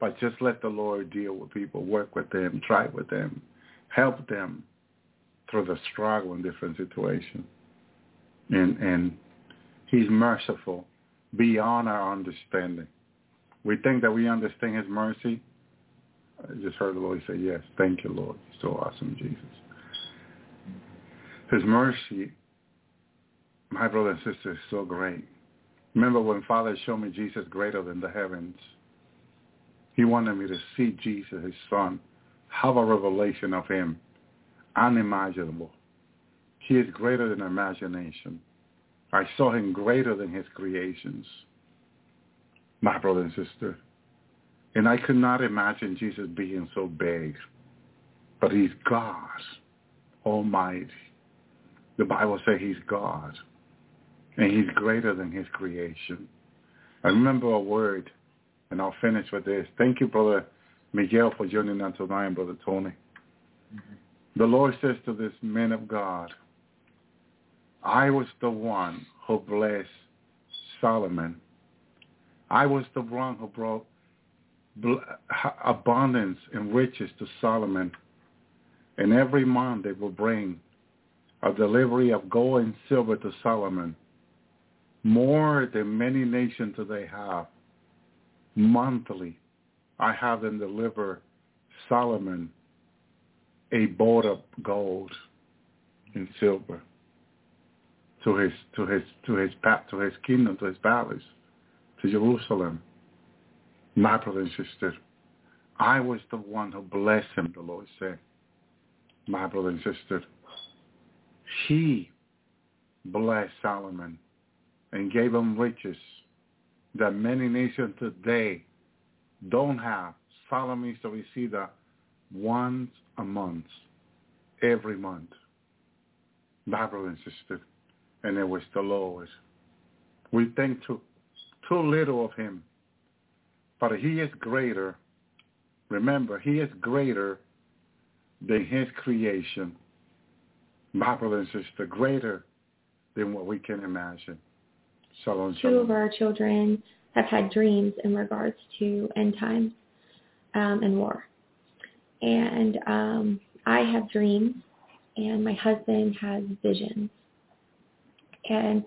But just let the Lord deal with people, work with them, try with them, help them through the struggle in different situations. And and He's merciful beyond our understanding. We think that we understand his mercy. I just heard the Lord say, yes, thank you, Lord. You're so awesome, Jesus. His mercy, my brother and sister, is so great. Remember when Father showed me Jesus greater than the heavens? He wanted me to see Jesus, his son, have a revelation of him, unimaginable. He is greater than imagination. I saw him greater than his creations, my brother and sister. And I could not imagine Jesus being so big. But he's God Almighty. The Bible says he's God. And he's greater than his creation. I remember a word, and I'll finish with this. Thank you, Brother Miguel, for joining us tonight, Brother Tony. The Lord says to this man of God, I was the one who blessed Solomon. I was the one who brought abundance and riches to Solomon. And every month they will bring a delivery of gold and silver to Solomon, more than many nations today have. Monthly, I have them deliver Solomon a boat of gold and silver to his to his to his to his kingdom, to his palace, to Jerusalem. My brother and sister, I was the one who blessed him, the Lord said. My brother and sister, he blessed Solomon and gave him riches that many nations today don't have. Solomon used to receive that once a month, every month. My brother and and it was the Lord. We think too, too little of him. But he is greater. Remember, he is greater than his creation. My brother and greater than what we can imagine. Shalom, shalom. Two of our children have had dreams in regards to end times um, and war. And um, I have dreams, and my husband has visions. And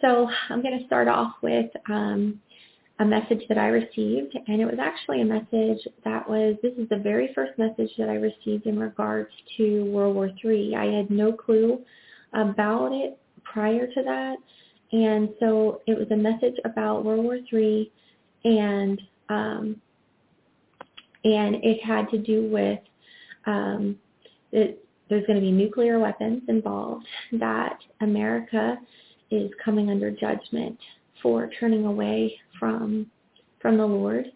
so I'm going to start off with um, a message that I received, and it was actually a message that was, this is the very first message that I received in regards to World War III. I had no clue about it prior to that, and so it was a message about World War III, and um, and it had to do with um, there's going to be nuclear weapons involved, that America is coming under judgment for turning away from from the Lord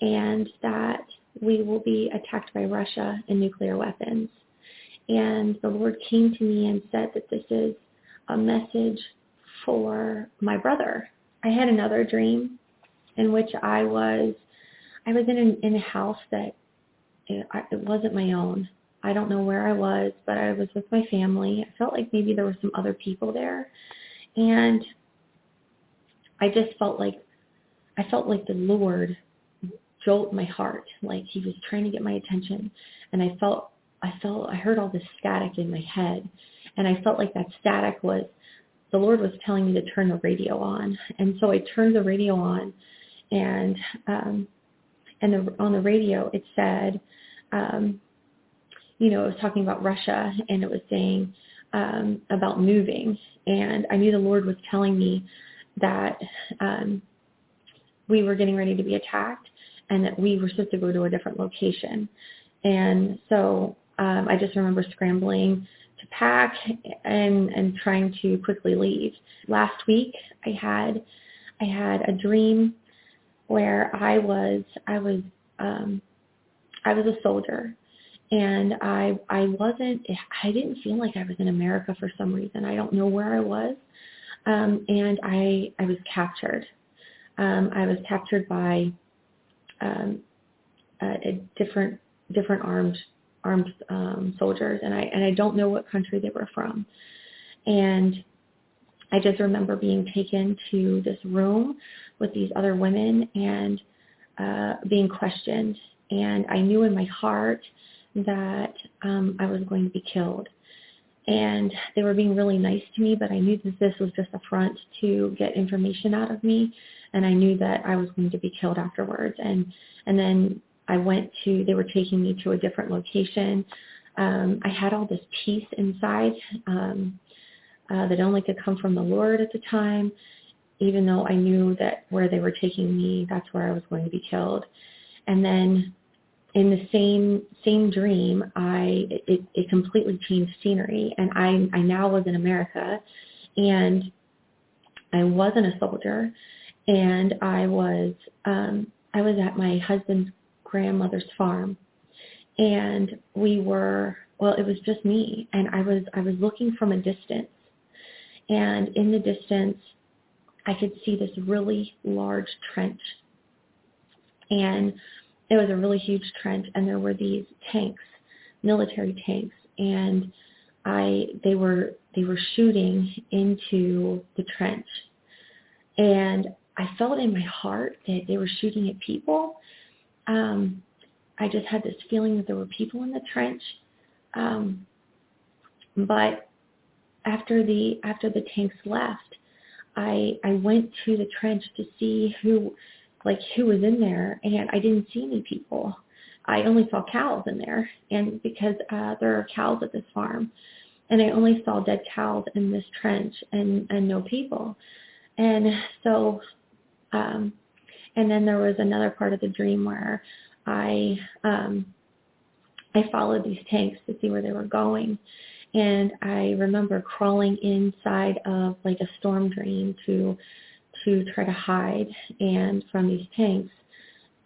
and that we will be attacked by Russia and nuclear weapons. And the Lord came to me and said that this is a message for my brother. I had another dream in which I was I was in a, in a house that it, it wasn't my own. I don't know where I was, but I was with my family. I felt like maybe there were some other people there. And I just felt like I felt like the Lord jolt my heart, like he was trying to get my attention. And I felt I felt I heard all this static in my head. And I felt like that static was the Lord was telling me to turn the radio on. And so I turned the radio on and um and the, on the radio it said um you know, it was talking about Russia and it was saying um, about moving. And I knew the Lord was telling me that um, we were getting ready to be attacked and that we were supposed to go to a different location. And so um, I just remember scrambling to pack and, and trying to quickly leave. Last week I had I had a dream where I was I was um, I was a soldier and I I wasn't I didn't feel like I was in America for some reason. I don't know where I was. Um, and I I was captured. Um, I was captured by um, uh, different different armed armed um, soldiers, and I and I don't know what country they were from, and I just remember being taken to this room with these other women and uh, being questioned, and I knew in my heart that um, I was going to be killed. And they were being really nice to me, but I knew that this was just a front to get information out of me, and I knew that I was going to be killed afterwards. And and then I went to, they were taking me to a different location. Um, I had all this peace inside um, uh, that only could come from the Lord at the time, even though I knew that where they were taking me, that's where I was going to be killed. And then in the same same dream, I it, it completely changed scenery, and I I now was in America, and I wasn't a soldier, and I was um, I was at my husband's grandmother's farm, and we were well, it was just me, and I was I was looking from a distance, and in the distance, I could see this really large trench, and it was a really huge trench, and there were these tanks, military tanks, and I they were they were shooting into the trench, and I felt in my heart that they were shooting at people. Um, I just had this feeling that there were people in the trench, um, but after the after the tanks left, I I went to the trench to see who like who was in there and I didn't see any people. I only saw cows in there and because uh there are cows at this farm and I only saw dead cows in this trench and and no people. And so um and then there was another part of the dream where I um I followed these tanks to see where they were going and I remember crawling inside of like a storm drain to to try to hide and from these tanks.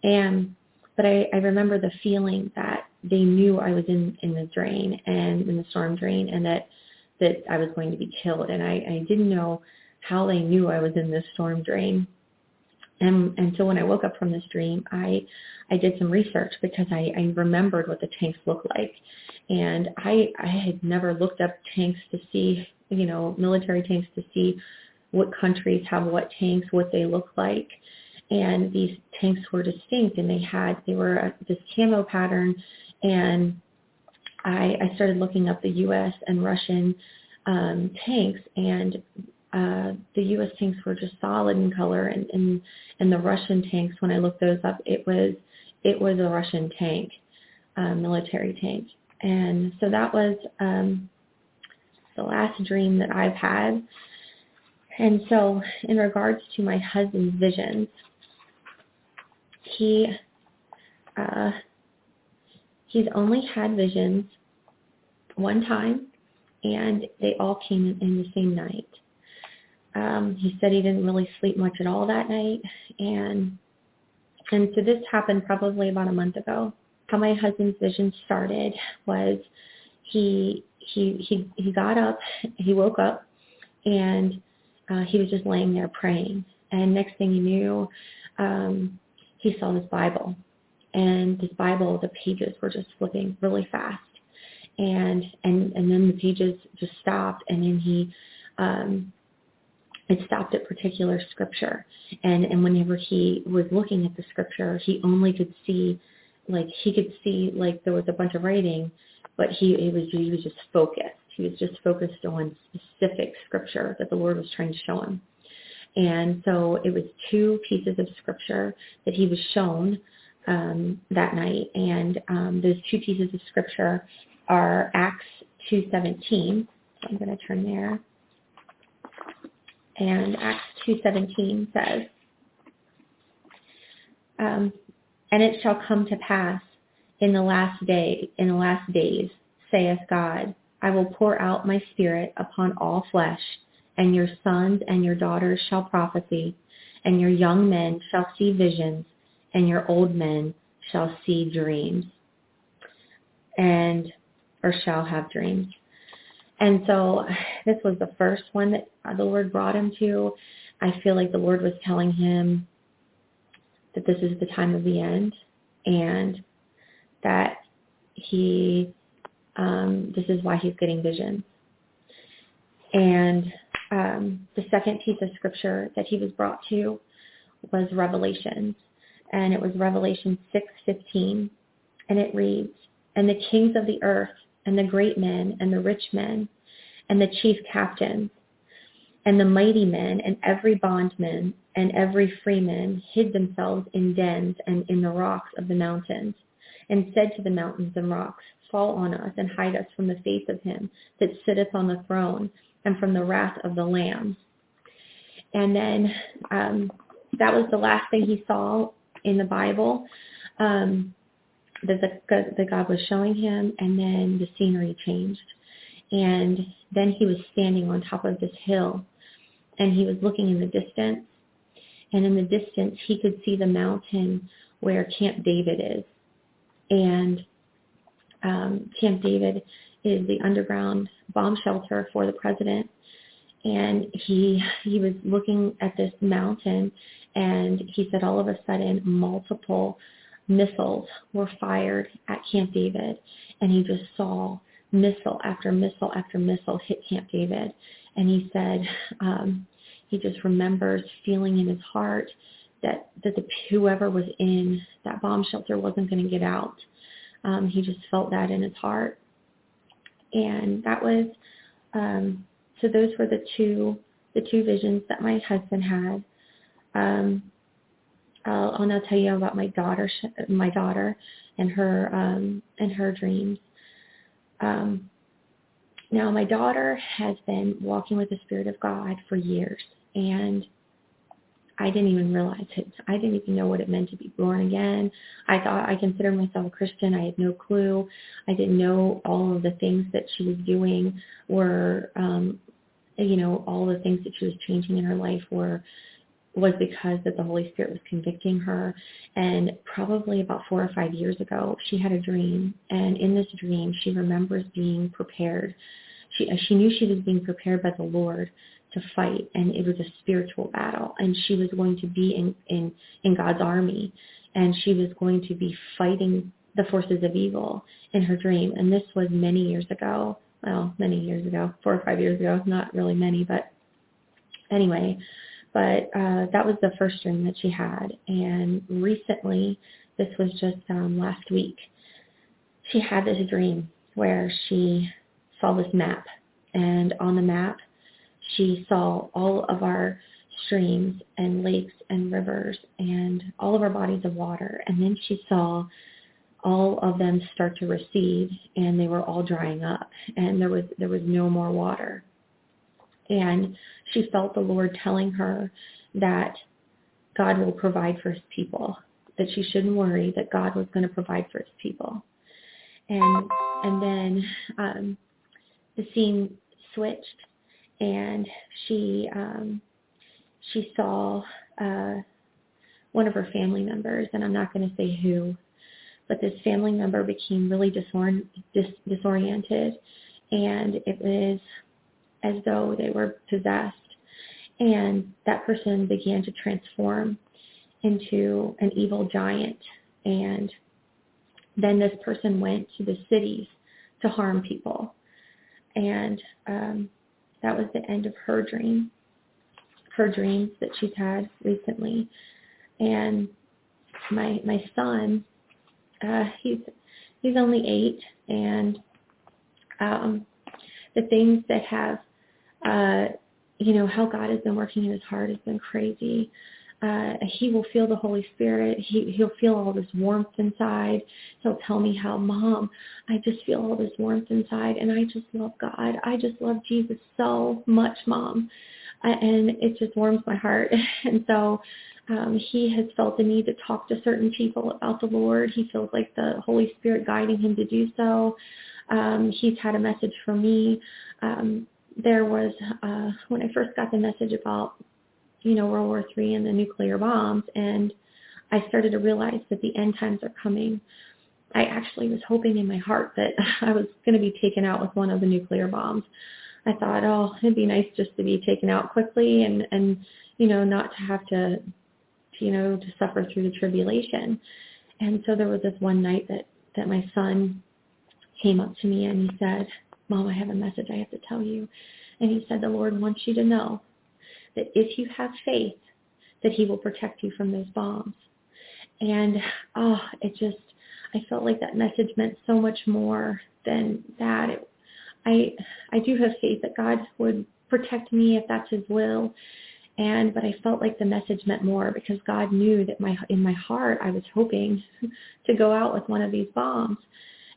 And but I, I remember the feeling that they knew I was in, in the drain and in the storm drain and that that I was going to be killed and I, I didn't know how they knew I was in this storm drain. And and so when I woke up from this dream, I I did some research because I, I remembered what the tanks look like. And I I had never looked up tanks to see, you know, military tanks to see what countries have what tanks, what they look like. And these tanks were distinct and they had, they were this camo pattern and I, I started looking up the U.S. and Russian um, tanks and uh, the U.S. tanks were just solid in color and, and, and the Russian tanks, when I looked those up, it was, it was a Russian tank, uh, military tank. And so that was um, the last dream that I've had and so in regards to my husband's visions, he uh, he's only had visions one time, and they all came in, in the same night. Um, he said he didn't really sleep much at all that night, and and so this happened probably about a month ago. How my husband's vision started was he he he he got up, he woke up, and uh, he was just laying there praying. And next thing he knew, um, he saw this Bible. And this Bible, the pages were just flipping really fast. And and and then the pages just stopped, and then he um, it stopped at particular scripture. And and whenever he was looking at the scripture, he only could see like he could see like there was a bunch of writing, but he it was he was just focused. He was just focused on specific scripture that the Lord was trying to show him. And so it was two pieces of scripture that he was shown um, that night. And um, those two pieces of scripture are Acts 2.17. So I'm going to turn there. And Acts 2.17 says, um, And it shall come to pass in the last day, in the last days, saith God, I will pour out my spirit upon all flesh, and your sons and your daughters shall prophesy, and your young men shall see visions, and your old men shall see dreams, and or shall have dreams. And so this was the first one that the Lord brought him to. I feel like the Lord was telling him that this is the time of the end and that he um, this is why he's getting visions. And um, the second piece of scripture that he was brought to was Revelations, and it was Revelation 6:15, and it reads, "And the kings of the earth, and the great men, and the rich men, and the chief captains, and the mighty men, and every bondman, and every freeman hid themselves in dens and in the rocks of the mountains, and said to the mountains and rocks, Fall on us and hide us from the face of him that sitteth on the throne and from the wrath of the Lamb. And then um, that was the last thing he saw in the Bible um, that, the, that God was showing him, and then the scenery changed. And then he was standing on top of this hill, and he was looking in the distance, and in the distance he could see the mountain where Camp David is. And um, Camp David is the underground bomb shelter for the president. And he he was looking at this mountain, and he said all of a sudden multiple missiles were fired at Camp David, and he just saw missile after missile after missile hit Camp David. And he said um, he just remembers feeling in his heart that that the whoever was in that bomb shelter wasn't going to get out. Um, he just felt that in his heart, and that was um, so. Those were the two the two visions that my husband had. Um, I'll, I'll now tell you about my daughter, my daughter, and her um, and her dreams. Um, now, my daughter has been walking with the Spirit of God for years, and I didn't even realize it. I didn't even know what it meant to be born again. I thought I considered myself a Christian. I had no clue. I didn't know all of the things that she was doing were, um, you know, all the things that she was changing in her life were was because that the Holy Spirit was convicting her. And probably about four or five years ago, she had a dream, and in this dream, she remembers being prepared. She uh, she knew she was being prepared by the Lord to fight and it was a spiritual battle. And she was going to be in in in God's army. And she was going to be fighting the forces of evil in her dream. And this was many years ago. Well many years ago. Four or five years ago. Not really many but anyway but uh that was the first dream that she had and recently this was just um last week she had this dream where she saw this map and on the map she saw all of our streams and lakes and rivers and all of our bodies of water. And then she saw all of them start to recede and they were all drying up and there was there was no more water. And she felt the Lord telling her that God will provide for his people, that she shouldn't worry, that God was going to provide for his people. And and then um, the scene switched and she um, she saw uh, one of her family members, and I'm not going to say who, but this family member became really disor- dis- disoriented, and it was as though they were possessed, and that person began to transform into an evil giant, and then this person went to the cities to harm people, and um, that was the end of her dream, her dreams that she's had recently. And my my son, uh, he's he's only eight, and um, the things that have, uh, you know, how God has been working in his heart has been crazy uh, he will feel the Holy Spirit. He, he'll feel all this warmth inside. He'll tell me how, Mom, I just feel all this warmth inside, and I just love God. I just love Jesus so much, Mom. Uh, and it just warms my heart. And so um, he has felt the need to talk to certain people about the Lord. He feels like the Holy Spirit guiding him to do so. Um, he's had a message for me. Um, there was, uh, when I first got the message about you know, World War III and the nuclear bombs. And I started to realize that the end times are coming. I actually was hoping in my heart that I was going to be taken out with one of the nuclear bombs. I thought, oh, it'd be nice just to be taken out quickly and, and, you know, not to have to you know, to suffer through the tribulation. And so there was this one night that, that my son came up to me and he said, Mom, I have a message I have to tell you. And he said, the Lord wants you to know that if you have faith, that he will protect you from those bombs. And oh, it just, I felt like that message meant so much more than that. It, I, I do have faith that God would protect me if that's his will. And, but I felt like the message meant more because God knew that my, in my heart, I was hoping to go out with one of these bombs.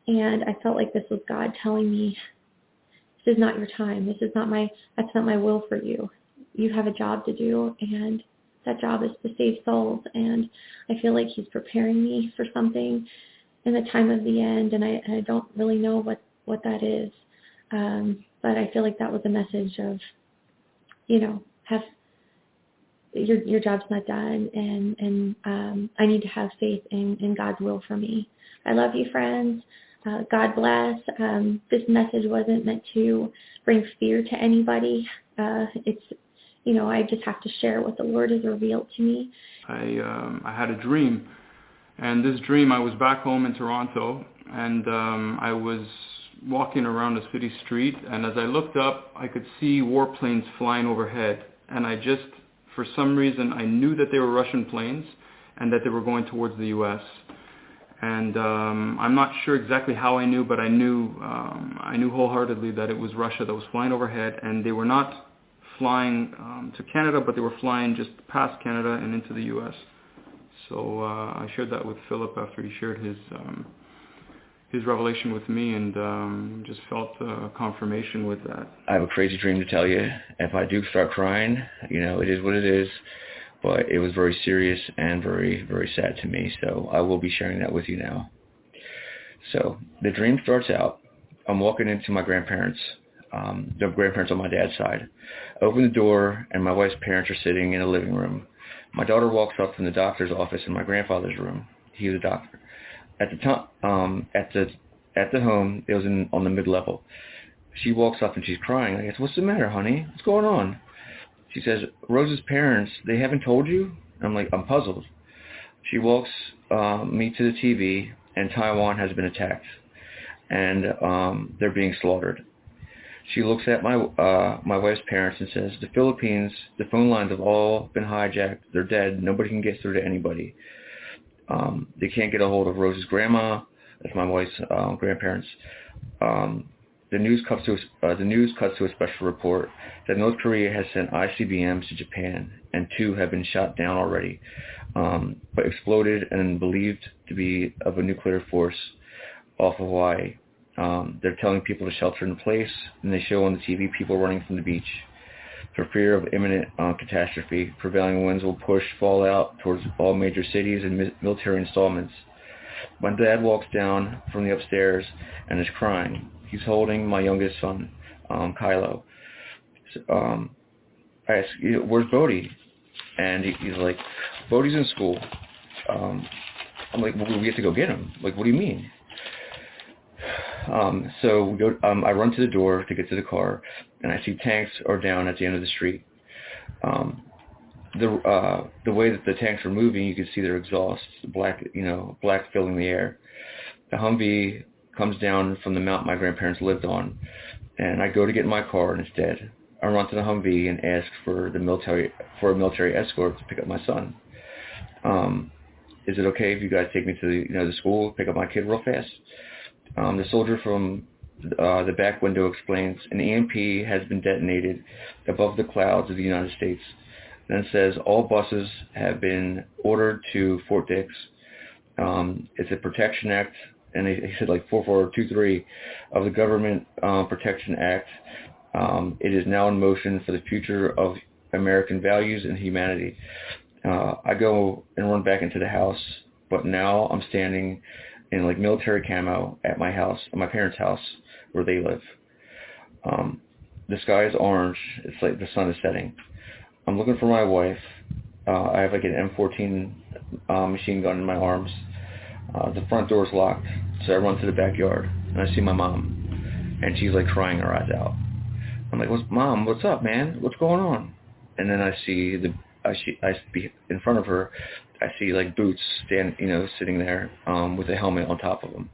And I felt like this was God telling me, this is not your time. This is not my, that's not my will for you. You have a job to do and that job is to save souls. And I feel like he's preparing me for something in the time of the end. And I, I don't really know what, what that is. Um, but I feel like that was a message of, you know, have your your job's not done and and um I need to have faith in in God's will for me. I love you friends. Uh, God bless. Um, this message wasn't meant to bring fear to anybody. Uh, it's, you know, I just have to share what the Lord has revealed to me. I um, I had a dream, and this dream I was back home in Toronto, and um, I was walking around a city street, and as I looked up, I could see warplanes flying overhead, and I just, for some reason, I knew that they were Russian planes, and that they were going towards the U.S and um, I'm not sure exactly how I knew, but I knew um, I knew wholeheartedly that it was Russia that was flying overhead, and they were not flying um, to Canada, but they were flying just past Canada and into the U.S. So uh, I shared that with Philip after he shared his um, his revelation with me, and um, just felt uh, confirmation with that. I have a crazy dream to tell you. If I do start crying, you know, it is what it is but it was very serious and very, very sad to me. So I will be sharing that with you now. So the dream starts out. I'm walking into my grandparents, um, the grandparents on my dad's side. I open the door and my wife's parents are sitting in a living room. My daughter walks up from the doctor's office in my grandfather's room. He was a doctor. At the time, um, at the at the home, it was in on the mid level. She walks up and she's crying. I guess, what's the matter, honey? What's going on? She says, Rose's parents, they haven't told you? I'm like, I'm puzzled. She walks um, me to the TV, and Taiwan has been attacked, and um, they're being slaughtered. She looks at my uh, my wife's parents and says, the Philippines, the phone lines have all been hijacked. They're dead. Nobody can get through to anybody. Um, they can't get a hold of Rose's grandma. That's my wife's uh, grandparents. Um, the news cuts to uh, the news cuts to a special report that North Korea has sent ICBMs to Japan, and two have been shot down already, um, but exploded and believed to be of a nuclear force off of Hawaii. Um, they're telling people to shelter in place, and they show on the TV people running from the beach. For fear of imminent uh, catastrophe, prevailing winds will push fallout towards all major cities and mi- military installments. My dad walks down from the upstairs and is crying. He's holding my youngest son, um, Kylo. Um, I ask, where's Bodie? And he, he's like, Bodie's in school. Um, I'm like, well, we have to go get him. Like, what do you mean? Um, so we go. Um, I run to the door to get to the car, and I see tanks are down at the end of the street. Um, the uh, the way that the tanks are moving, you can see their exhaust, black, you know, black filling the air. The Humvee comes down from the mountain my grandparents lived on, and I go to get in my car and it's dead. I run to the Humvee and ask for the military for a military escort to pick up my son. Um, is it okay if you guys take me to the you know the school, pick up my kid real fast? Um, the soldier from uh, the back window explains an EMP has been detonated above the clouds of the United States. Then says all buses have been ordered to Fort Dix. Um, it's a protection act and he, he said like 4423 of the Government uh, Protection Act. Um, it is now in motion for the future of American values and humanity. Uh, I go and run back into the house, but now I'm standing in like military camo at my house, at my parents' house where they live. Um, the sky is orange. It's like the sun is setting. I'm looking for my wife. Uh, I have like an M14 uh, machine gun in my arms. Uh, the front door is locked, so I run to the backyard and I see my mom, and she's like crying her eyes out. I'm like, "What's mom? What's up, man? What's going on?" And then I see the I see I be in front of her. I see like boots stand, you know, sitting there um, with a helmet on top of them.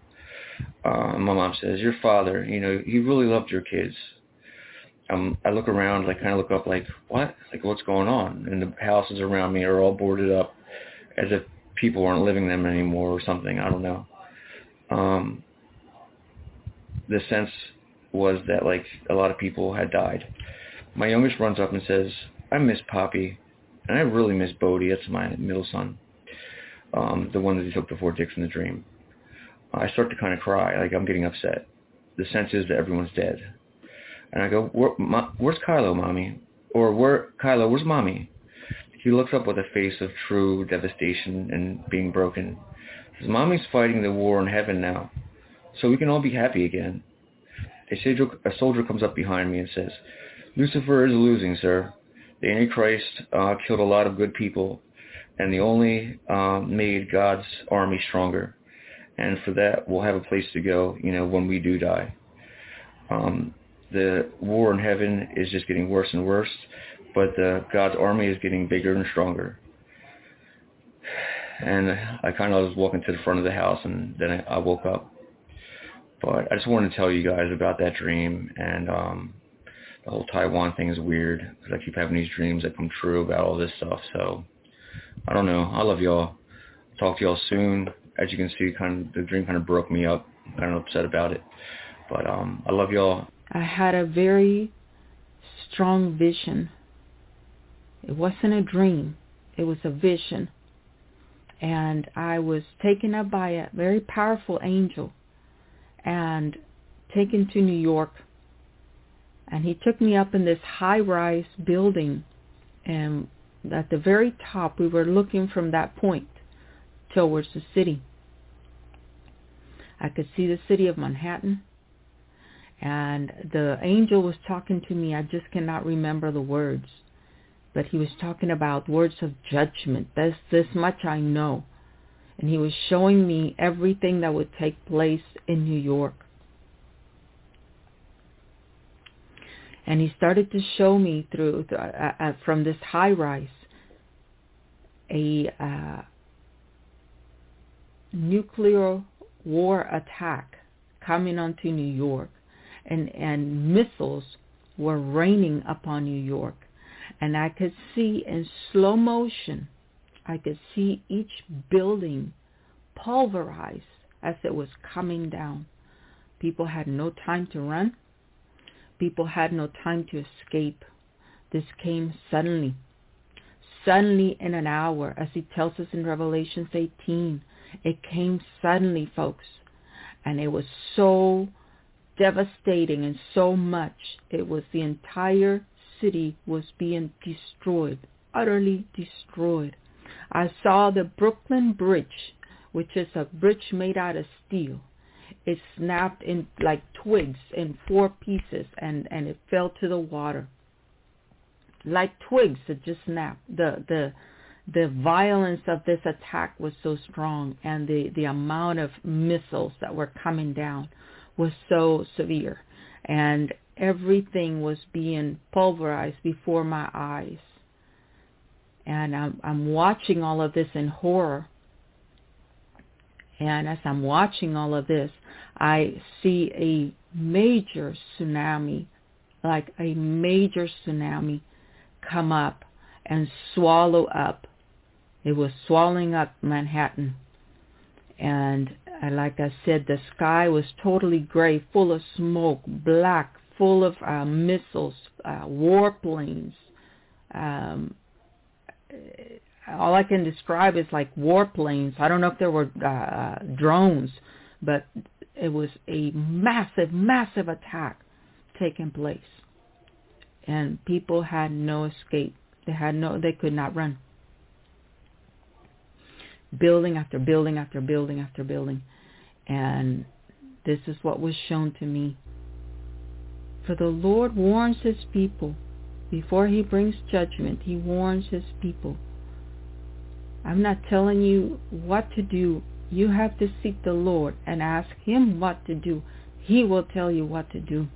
Uh, my mom says, "Your father, you know, he really loved your kids." Um, I look around, like kind of look up, like what, like what's going on? And the houses around me are all boarded up, as if people aren't living them anymore or something. I don't know. Um, the sense was that like a lot of people had died. My youngest runs up and says, "I miss Poppy, and I really miss Bodie. That's my middle son, um, the one that he took the Fort Dix in the dream." I start to kind of cry, like I'm getting upset. The sense is that everyone's dead, and I go, Where, Ma, "Where's Kylo, mommy?" Or "Where, Kylo? Where's mommy?" He looks up with a face of true devastation and being broken. Says, "Mommy's fighting the war in heaven now, so we can all be happy again." A soldier, a soldier comes up behind me and says, Lucifer is losing, sir. The Antichrist uh, killed a lot of good people, and the only uh, made God's army stronger. And for that, we'll have a place to go, you know, when we do die. Um, the war in heaven is just getting worse and worse, but uh, God's army is getting bigger and stronger. And I kind of was walking to the front of the house, and then I, I woke up. But I just wanted to tell you guys about that dream and um, the whole Taiwan thing is weird because I keep having these dreams that come true about all this stuff. So I don't know. I love y'all. Talk to y'all soon. As you can see, kind of the dream kind of broke me up. I'm kind of upset about it. But um, I love y'all. I had a very strong vision. It wasn't a dream. It was a vision. And I was taken up by a very powerful angel and taken to New York. And he took me up in this high-rise building, and at the very top, we were looking from that point towards the city. I could see the city of Manhattan, and the angel was talking to me. I just cannot remember the words, but he was talking about words of judgment. That's this much I know and he was showing me everything that would take place in New York. And he started to show me through uh, uh, from this high rise a uh, nuclear war attack coming onto New York, and and missiles were raining upon New York, and I could see in slow motion I could see each building pulverized as it was coming down. People had no time to run. People had no time to escape. This came suddenly. Suddenly in an hour, as he tells us in Revelations 18. It came suddenly, folks. And it was so devastating and so much. It was the entire city was being destroyed, utterly destroyed. I saw the Brooklyn Bridge, which is a bridge made out of steel. It snapped in like twigs in four pieces and, and it fell to the water. Like twigs, it just snapped. The, the, the violence of this attack was so strong and the, the amount of missiles that were coming down was so severe. And everything was being pulverized before my eyes and I'm, I'm watching all of this in horror. And as I'm watching all of this, I see a major tsunami, like a major tsunami come up and swallow up. It was swallowing up Manhattan. And uh, like I said, the sky was totally gray, full of smoke, black, full of uh, missiles, uh, warplanes, um, all I can describe is like warplanes. I don't know if there were uh, drones, but it was a massive, massive attack taking place, and people had no escape. They had no, they could not run. Building after building after building after building, and this is what was shown to me. For the Lord warns his people before he brings judgment, he warns his people. I'm not telling you what to do. You have to seek the Lord and ask him what to do. He will tell you what to do.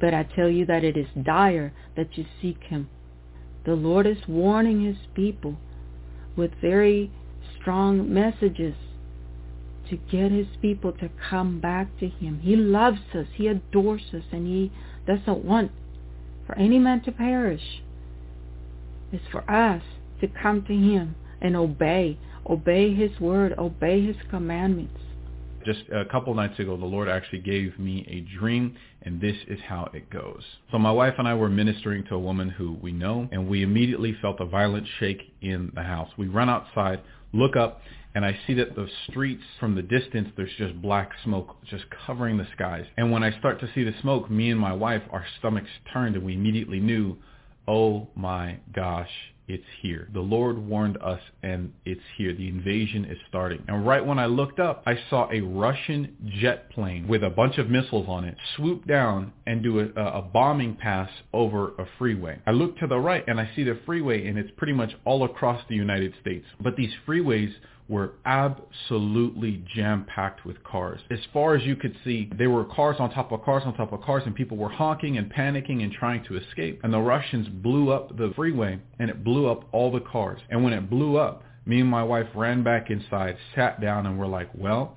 But I tell you that it is dire that you seek him. The Lord is warning his people with very strong messages to get his people to come back to him. He loves us. He adores us. And he doesn't want for any man to perish. It's for us to come to him and obey. Obey his word. Obey his commandments. Just a couple nights ago, the Lord actually gave me a dream, and this is how it goes. So my wife and I were ministering to a woman who we know, and we immediately felt a violent shake in the house. We run outside, look up, and I see that the streets from the distance, there's just black smoke just covering the skies. And when I start to see the smoke, me and my wife, our stomachs turned and we immediately knew, oh my gosh, it's here. The Lord warned us and it's here. The invasion is starting. And right when I looked up, I saw a Russian jet plane with a bunch of missiles on it swoop down and do a, a bombing pass over a freeway. I look to the right and I see the freeway and it's pretty much all across the United States. But these freeways were absolutely jam-packed with cars. As far as you could see, there were cars on top of cars on top of cars and people were honking and panicking and trying to escape. And the Russians blew up the freeway and it blew up all the cars. And when it blew up, me and my wife ran back inside, sat down and were like, well,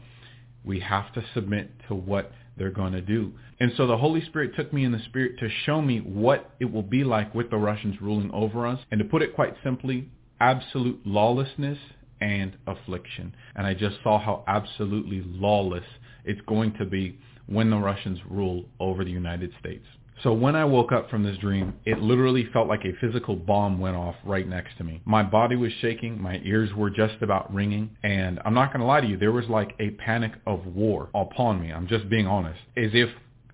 we have to submit to what they're going to do. And so the Holy Spirit took me in the Spirit to show me what it will be like with the Russians ruling over us. And to put it quite simply, absolute lawlessness and affliction. And I just saw how absolutely lawless it's going to be when the Russians rule over the United States. So when I woke up from this dream, it literally felt like a physical bomb went off right next to me. My body was shaking, my ears were just about ringing, and I'm not going to lie to you, there was like a panic of war upon me. I'm just being honest. As if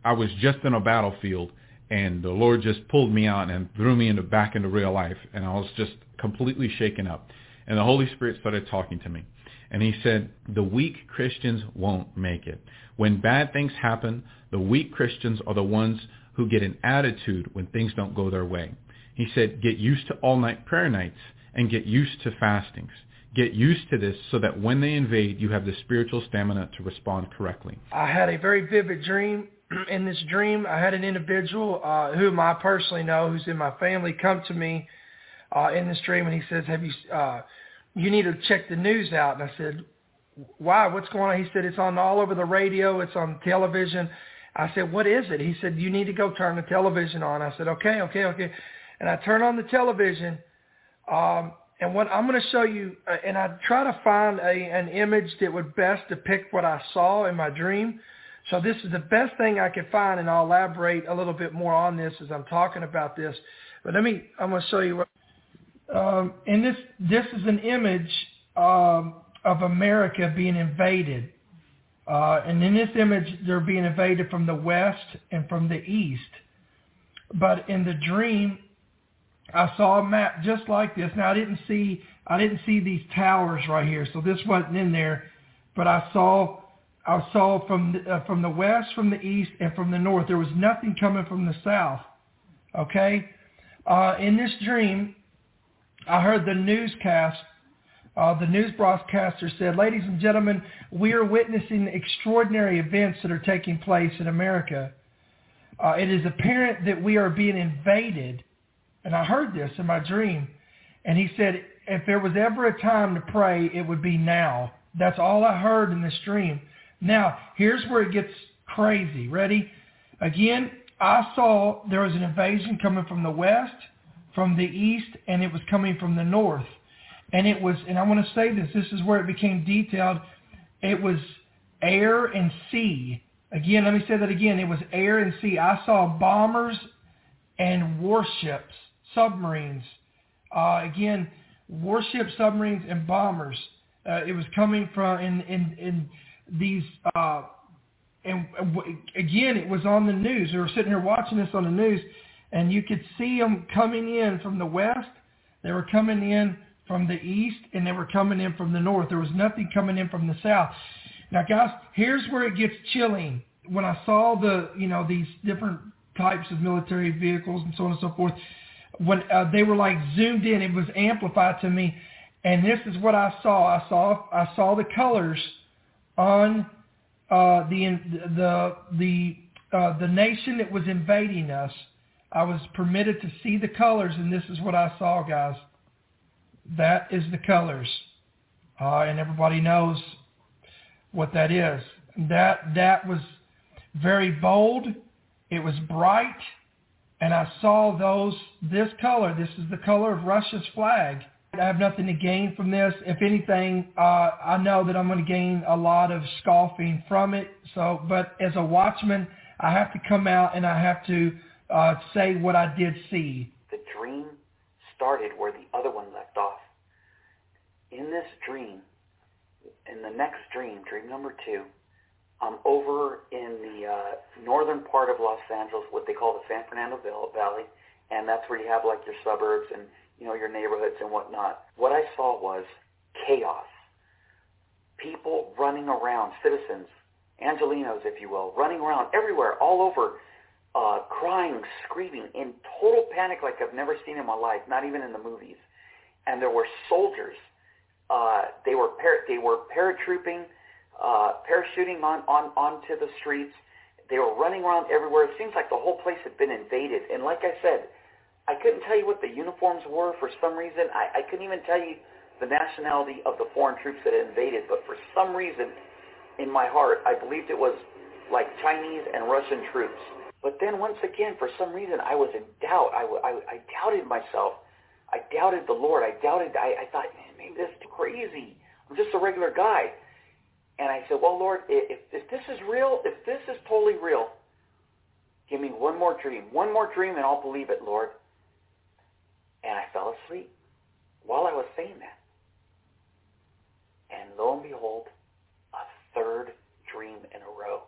I was just in a battlefield and the Lord just pulled me out and threw me into back into real life and I was just completely shaken up. And the Holy Spirit started talking to me. And he said, the weak Christians won't make it. When bad things happen, the weak Christians are the ones who get an attitude when things don't go their way. He said, get used to all-night prayer nights and get used to fastings. Get used to this so that when they invade, you have the spiritual stamina to respond correctly. I had a very vivid dream. In this dream, I had an individual uh, whom I personally know, who's in my family, come to me uh, in the stream, and he says, "Have you uh, you need to check the news out. And I said, why? What's going on? He said, it's on all over the radio. It's on television. I said, what is it? He said, you need to go turn the television on. I said, okay, okay, okay. And I turn on the television. Um, and what I'm going to show you, uh, and I try to find a, an image that would best depict what I saw in my dream. So this is the best thing I could find, and I'll elaborate a little bit more on this as I'm talking about this. But let me, I'm going to show you what um, and this this is an image um, of America being invaded. Uh, and in this image, they're being invaded from the west and from the east. But in the dream, I saw a map just like this. Now I didn't see I didn't see these towers right here, so this wasn't in there. But I saw I saw from the, uh, from the west, from the east, and from the north. There was nothing coming from the south. Okay. Uh, in this dream, I heard the newscast. Uh, the news broadcaster said, ladies and gentlemen, we are witnessing extraordinary events that are taking place in America. Uh, it is apparent that we are being invaded. And I heard this in my dream. And he said, if there was ever a time to pray, it would be now. That's all I heard in this dream. Now, here's where it gets crazy. Ready? Again, I saw there was an invasion coming from the west from the east and it was coming from the north. And it was, and I want to say this, this is where it became detailed. It was air and sea. Again, let me say that again. It was air and sea. I saw bombers and warships, submarines. Uh, again, warships, submarines, and bombers. Uh, it was coming from in in, in these. Uh, and again, it was on the news. We were sitting here watching this on the news, and you could see them coming in from the west. They were coming in from the east, and they were coming in from the north. There was nothing coming in from the south. Now, guys, here's where it gets chilling. When I saw the, you know, these different types of military vehicles and so on and so forth, when uh, they were like zoomed in, it was amplified to me. And this is what I saw. I saw I saw the colors on uh, the the the uh, the nation that was invading us, I was permitted to see the colors, and this is what I saw, guys. That is the colors, uh, and everybody knows what that is. That that was very bold. It was bright, and I saw those. This color. This is the color of Russia's flag. I have nothing to gain from this. If anything, uh, I know that I'm going to gain a lot of scoffing from it. So, but as a watchman, I have to come out and I have to uh, say what I did see. The dream started where the other one left off. In this dream, in the next dream, dream number two, I'm over in the uh, northern part of Los Angeles, what they call the San Fernando Valley, and that's where you have like your suburbs and you know, your neighborhoods and whatnot. What I saw was chaos. People running around, citizens, Angelinos, if you will, running around everywhere, all over, uh, crying, screaming, in total panic like I've never seen in my life, not even in the movies. And there were soldiers. Uh, they were par- they were paratrooping, uh, parachuting on, on onto the streets. They were running around everywhere. It seems like the whole place had been invaded. And like I said, I couldn't tell you what the uniforms were for some reason. I, I couldn't even tell you the nationality of the foreign troops that had invaded, but for some reason in my heart, I believed it was like Chinese and Russian troops. But then once again, for some reason, I was in doubt. I, I, I doubted myself. I doubted the Lord. I doubted, I, I thought, man, maybe this is crazy. I'm just a regular guy. And I said, well, Lord, if, if this is real, if this is totally real, give me one more dream. One more dream and I'll believe it, Lord. And I fell asleep while I was saying that. And lo and behold, a third dream in a row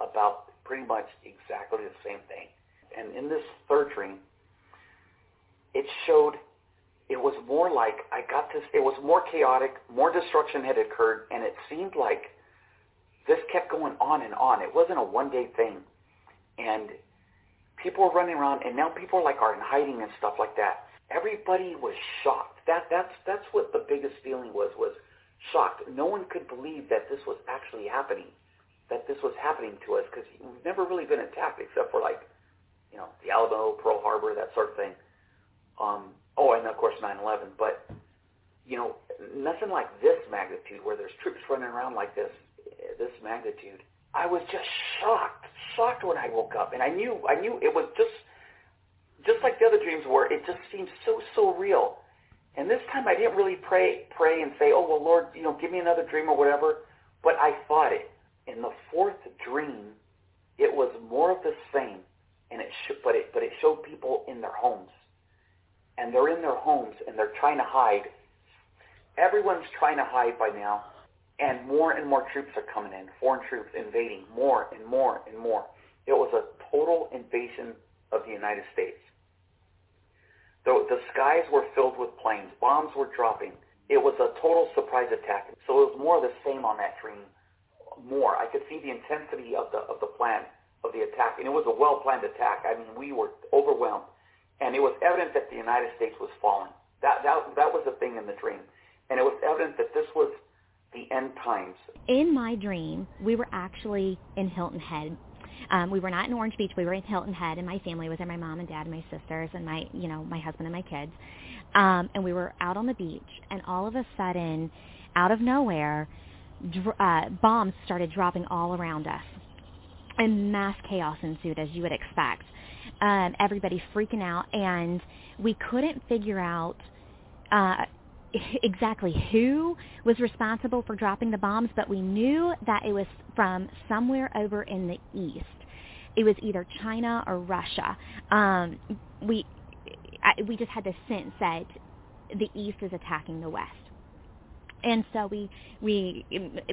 about pretty much exactly the same thing. And in this third dream, it showed it was more like I got this, it was more chaotic, more destruction had occurred, and it seemed like this kept going on and on. It wasn't a one-day thing. And people were running around, and now people like are in hiding and stuff like that everybody was shocked. That that's that's what the biggest feeling was was shocked. No one could believe that this was actually happening, that this was happening to us because we've never really been attacked except for like, you know, the Alamo, Pearl Harbor, that sort of thing. Um, oh, and of course 9/11. But you know, nothing like this magnitude where there's troops running around like this, this magnitude. I was just shocked, shocked when I woke up, and I knew I knew it was just just like the other dreams were, it just seemed so, so real. And this time I didn't really pray, pray and say, oh, well, Lord, you know, give me another dream or whatever. But I thought it. In the fourth dream, it was more of the same. And it sh- but it, but it showed people in their homes. And they're in their homes and they're trying to hide. Everyone's trying to hide by now. And more and more troops are coming in, foreign troops invading more and more and more. It was a total invasion of the United States. The, the skies were filled with planes. Bombs were dropping. It was a total surprise attack. So it was more of the same on that dream. More. I could see the intensity of the of the plan of the attack, and it was a well-planned attack. I mean, we were overwhelmed, and it was evident that the United States was falling. That that that was the thing in the dream, and it was evident that this was the end times. In my dream, we were actually in Hilton Head, um, we were not in Orange Beach. We were in Hilton Head, and my family was there. My mom and dad and my sisters and my, you know, my husband and my kids. Um, and we were out on the beach, and all of a sudden, out of nowhere, uh, bombs started dropping all around us, and mass chaos ensued, as you would expect. Um, everybody freaking out, and we couldn't figure out uh, exactly who was responsible for dropping the bombs, but we knew that it was from somewhere over in the east. It was either China or Russia. Um, we I, we just had the sense that the east is attacking the west and so we we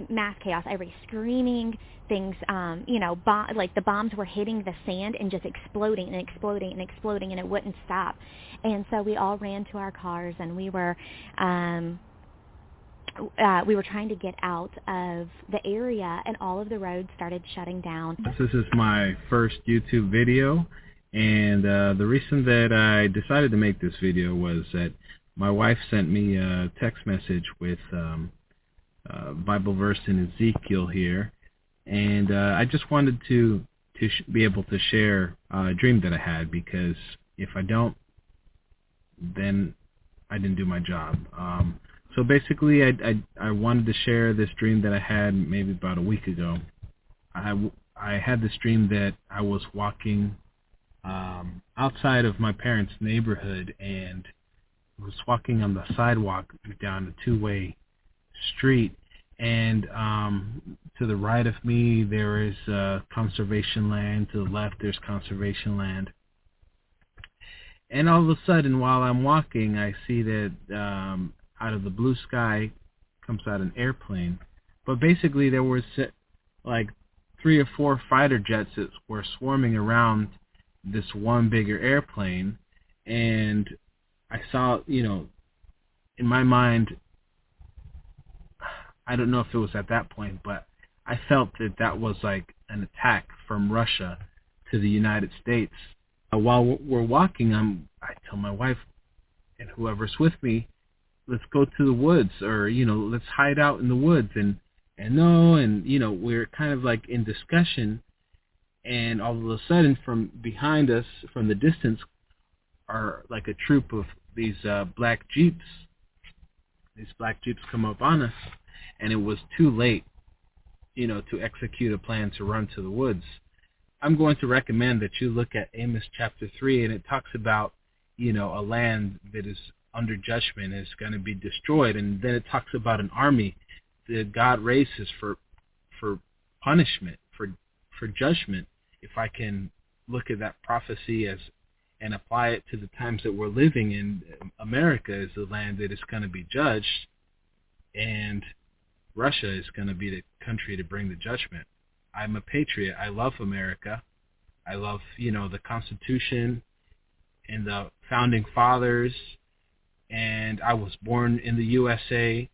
mass chaos every screaming things um you know like the bombs were hitting the sand and just exploding and exploding and exploding and it wouldn't stop and so we all ran to our cars and we were um uh, we were trying to get out of the area and all of the roads started shutting down. This is my first YouTube video and uh, the reason that I decided to make this video was that my wife sent me a text message with um, a Bible verse in Ezekiel here, and uh, I just wanted to to sh- be able to share uh, a dream that I had because if I don't, then I didn't do my job. Um, so basically, I, I I wanted to share this dream that I had maybe about a week ago. I I had this dream that I was walking um, outside of my parents' neighborhood and was walking on the sidewalk down a two-way street and um, to the right of me there is uh, conservation land. To the left there's conservation land. And all of a sudden, while I'm walking, I see that um, out of the blue sky comes out an airplane. But basically, there was like three or four fighter jets that were swarming around this one bigger airplane, and I saw, you know, in my mind, I don't know if it was at that point, but I felt that that was like an attack from Russia to the United States. Uh, while we're walking, I'm I tell my wife and whoever's with me, let's go to the woods or you know let's hide out in the woods and and no and you know we're kind of like in discussion and all of a sudden from behind us from the distance are like a troop of these uh black jeeps these black jeeps come up on us and it was too late, you know, to execute a plan to run to the woods. I'm going to recommend that you look at Amos chapter 3 and it talks about, you know, a land that is under judgment is going to be destroyed and then it talks about an army that God raises for for punishment, for for judgment. If I can look at that prophecy as and apply it to the times that we're living in, America is the land that is going to be judged and Russia is going to be the country to bring the judgment. I'm a patriot. I love America. I love, you know, the Constitution and the founding fathers. And I was born in the USA.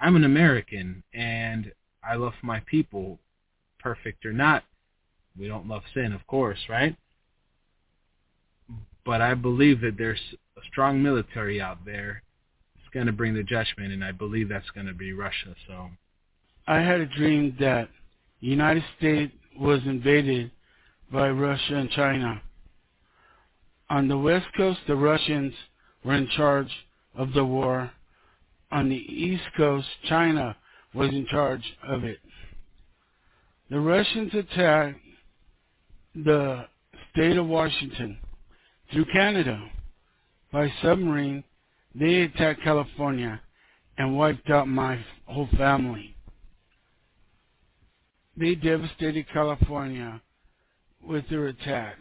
I'm an American and I love my people, perfect or not. We don't love sin, of course, right? But I believe that there's a strong military out there that's going to bring the judgment, and I believe that's going to be Russia. So, I had a dream that the United States was invaded by Russia and China. On the west coast, the Russians were in charge of the war. On the east coast, China was in charge of it. The Russians attacked the state of Washington through Canada by submarine they attacked California and wiped out my whole family. They devastated California with their attack.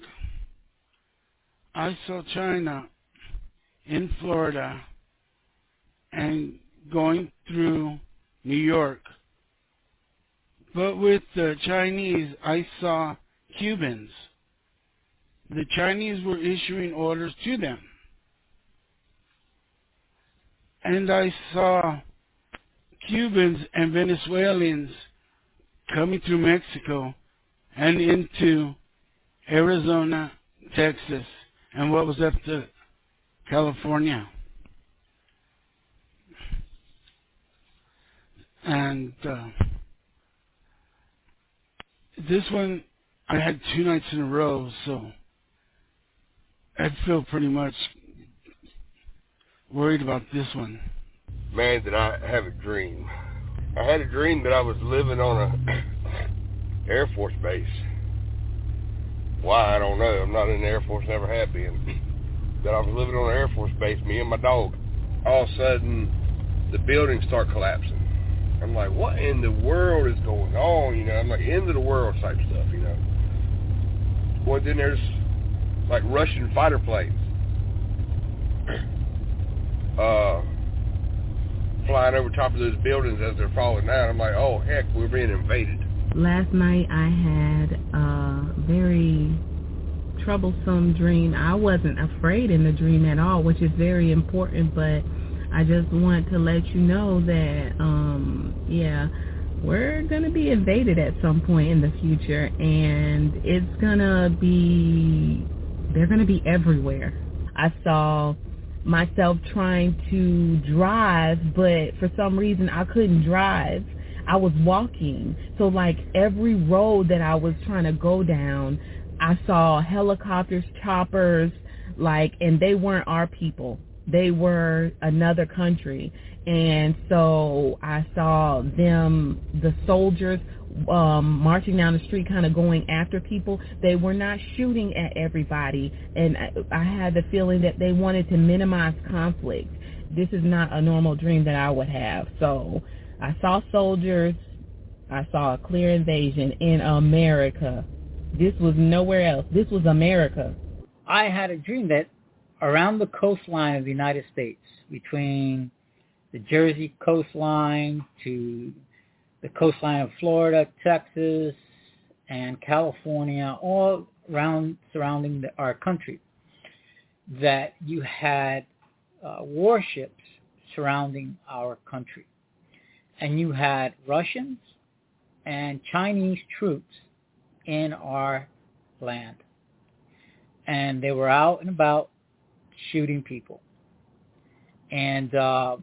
I saw China in Florida and going through New York. But with the Chinese, I saw Cubans. The Chinese were issuing orders to them and I saw Cubans and Venezuelans coming through Mexico and into Arizona, Texas, and what was up to California. And uh, this one, I had two nights in a row, so I feel pretty much worried about this one. Man, did I have a dream. I had a dream that I was living on a Air Force base. Why, I don't know. I'm not in the Air Force, never have been. That I was living on an Air Force base, me and my dog. All of a sudden, the buildings start collapsing. I'm like, what in the world is going on? You know, I'm like, end of the world type stuff, you know. Well, then there's like Russian fighter planes uh, flying over top of those buildings as they're falling down. I'm like, oh heck, we're being invaded. Last night I had a very troublesome dream. I wasn't afraid in the dream at all, which is very important, but I just want to let you know that, um, yeah, we're going to be invaded at some point in the future, and it's going to be, they're going to be everywhere. I saw myself trying to drive, but for some reason I couldn't drive. I was walking. So like every road that I was trying to go down, I saw helicopters, choppers, like, and they weren't our people. They were another country. And so I saw them, the soldiers, um, marching down the street, kind of going after people. They were not shooting at everybody, and I, I had the feeling that they wanted to minimize conflict. This is not a normal dream that I would have. So I saw soldiers. I saw a clear invasion in America. This was nowhere else. This was America. I had a dream that around the coastline of the United States, between the Jersey coastline to the coastline of Florida, Texas, and California, all around surrounding the, our country, that you had uh, warships surrounding our country. And you had Russians and Chinese troops in our land. And they were out and about shooting people. And uh,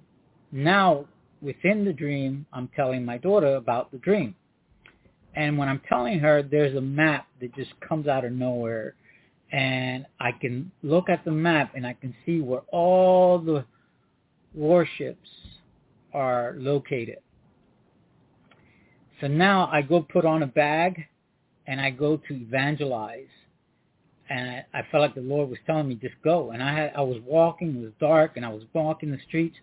now within the dream, I'm telling my daughter about the dream. And when I'm telling her, there's a map that just comes out of nowhere. And I can look at the map and I can see where all the warships are located. So now I go put on a bag and I go to evangelize. And I, I felt like the Lord was telling me, just go. And I had I was walking, it was dark, and I was walking the streets,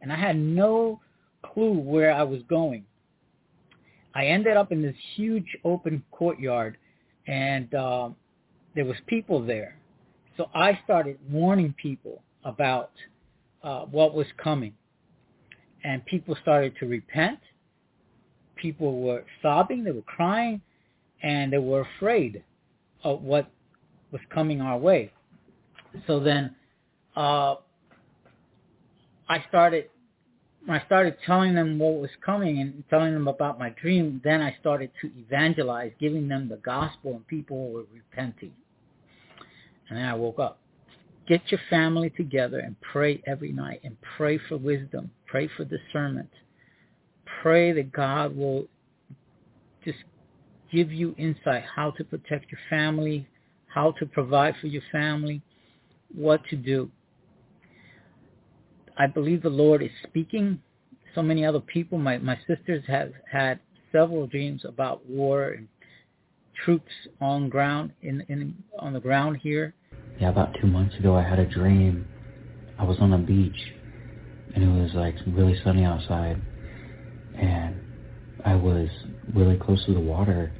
and I had no clue where I was going. I ended up in this huge open courtyard, and uh, there was people there. So I started warning people about uh, what was coming, and people started to repent. People were sobbing, they were crying, and they were afraid of what was coming our way. So then uh, I started I started telling them what was coming and telling them about my dream, then I started to evangelize, giving them the gospel, and people were repenting. And then I woke up. Get your family together and pray every night and pray for wisdom, pray for discernment. Pray that God will just give you insight how to protect your family, how to provide for your family, what to do. I believe the Lord is speaking. So many other people, my, my sisters have had several dreams about war and troops on ground in, in on the ground here. Yeah, about two months ago I had a dream. I was on a beach and it was like really sunny outside and I was really close to the water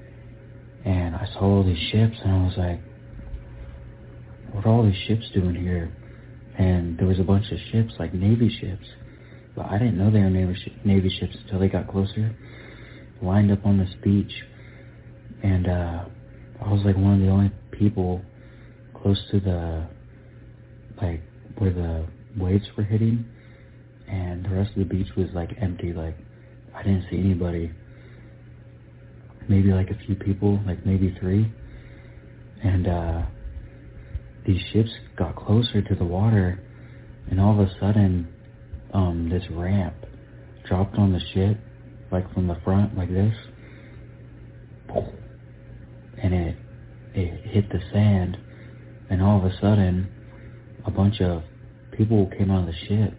and I saw all these ships and I was like, what are all these ships doing here? And there was a bunch of ships, like Navy ships, but I didn't know they were Navy, sh- Navy ships until they got closer, lined up on this beach, and uh, I was like one of the only people close to the, like, where the waves were hitting, and the rest of the beach was like empty, like, I didn't see anybody, maybe like a few people, like maybe three, and uh, these ships got closer to the water, and all of a sudden, um, this ramp dropped on the ship, like from the front, like this, and it it hit the sand, and all of a sudden, a bunch of people came out of the ship,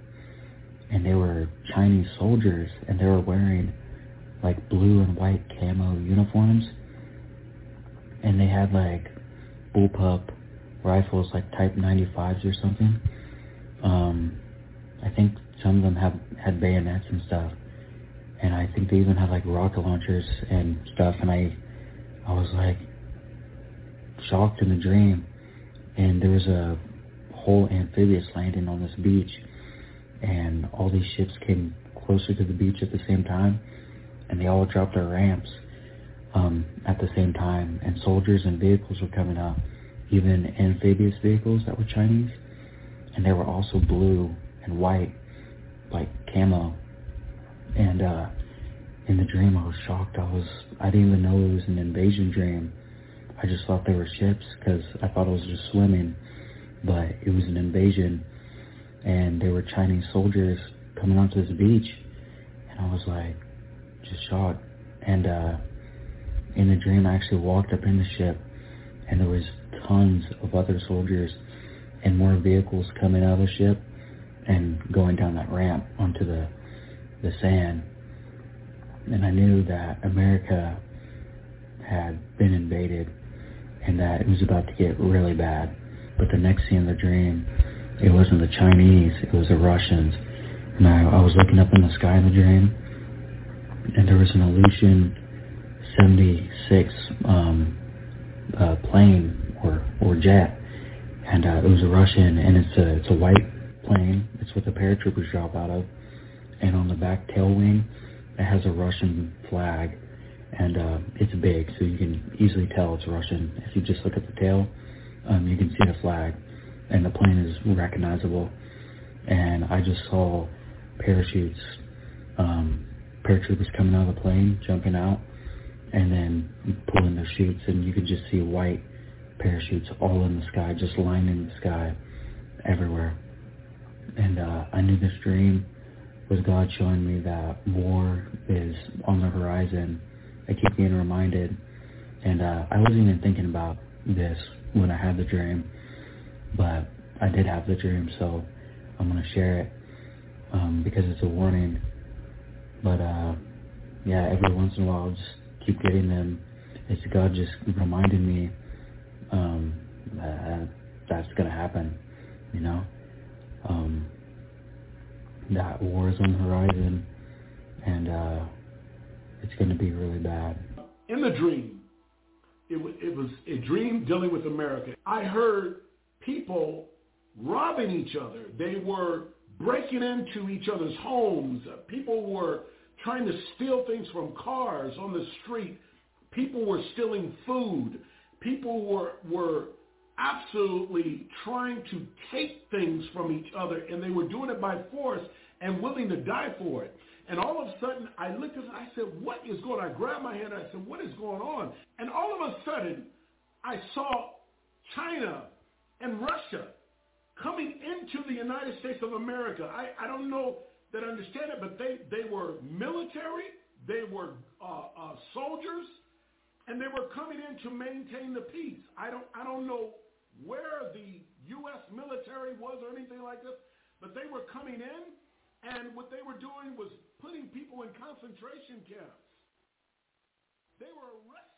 and they were Chinese soldiers, and they were wearing like blue and white camo uniforms, and they had like bullpup rifles like Type 95s or something. Um, I think some of them have had bayonets and stuff, and I think they even had like rocket launchers and stuff. And I, I was like shocked in the dream, and there was a whole amphibious landing on this beach, and all these ships came closer to the beach at the same time, and they all dropped their ramps um, at the same time, and soldiers and vehicles were coming up even amphibious vehicles that were Chinese, and they were also blue and white, like camo. And uh, in the dream, I was shocked. I was I didn't even know it was an invasion dream. I just thought they were ships because I thought it was just swimming, but it was an invasion, and there were Chinese soldiers coming onto this beach, and I was like, just shocked. And uh, in the dream, I actually walked up in the ship, and there was tons of other soldiers and more vehicles coming out of the ship and going down that ramp onto the the sand. And I knew that America had been invaded and that it was about to get really bad. But the next scene in the dream, it wasn't the Chinese, it was the Russians. And I, I was looking up in the sky in the dream, and there was an Ilyushin 76 um, uh, plane or, or jet, and uh, it was a Russian, and it's a it's a white plane. It's what the paratroopers drop out of, and on the back tail wing, it has a Russian flag, and uh, it's big, so you can easily tell it's Russian. If you just look at the tail, um, you can see the flag, and the plane is recognizable. And I just saw parachutes, um, paratroopers coming out of the plane, jumping out, and then pulling their chutes, and you could just see white parachutes all in the sky, just lining the sky everywhere. And uh, I knew this dream was God showing me that war is on the horizon. I keep being reminded, and uh, I wasn't even thinking about this when I had the dream, but I did have the dream, so I'm gonna share it um, because it's a warning. But uh, yeah, every once in a while, I'll just keep getting them. It's God just reminding me um, that that's gonna happen, you know. Um, that war is on the horizon, and uh, it's going to be really bad. In the dream, it was, it was a dream dealing with America. I heard people robbing each other. They were breaking into each other's homes. People were trying to steal things from cars on the street. People were stealing food. People were were absolutely trying to take things from each other, and they were doing it by force and willing to die for it. And all of a sudden, I looked at I said, what is going on? I grabbed my hand I said, what is going on? And all of a sudden, I saw China and Russia coming into the United States of America. I, I don't know that I understand it, but they, they were military, they were uh, uh, soldiers, and they were coming in to maintain the peace. I don't, I don't know where the U.S. military was or anything like this, but they were coming in, and what they were doing was putting people in concentration camps. They were arresting